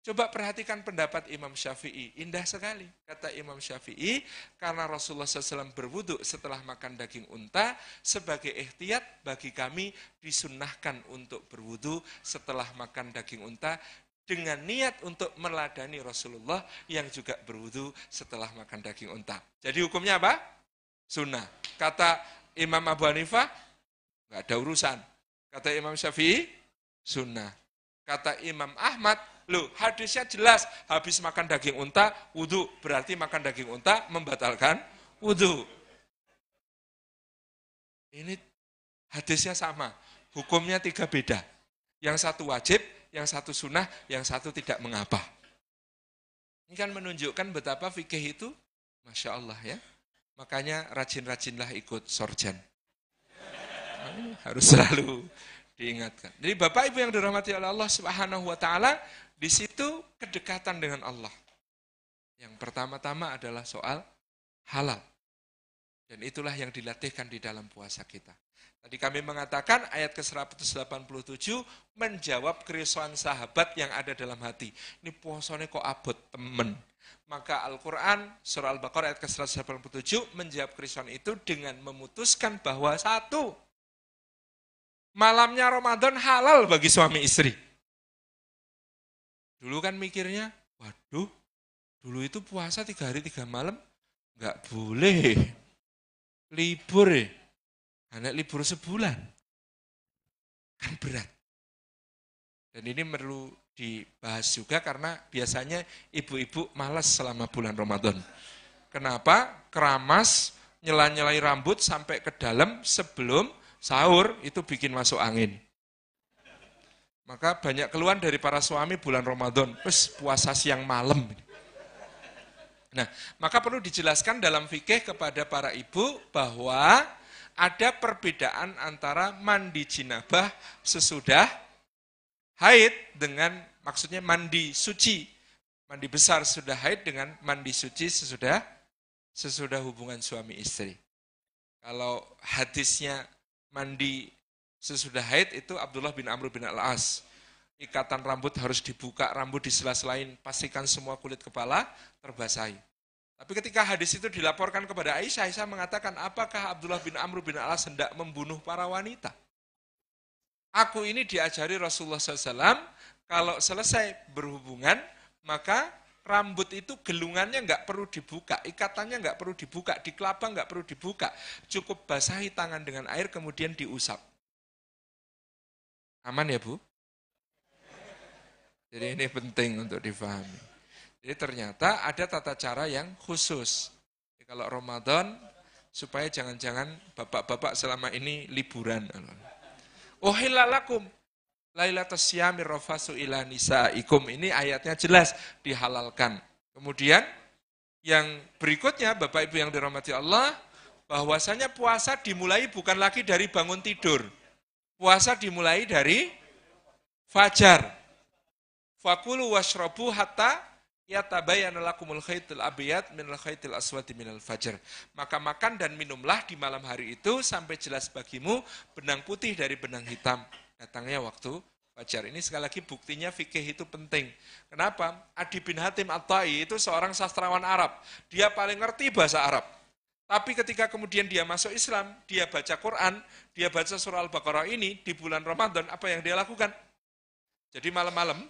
Coba perhatikan pendapat Imam Syafi'i. Indah sekali. Kata Imam Syafi'i, karena Rasulullah SAW berwudhu setelah makan daging unta, sebagai ikhtiat bagi kami disunnahkan untuk berwudhu setelah makan daging unta, dengan niat untuk meladani Rasulullah yang juga berwudhu setelah makan daging unta. Jadi hukumnya apa? Sunnah. Kata Imam Abu Hanifah, nggak ada urusan. Kata Imam Syafi'i, sunnah. Kata Imam Ahmad, loh hadisnya jelas, habis makan daging unta, wudhu. Berarti makan daging unta membatalkan wudhu. Ini hadisnya sama, hukumnya tiga beda. Yang satu wajib, yang satu sunnah, yang satu tidak mengapa. Ini kan menunjukkan betapa fikih itu, Masya Allah ya. Makanya rajin-rajinlah ikut sorjan. Harus selalu diingatkan. Jadi Bapak Ibu yang dirahmati oleh Allah Subhanahu wa taala, di situ kedekatan dengan Allah. Yang pertama-tama adalah soal halal. Dan itulah yang dilatihkan di dalam puasa kita. Tadi kami mengatakan ayat ke-187 menjawab kerisauan sahabat yang ada dalam hati. Ini puasanya kok abot temen. Maka Al-Quran surah Al-Baqarah ayat ke-187 menjawab kerisauan itu dengan memutuskan bahwa satu, malamnya Ramadan halal bagi suami istri. Dulu kan mikirnya, waduh, dulu itu puasa tiga hari tiga malam, nggak boleh, libur ya, anak libur sebulan, kan berat. Dan ini perlu dibahas juga karena biasanya ibu-ibu malas selama bulan Ramadan. Kenapa? Keramas, nyela-nyelai rambut sampai ke dalam sebelum sahur itu bikin masuk angin. Maka banyak keluhan dari para suami bulan Ramadan, terus puasa siang malam. Nah, maka perlu dijelaskan dalam fikih kepada para ibu bahwa ada perbedaan antara mandi jinabah sesudah haid dengan maksudnya mandi suci. Mandi besar sudah haid dengan mandi suci sesudah sesudah hubungan suami istri. Kalau hadisnya mandi sesudah haid itu Abdullah bin Amr bin Al-As. Ikatan rambut harus dibuka, rambut di sela-selain, pastikan semua kulit kepala terbasahi. Tapi ketika hadis itu dilaporkan kepada Aisyah, Aisyah mengatakan, apakah Abdullah bin Amr bin Al-As hendak membunuh para wanita? Aku ini diajari Rasulullah SAW, kalau selesai berhubungan, maka rambut itu gelungannya nggak perlu dibuka, ikatannya nggak perlu dibuka, di kelapa nggak perlu dibuka, cukup basahi tangan dengan air kemudian diusap. Aman ya Bu? Jadi ini penting untuk difahami. Jadi ternyata ada tata cara yang khusus. Jadi kalau Ramadan, supaya jangan-jangan bapak-bapak selama ini liburan. Uhillalakum lailatus syamir rafasu ila nisaikum. Ini ayatnya jelas dihalalkan. Kemudian yang berikutnya Bapak Ibu yang dirahmati Allah, bahwasanya puasa dimulai bukan lagi dari bangun tidur Puasa dimulai dari fajar. Fakulu washrabu hatta yatabayyana lakumul khaitul abiyat minal khaitil aswati minal fajar. Maka makan dan minumlah di malam hari itu sampai jelas bagimu benang putih dari benang hitam. Datangnya waktu fajar. Ini sekali lagi buktinya fikih itu penting. Kenapa? Adi bin Hatim At-Tai itu seorang sastrawan Arab. Dia paling ngerti bahasa Arab. Tapi ketika kemudian dia masuk Islam, dia baca Quran, dia baca surah Al-Baqarah ini di bulan Ramadan, apa yang dia lakukan? Jadi malam-malam,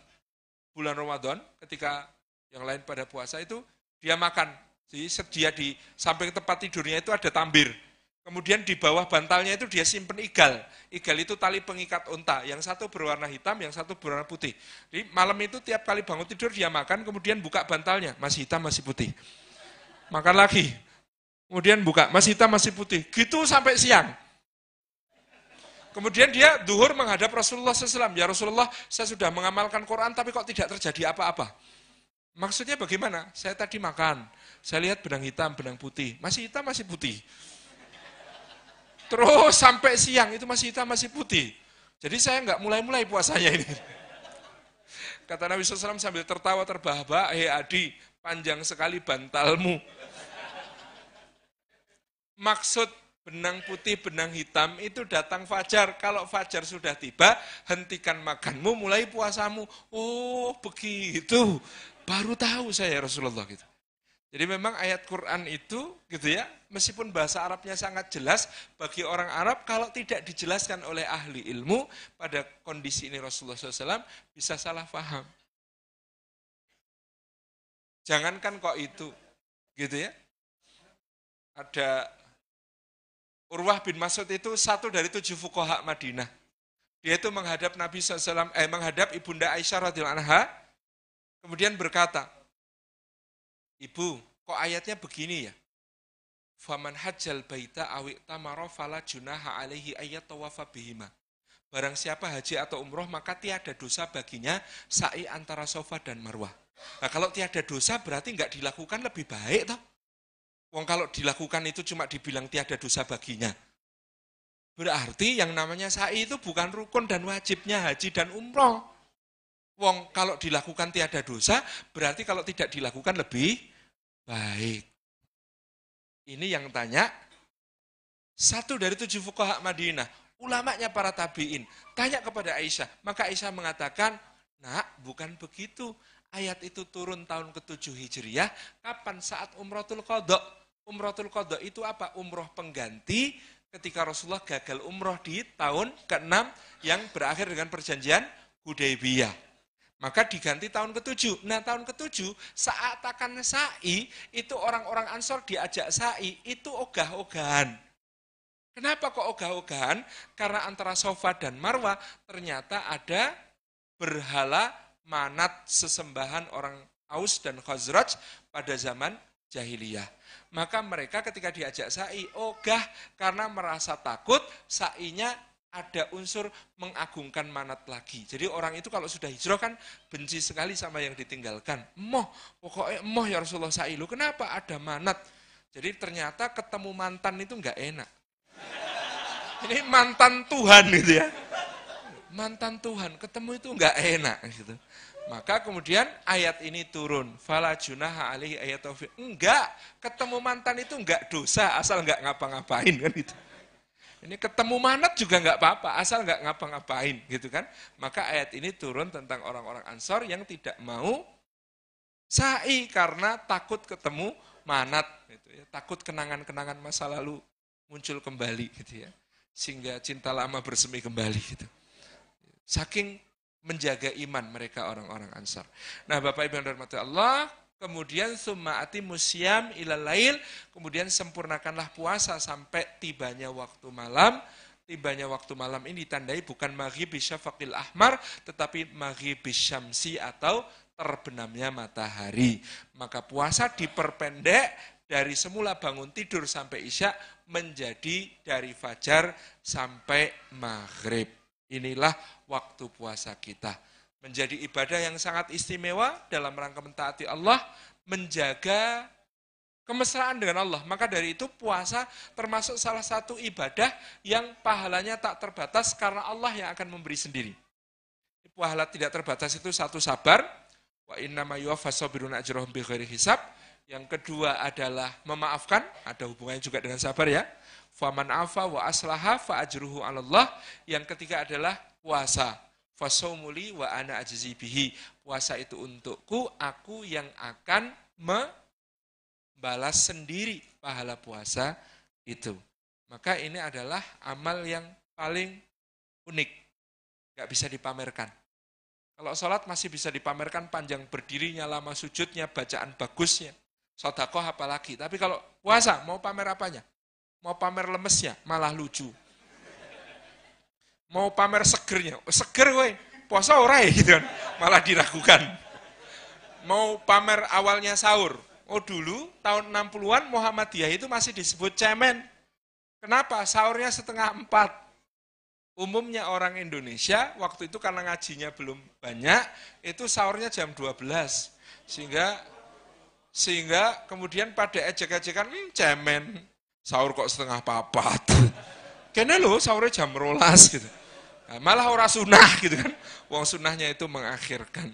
bulan Ramadan, ketika yang lain pada puasa itu, dia makan. Jadi dia di samping tempat tidurnya itu ada tambir. Kemudian di bawah bantalnya itu dia simpen igal. Igal itu tali pengikat unta. Yang satu berwarna hitam, yang satu berwarna putih. Jadi malam itu tiap kali bangun tidur dia makan, kemudian buka bantalnya. Masih hitam, masih putih. Makan lagi Kemudian buka, masih hitam, masih putih. Gitu sampai siang. Kemudian dia duhur menghadap Rasulullah SAW. Ya Rasulullah, saya sudah mengamalkan Quran, tapi kok tidak terjadi apa-apa. Maksudnya bagaimana? Saya tadi makan, saya lihat benang hitam, benang putih. Masih hitam, masih putih. Terus sampai siang itu masih hitam, masih putih. Jadi saya nggak mulai-mulai puasanya ini. Kata Nabi SAW sambil tertawa terbahak-bahak, hei Adi, panjang sekali bantalmu. maksud benang putih, benang hitam itu datang fajar. Kalau fajar sudah tiba, hentikan makanmu, mulai puasamu. Oh, begitu. Baru tahu saya Rasulullah gitu. Jadi memang ayat Quran itu gitu ya, meskipun bahasa Arabnya sangat jelas bagi orang Arab kalau tidak dijelaskan oleh ahli ilmu pada kondisi ini Rasulullah SAW bisa salah paham. Jangankan kok itu, gitu ya. Ada Urwah bin Mas'ud itu satu dari tujuh fukoha Madinah. Dia itu menghadap Nabi SAW, eh menghadap ibunda Aisyah radhiyallahu anha, kemudian berkata, Ibu, kok ayatnya begini ya? Faman hajjal baita awi tamaro fala junaha alaihi ayat tawafa bihima. Barang siapa haji atau umroh maka tiada dosa baginya sa'i antara sofa dan marwah. Nah kalau tiada dosa berarti nggak dilakukan lebih baik toh? Wong kalau dilakukan itu cuma dibilang tiada dosa baginya. Berarti yang namanya sa'i itu bukan rukun dan wajibnya haji dan umroh. Wong kalau dilakukan tiada dosa, berarti kalau tidak dilakukan lebih Baik. Ini yang tanya satu dari tujuh fuqaha Madinah, ulamanya para tabi'in, tanya kepada Aisyah. Maka Aisyah mengatakan, nak bukan begitu. Ayat itu turun tahun ke-7 Hijriah, kapan saat umrohul Qadha? Umrohul Qadha itu apa? Umroh pengganti ketika Rasulullah gagal umroh di tahun ke-6 yang berakhir dengan perjanjian Hudaybiyah. Maka diganti tahun ke-7. Nah tahun ke-7 saat akan sa'i, itu orang-orang ansor diajak sa'i, itu ogah-ogahan. Kenapa kok ogah-ogahan? Karena antara sofa dan marwah ternyata ada berhala manat sesembahan orang Aus dan Khazraj pada zaman jahiliyah. Maka mereka ketika diajak sa'i, ogah karena merasa takut sa'inya ada unsur mengagungkan manat lagi. Jadi orang itu kalau sudah hijrah kan benci sekali sama yang ditinggalkan. Moh, pokoknya moh ya Rasulullah sa'ilu. Kenapa ada manat? Jadi ternyata ketemu mantan itu enggak enak. Ini mantan Tuhan gitu ya. Mantan Tuhan, ketemu itu enggak enak gitu. Maka kemudian ayat ini turun. Fala junaha alaihi ayat Enggak, ketemu mantan itu enggak dosa asal enggak ngapa-ngapain kan gitu. Ini ketemu manat juga nggak apa-apa, asal nggak ngapa-ngapain gitu kan. Maka ayat ini turun tentang orang-orang ansor yang tidak mau sa'i karena takut ketemu manat, gitu ya. takut kenangan-kenangan masa lalu muncul kembali gitu ya. Sehingga cinta lama bersemi kembali gitu. Saking menjaga iman mereka orang-orang ansar. Nah Bapak Ibu yang dirahmati Allah, kemudian summaati musyam ilalail, kemudian sempurnakanlah puasa sampai tibanya waktu malam. Tibanya waktu malam ini ditandai bukan maghrib syafaqil ahmar, tetapi maghrib syamsi atau terbenamnya matahari. Maka puasa diperpendek dari semula bangun tidur sampai isya menjadi dari fajar sampai maghrib. Inilah waktu puasa kita menjadi ibadah yang sangat istimewa dalam rangka mentaati Allah, menjaga kemesraan dengan Allah. Maka dari itu puasa termasuk salah satu ibadah yang pahalanya tak terbatas karena Allah yang akan memberi sendiri. Pahala tidak terbatas itu satu sabar, wa inna ma yuwaffasabiruna ajrahum bighairi hisab. Yang kedua adalah memaafkan, ada hubungannya juga dengan sabar ya. Faman afa wa aslaha fa ajruhu 'alallah. Yang ketiga adalah puasa Fasaumuli wa ana ajzi. Puasa itu untukku, aku yang akan membalas sendiri pahala puasa itu. Maka ini adalah amal yang paling unik. Gak bisa dipamerkan. Kalau sholat masih bisa dipamerkan panjang berdirinya, lama sujudnya, bacaan bagusnya. Sodakoh apalagi. Tapi kalau puasa, mau pamer apanya? Mau pamer lemesnya, malah lucu mau pamer segernya, oh, seger gue, puasa ora ya gitu kan, malah diragukan. Mau pamer awalnya sahur, oh dulu tahun 60-an Muhammadiyah itu masih disebut cemen. Kenapa? Sahurnya setengah empat. Umumnya orang Indonesia waktu itu karena ngajinya belum banyak, itu sahurnya jam 12. Sehingga sehingga kemudian pada ejek-ejekan, hmm, cemen, sahur kok setengah papat. (laughs) Kayaknya lo sahurnya jam rolas gitu. Nah, malah orang sunnah (laughs) gitu kan. Wong sunnahnya itu mengakhirkan.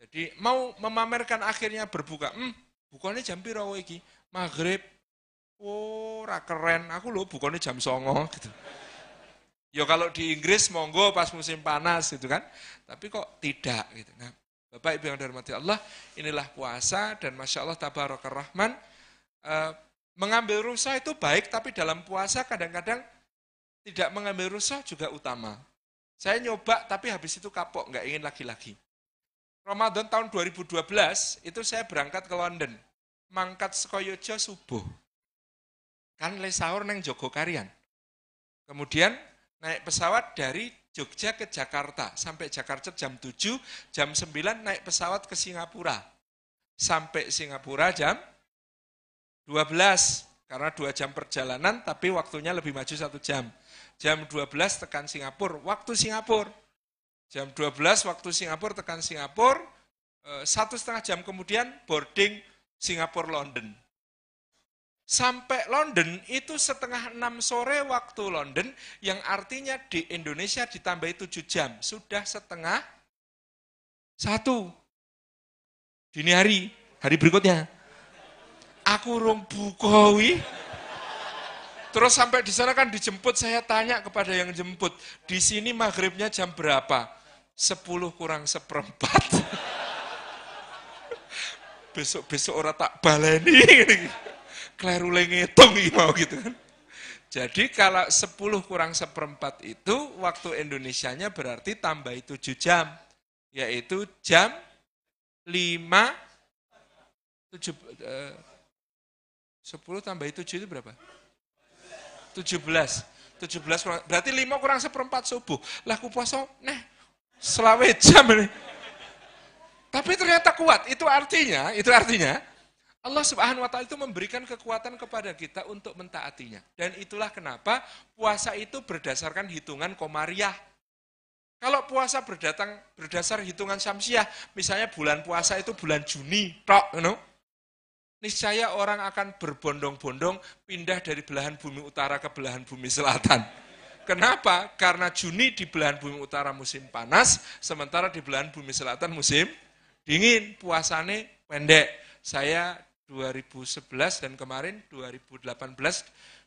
Jadi mau memamerkan akhirnya berbuka. Hmm, bukannya jam piro iki? Maghrib. Oh, ora keren. Aku lho bukannya jam songo (laughs) gitu. Ya kalau di Inggris monggo pas musim panas gitu kan. Tapi kok tidak gitu. Nah, Bapak Ibu yang dirahmati Allah, inilah puasa dan Masya Allah Tabarakar Rahman. eh, mengambil rusa itu baik, tapi dalam puasa kadang-kadang tidak mengambil rusa juga utama. Saya nyoba tapi habis itu kapok, nggak ingin lagi-lagi. Ramadan tahun 2012 itu saya berangkat ke London. Mangkat Sekoyojo subuh. Kan le sahur neng Jogokarian. Kemudian naik pesawat dari Jogja ke Jakarta. Sampai Jakarta jam 7, jam 9 naik pesawat ke Singapura. Sampai Singapura jam 12. Karena dua jam perjalanan, tapi waktunya lebih maju satu jam. Jam 12 tekan Singapura, waktu Singapura. Jam 12 waktu Singapura tekan Singapura, eh, satu setengah jam kemudian boarding Singapura London. Sampai London itu setengah enam sore waktu London, yang artinya di Indonesia ditambahi tujuh jam. Sudah setengah satu. Dini hari, hari berikutnya. Aku rong bukawi. Terus sampai di sana kan dijemput, saya tanya kepada yang jemput, di sini maghribnya jam berapa? 10 kurang seperempat. (laughs) Besok-besok orang tak baleni. (laughs) Kleru ngitung mau gitu kan. Jadi kalau 10 kurang seperempat itu waktu Indonesianya berarti tambah 7 jam. Yaitu jam 5, 7, eh, 10 tambah 7 itu berapa? 17. 17 kurang, berarti 5 kurang seperempat subuh. Lah aku puasa, nah, selawe jam ini. Tapi ternyata kuat. Itu artinya, itu artinya Allah Subhanahu wa taala itu memberikan kekuatan kepada kita untuk mentaatinya. Dan itulah kenapa puasa itu berdasarkan hitungan komariah. Kalau puasa berdatang berdasar hitungan syamsiah, misalnya bulan puasa itu bulan Juni, tok, you know? Niscaya orang akan berbondong-bondong pindah dari belahan bumi utara ke belahan bumi selatan. Kenapa? Karena Juni di belahan bumi utara musim panas, sementara di belahan bumi selatan musim dingin, puasane pendek. Saya 2011 dan kemarin 2018,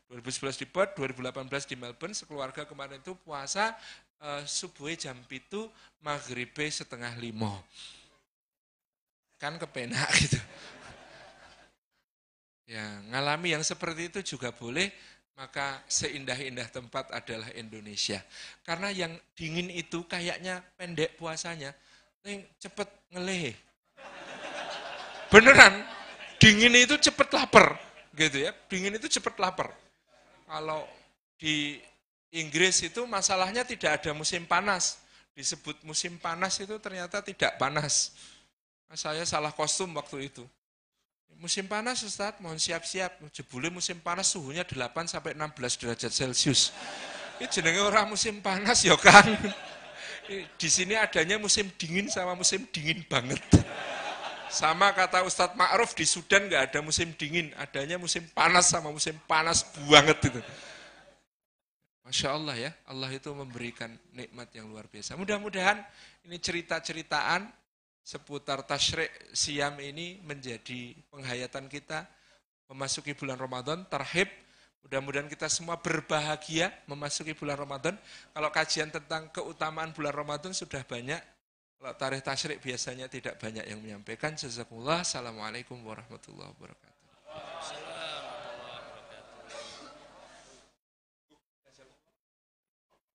2011 di Perth, 2018 di Melbourne, sekeluarga kemarin itu puasa eh, subuh jam itu, maghribe setengah lima. Kan kepenak gitu. Ya, ngalami yang seperti itu juga boleh, maka seindah-indah tempat adalah Indonesia. Karena yang dingin itu kayaknya pendek puasanya, yang cepet ngeleh. Beneran, dingin itu cepet lapar, gitu ya. Dingin itu cepet lapar. Kalau di Inggris itu masalahnya tidak ada musim panas. Disebut musim panas itu ternyata tidak panas. Saya salah kostum waktu itu. Musim panas Ustaz, mohon siap-siap. Jebule musim panas suhunya 8 sampai 16 derajat Celcius. Ini jenenge orang musim panas ya kan. Di sini adanya musim dingin sama musim dingin banget. Sama kata Ustadz Ma'ruf di Sudan nggak ada musim dingin, adanya musim panas sama musim panas banget itu. Masya Allah ya, Allah itu memberikan nikmat yang luar biasa. Mudah-mudahan ini cerita-ceritaan seputar tasyrik siam ini menjadi penghayatan kita memasuki bulan Ramadan, terhib. Mudah-mudahan kita semua berbahagia memasuki bulan Ramadan. Kalau kajian tentang keutamaan bulan Ramadan sudah banyak, kalau tarikh tasyrik biasanya tidak banyak yang menyampaikan. Jazakumullah. Assalamualaikum warahmatullahi wabarakatuh.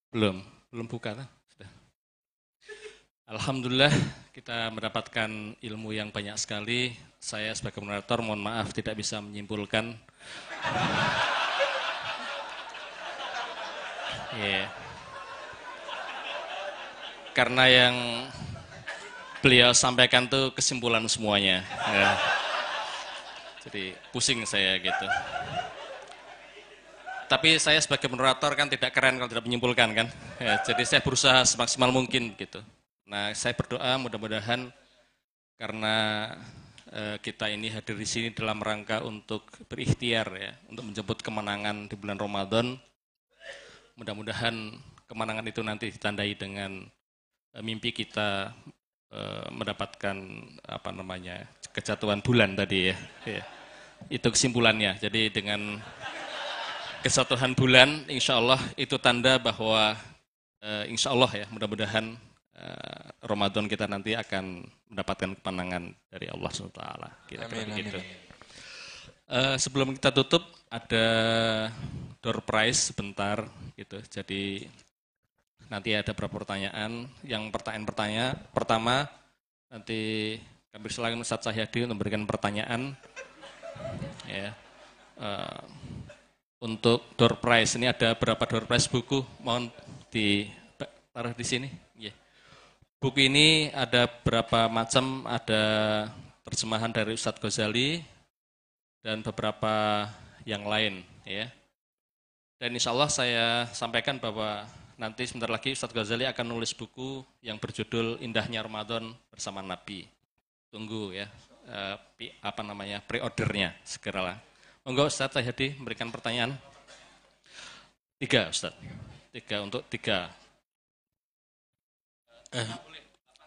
Belum, belum buka. Sudah. Alhamdulillah kita mendapatkan ilmu yang banyak sekali. Saya sebagai moderator mohon maaf tidak bisa menyimpulkan. (laughs) Iya. Karena yang beliau sampaikan tuh kesimpulan semuanya. Ya. Jadi pusing saya gitu. Tapi saya sebagai moderator kan tidak keren kalau tidak menyimpulkan kan. Ya, jadi saya berusaha semaksimal mungkin gitu. Nah, saya berdoa mudah-mudahan karena eh, kita ini hadir di sini dalam rangka untuk berikhtiar ya, untuk menjemput kemenangan di bulan Ramadan. Mudah-mudahan kemenangan itu nanti ditandai dengan eh, mimpi kita eh, mendapatkan apa namanya kejatuhan bulan tadi ya. ya. Itu kesimpulannya. Jadi dengan kesatuan bulan, insya Allah itu tanda bahwa insya Allah ya mudah-mudahan eh, Ramadan kita nanti akan mendapatkan kemenangan dari Allah SWT. Kira-kira
Amin,
begitu.
amin.
Eh, sebelum kita tutup ada door prize sebentar gitu. Jadi nanti ada beberapa pertanyaan. Yang pertanyaan-pertanyaan pertama nanti kami silakan Ustadz Sahyadi untuk memberikan pertanyaan. Ya. Eh, untuk door prize ini ada berapa door prize buku? Mohon ditaruh di sini. Buku ini ada berapa macam? Ada terjemahan dari Ustadz Ghazali dan beberapa yang lain ya. Dan insya Allah saya sampaikan bahwa nanti sebentar lagi Ustadz Ghazali akan nulis buku yang berjudul Indahnya Ramadan bersama Nabi. Tunggu ya, eh, apa namanya pre-ordernya segeralah. Monggo Ustadz Hadi memberikan pertanyaan. Tiga Ustadz, tiga untuk tiga.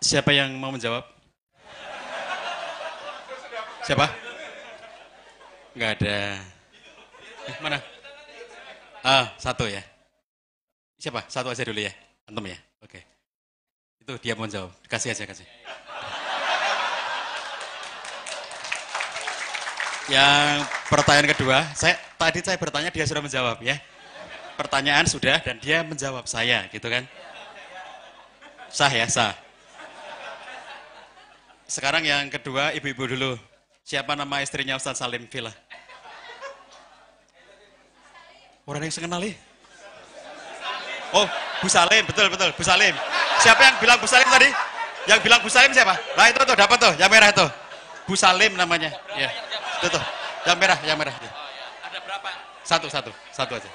Siapa yang mau menjawab? Siapa? Enggak ada. Eh, mana? Ah, satu ya. Siapa? Satu aja dulu ya. Antum ya. Oke. Itu dia mau jawab. Kasih aja, kasih. Yang pertanyaan kedua, saya tadi saya bertanya dia sudah menjawab ya. Pertanyaan sudah dan dia menjawab saya, gitu kan? Sah ya, sah. Sekarang yang kedua, ibu-ibu dulu. Siapa nama istrinya Ustadz Salim Villa? Orang yang saya kenali. Oh, Bu Salim, betul betul, Bu Salim. Siapa yang bilang Bu Salim tadi? Yang bilang Bu Salim siapa? Nah itu tuh, dapat tuh, yang merah itu. Bu Salim namanya. Ya, itu tuh, yang merah, yang merah.
Ada berapa?
Satu, satu, satu aja.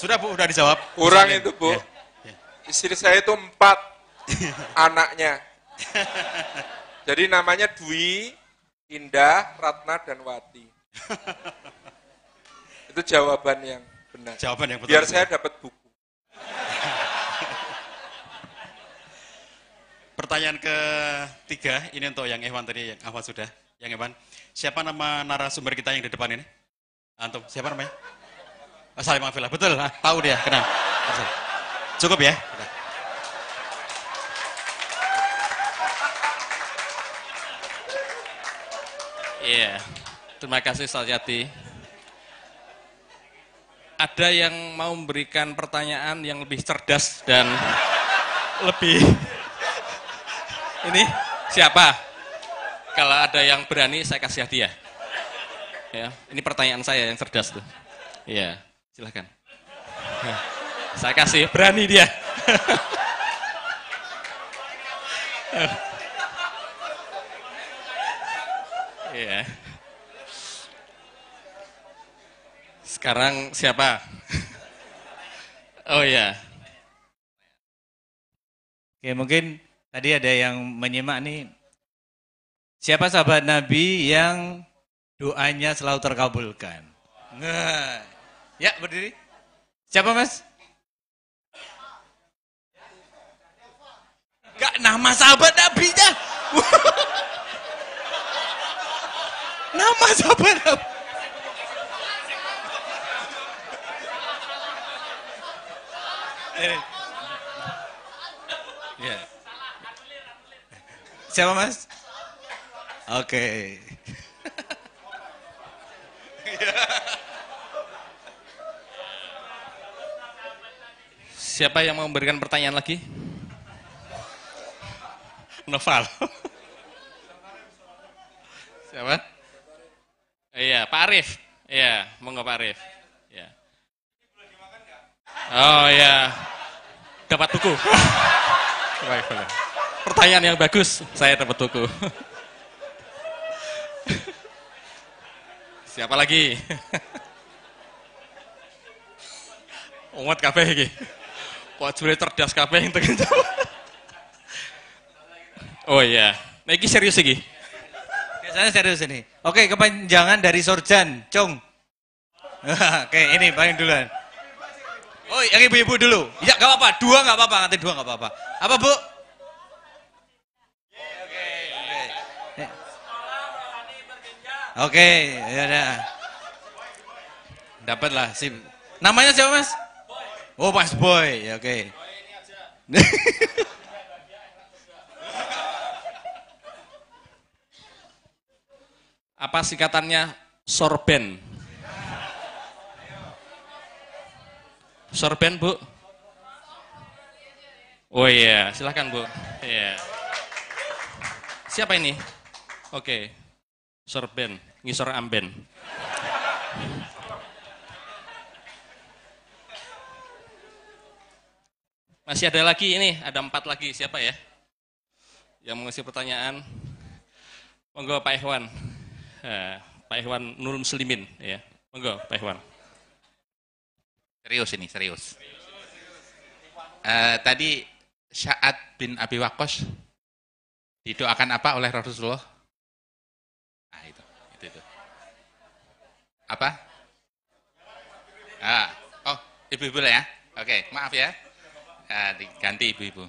Sudah Bu, udah dijawab.
Kurang itu, Bu.
Ya.
Istri saya itu empat anaknya. Jadi namanya Dwi, Indah, Ratna, dan Wati. Itu jawaban yang benar.
Jawaban yang betul.
Biar saya dapat buku.
Pertanyaan ketiga, ini untuk yang Ewan tadi, yang awal sudah. Yang Ewan, siapa nama narasumber kita yang di depan ini? Antum, siapa namanya? Oh, Salim Afillah, betul, ah, tahu dia, kenal. Cukup ya?
Iya, terima kasih Ustaz. Ada yang mau memberikan pertanyaan yang lebih cerdas dan lebih (laughs) ini siapa? Kalau ada yang berani saya kasih hadiah. Ya, ini pertanyaan saya yang cerdas tuh. Iya, silahkan. Saya kasih, berani dia. (laughs) Iya. Sekarang siapa? Oh iya.
Oke, mungkin tadi ada yang menyimak nih. Siapa sahabat Nabi yang doanya selalu terkabulkan? Nah, ya berdiri. Siapa mas? Gak nama sahabat Nabi nya. Nama sahabat Nabi. Ini. Ya. Siapa mas? Oke.
Siapa yang mau memberikan pertanyaan lagi? Noval. Siapa? Arif. Iya, monggo Pak Arif. Iya. Oh iya. Dapat buku. Baik. Pertanyaan yang bagus, saya dapat buku. Siapa lagi? Umat kabeh iki. Kok jure cerdas kabeh yang tekan Oh iya. Nah iki serius iki.
Biasanya serius ini. Oke, kepanjangan dari Sorjan, Cung. (laughs) Oke, ini paling duluan. Oh, yang ibu-ibu dulu. Ya, gak apa-apa. Dua gak apa-apa. Nanti dua gak apa-apa. Apa, Bu? Oke, oke. Oke, ya udah. Dapatlah sim. Namanya siapa mas? Oh Mas Boy, ya oke. (laughs)
Apa singkatannya sorben? Sorben, Bu? Oh iya, silakan Bu. Iya. Siapa ini? Oke. Sorben, ngisor amben. Masih ada lagi ini, ada empat lagi. Siapa ya? Yang mau ngasih pertanyaan. Monggo Pak Ikhwan. Eh, Pak Ikhwan Nur Muslimin ya. Monggo Pak Ikhwan.
Serius ini, serius. Eh, tadi Sa'ad bin Abi Waqqas didoakan apa oleh Rasulullah? Nah, itu, itu, itu. Apa? Ah, oh, ibu-ibu ya. Oke, maaf ya. Ah, diganti ibu-ibu.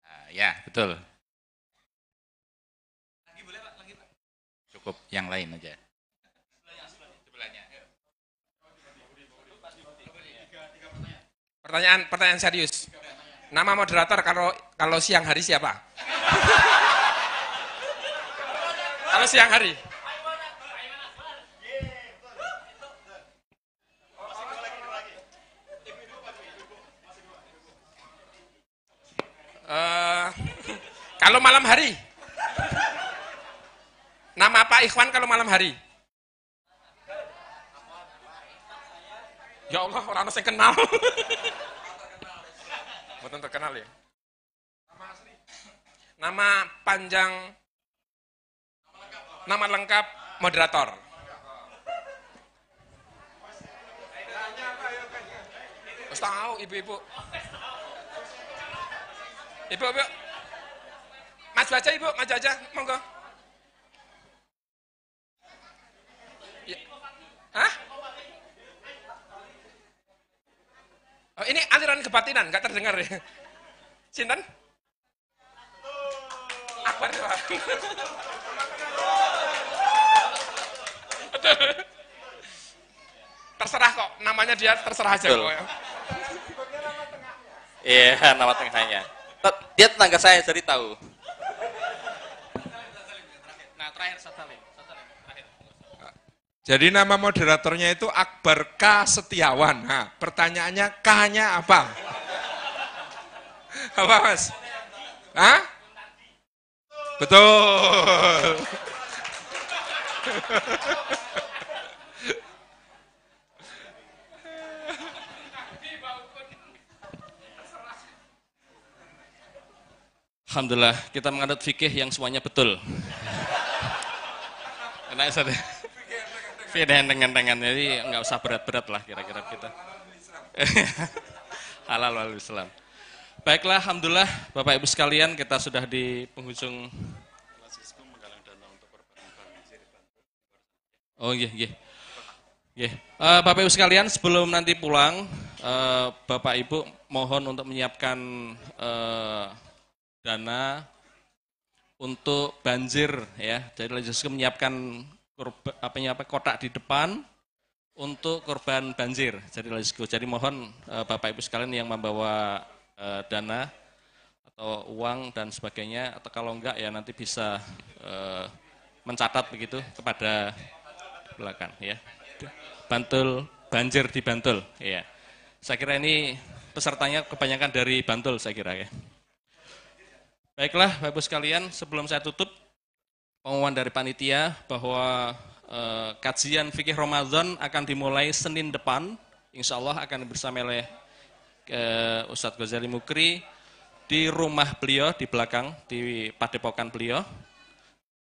Ah, ya, betul. Cukup yang lain aja.
Pertanyaan pertanyaan serius. Nama moderator kalau kalau siang hari siapa? kalau siang hari. Eh, kalau malam hari. Nama Pak Ikhwan kalau malam hari. Ya Allah, orang saya kenal. (laughs) Betul terkenal ya. Nama panjang, nama lengkap moderator. Tahu ibu-ibu. Ibu, ibu. Mas baca ibu, maju aja, monggo. Hah? Oh, ini aliran kebatinan, nggak terdengar ya. Sinten? Akbar. Pak. terserah kok, namanya dia terserah aja
Betul.
kok. ya.
Iya, nama tengahnya. Tet- Dia tetangga saya, jadi tahu. Nah, terakhir Satalin. Satalin, terakhir.
Jadi nama moderatornya itu Akbar K Setiawan. Nah, pertanyaannya K-nya apa? Apa mas? Hah? Betul.
Alhamdulillah, kita menganut fikih yang semuanya betul. Enak Ustaz. Fikih dengan dengan jadi nggak usah berat-berat lah kira-kira kita. (laughs) Halal wal Islam. Baiklah, alhamdulillah Bapak Ibu sekalian kita sudah di penghujung Oh iya, iya. Iya. Eh, Bapak Ibu sekalian, sebelum nanti pulang, eh, Bapak Ibu mohon untuk menyiapkan eh, dana untuk banjir ya. Jadi Legislatif menyiapkan korba- apa ya, apa kotak di depan untuk korban banjir. Jadi. Jadi mohon eh, Bapak Ibu sekalian yang membawa eh, dana atau uang dan sebagainya atau kalau enggak ya nanti bisa eh, mencatat begitu kepada belakang ya. Bantul banjir di Bantul ya. Saya kira ini pesertanya kebanyakan dari Bantul saya kira ya. Baiklah, Bapak Ibu sekalian, sebelum saya tutup, pengumuman dari panitia bahwa eh, kajian fikih Ramadan akan dimulai Senin depan, insya Allah akan bersama oleh eh, Ustadz Ghazali Mukri di rumah beliau di belakang, di padepokan beliau.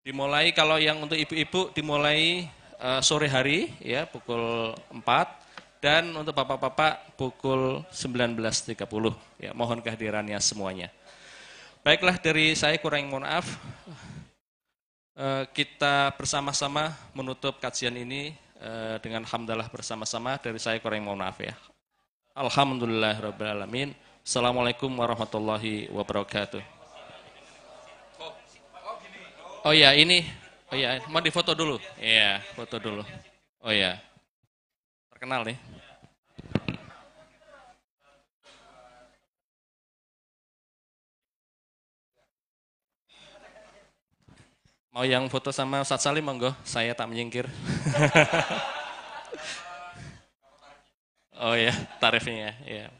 Dimulai kalau yang untuk ibu-ibu dimulai eh, sore hari ya pukul 4 dan untuk bapak-bapak pukul 19.30 ya mohon kehadirannya semuanya. Baiklah dari saya kurang mohon maaf. Eh, Kita bersama-sama menutup kajian ini eh, dengan hamdalah bersama-sama dari saya kurang mohon maaf ya. Alhamdulillah rabbil alamin. Assalamualaikum warahmatullahi wabarakatuh.
Oh,
ya, ini. Oh ya, mau difoto dulu. Iya, foto dulu. Oh ya. Terkenal nih. Mau yang foto sama Ustadz Salim monggo, saya tak menyingkir. (laughs) oh ya, tarifnya ya.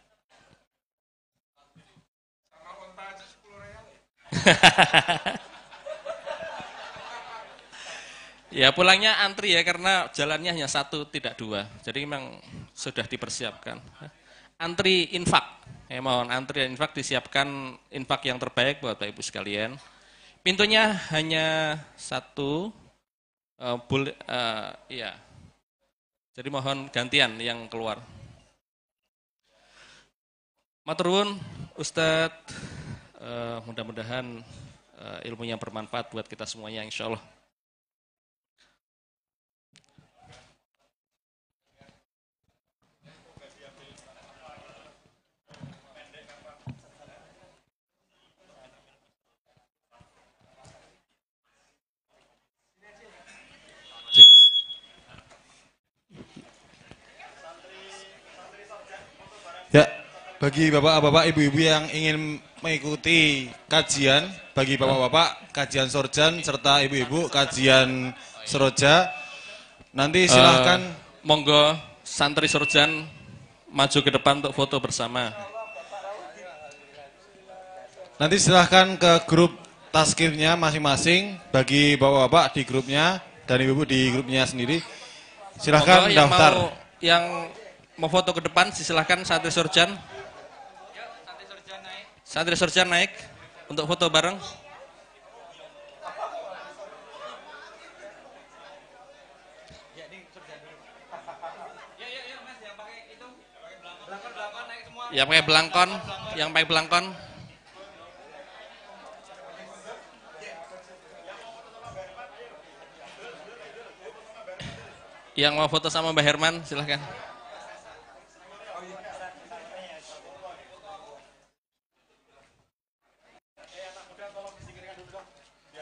(laughs) ya pulangnya antri ya karena jalannya hanya satu tidak dua. Jadi memang sudah dipersiapkan. Antri infak. Ya mohon antri dan infak disiapkan infak yang terbaik buat Bapak Ibu sekalian. Pintunya hanya satu. Uh, boleh, uh, iya. Jadi mohon gantian yang keluar. Maturun, Ustadz, uh, mudah-mudahan uh, ilmunya bermanfaat buat kita semuanya, insya Allah.
Ya, bagi bapak-bapak, ibu-ibu yang ingin mengikuti kajian, bagi bapak-bapak kajian sorjan serta ibu-ibu kajian seroja, nanti silahkan
Uh, monggo santri sorjan maju ke depan untuk foto bersama.
nanti silahkan ke grup taskirnya masing-masing bagi bapak-bapak di grupnya dan ibu-ibu di grupnya sendiri. Silahkan
Monggo yang
daftar.
mau yang mau foto ke depan silakan santri sorjan. Santri sorjan naik untuk foto bareng. Yang pakai belangkon, yang pakai belangkon. Yang mau foto sama Mbak Herman, silahkan.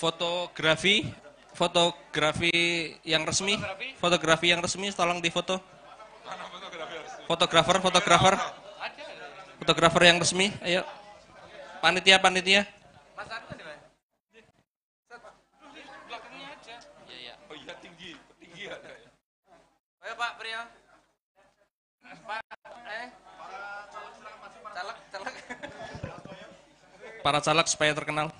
Fotografi, fotografi yang resmi, fotografi yang resmi tolong difoto. Fotografer, fotografer. Fotografer yang resmi, ayo. Panitia, panitia.
Tinggi, tinggi ada.
Ayo Pak Priyo. Pak, eh. Caleg, caleg.
Para caleg supaya terkenal.